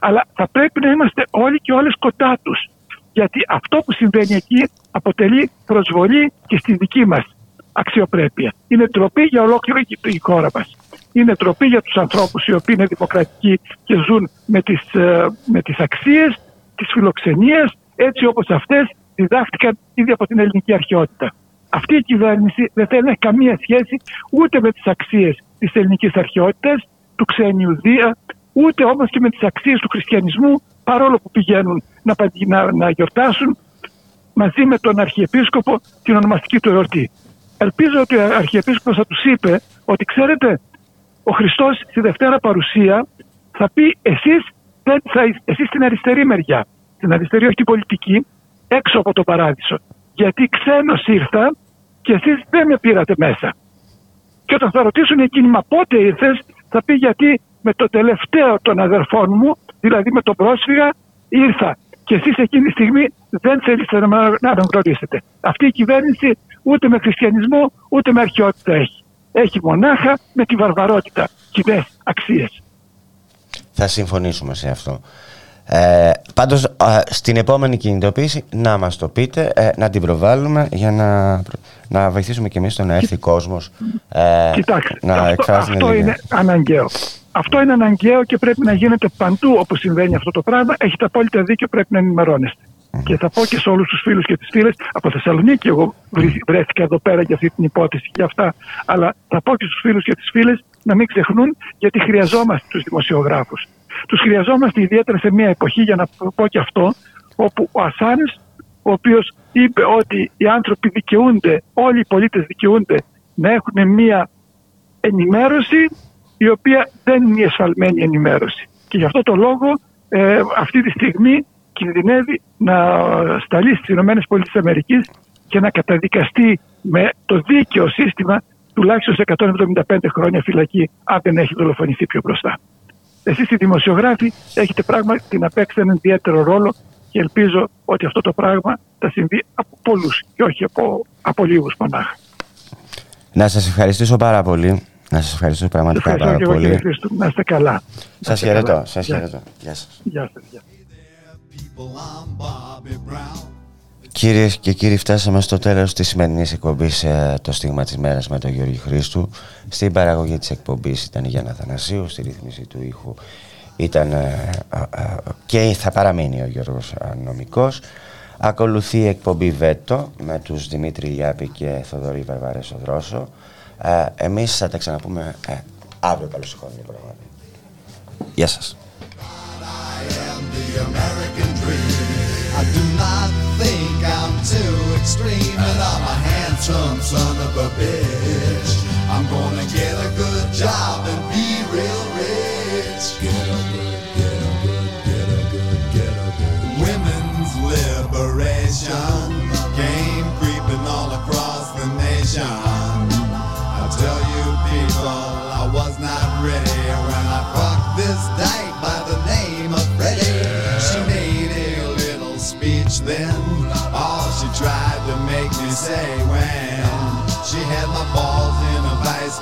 Αλλά θα πρέπει να είμαστε όλοι και όλες κοντά τους. Γιατί αυτό που συμβαίνει εκεί αποτελεί προσβολή και στη δική μας αξιοπρέπεια. Είναι τροπή για ολόκληρη η χώρα μας. Είναι τροπή για τους ανθρώπους οι οποίοι είναι δημοκρατικοί και ζουν με τις ε, με τις αξίες τη φιλοξενία έτσι όπως αυτές διδάχτηκαν ήδη από την ελληνική αρχαιότητα. Αυτή η κυβέρνηση δεν θέλει να έχει καμία σχέση ούτε με τις αξίες της ελληνικής αρχαιότητας, του ξενιουδία, ούτε όμως και με τις αξίες του χριστιανισμού, παρόλο που πηγαίνουν να, να, να γιορτάσουν μαζί με τον Αρχιεπίσκοπο την ονομαστική του εορτή. Ελπίζω ότι ο Αρχιεπίσκοπος θα τους είπε ότι ξέρετε ο Χριστός στη Δευτέρα Παρουσία θα πει εσείς, δεν θα, εσείς στην αριστερή μεριά, στην αριστερή όχι την πολιτική, έξω από το παράδεισο. Γιατί ξένος ήρθα και εσείς δεν με πήρατε μέσα. Και όταν θα ρωτήσουν εκείνοι, μα πότε ήρθες, θα πει γιατί με το τελευταίο των αδερφών μου, δηλαδή με τον πρόσφυγα, ήρθα. Και εσείς εκείνη τη στιγμή δεν θέλετε να με αναγνωρίσετε. Αυτή η κυβέρνηση ούτε με χριστιανισμό ούτε με αρχαιότητα έχει. Έχει μονάχα με τη βαρβαρότητα κοινέ αξίες. Θα συμφωνήσουμε σε αυτό. Ε, πάντως στην επόμενη κινητοποίηση να μας το πείτε, ε, να την προβάλλουμε για να, να βοηθήσουμε και εμείς το να έρθει κόσμος ε, Κοιτάξτε, να αυτό, αυτό είναι αναγκαίο. Αυτό είναι αναγκαίο και πρέπει να γίνεται παντού όπου συμβαίνει αυτό το πράγμα. Έχετε απόλυτα δίκιο, πρέπει να ενημερώνεστε. Και θα πω και σε όλους τους φίλους και τις φίλες. Από Θεσσαλονίκη, εγώ βρέθηκα εδώ πέρα για αυτή την υπόθεση και αυτά. Αλλά θα πω και στους φίλους και τις φίλες να μην ξεχνούν γιατί χρειαζόμαστε τους δημοσιογράφους. Τους χρειαζόμαστε ιδιαίτερα σε μια εποχή, για να πω και αυτό, όπου ο Ασάνη, ο οποίος είπε ότι οι άνθρωποι δικαιούνται, όλοι οι πολίτες δικαιούνται να έχουν μια ενημέρωση η οποία δεν είναι η εσφαλμένη ενημέρωση. Και γι' αυτό το λόγο ε, αυτή τη στιγμή κινδυνεύει να σταλεί στι ΗΠΑ και να καταδικαστεί με το δίκαιο σύστημα τουλάχιστον σε 175 χρόνια φυλακή αν δεν έχει δολοφονηθεί πιο μπροστά. Εσείς οι δημοσιογράφοι έχετε πράγματι να παίξετε έναν ιδιαίτερο ρόλο και ελπίζω ότι αυτό το πράγμα θα συμβεί από πολλούς και όχι από, από λίγους μονάχα. Να σας ευχαριστήσω πάρα πολύ. Να σας ευχαριστήσω πραγματικά πάρα πολύ. Να είστε καλά. Σας χαιρετώ. Σας χαιρετώ. Γεια σας. Γεια σας. Κυρίες και κύριοι φτάσαμε στο τέλος της σημερινής εκπομπής ε, το στίγμα της μέρας με τον Γιώργη Χρήστου. Στην παραγωγή της εκπομπής ήταν η Γιάννα Θανασίου στη ρύθμιση του ήχου ήταν ε, ε, και θα παραμείνει ο Γιώργος Νομικός. Ακολουθεί η εκπομπή Βέτο με τους Δημήτρη Λιάπη και Θοδωρή Βαρβαρέσο Δρόσο εμείς θα τα ξαναπούμε αύριο καλώς Γεια σας I am the American dream. I do not think I'm too extreme, and I'm a handsome son of a bitch. I'm gonna get a good job and be real rich. Get a good, get a good, get a good, get a good. Women's liberation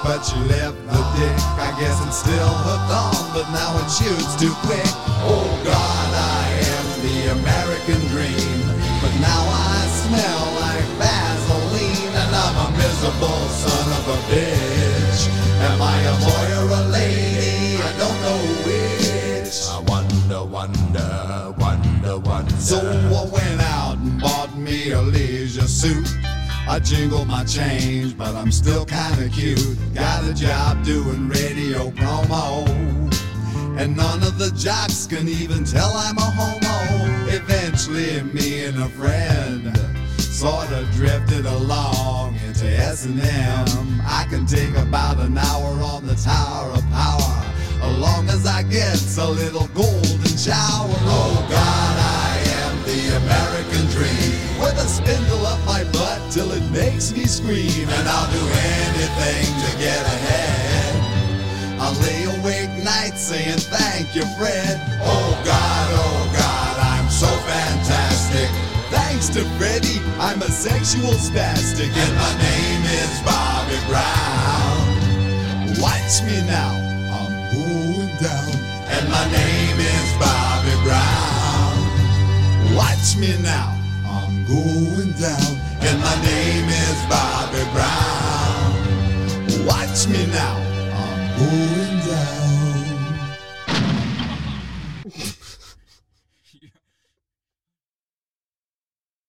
but you left the dick. I guess it's still hooked on, but now it shoots too quick. Oh God, I am the American dream, but now I smell like Vaseline, and I'm a miserable son of a bitch. Am I a boy or a lady? I don't know which. I wonder, wonder, wonder, wonder. So I went out and bought me a leisure suit. I jingle my change, but I'm still kinda cute. Got a job doing radio promo. And none of the jocks can even tell I'm a homo. Eventually, me and a friend sorta drifted along into S&M. I can take about an hour on the Tower of Power, as long as I get a little golden shower. Oh God, I am the American dream, with a spindle up my butt till it makes me scream, and I'll do anything to get ahead. I'll lay awake nights saying thank you, Fred. Oh God, oh God, I'm so fantastic. Thanks to Freddie, I'm a sexual spastic, and my name is Bobby Brown. Watch me now, I'm going down, and my name is Bobby Brown. Watch me now, I'm going down, and my name is Bobby Brown. Watch me now, I'm going down.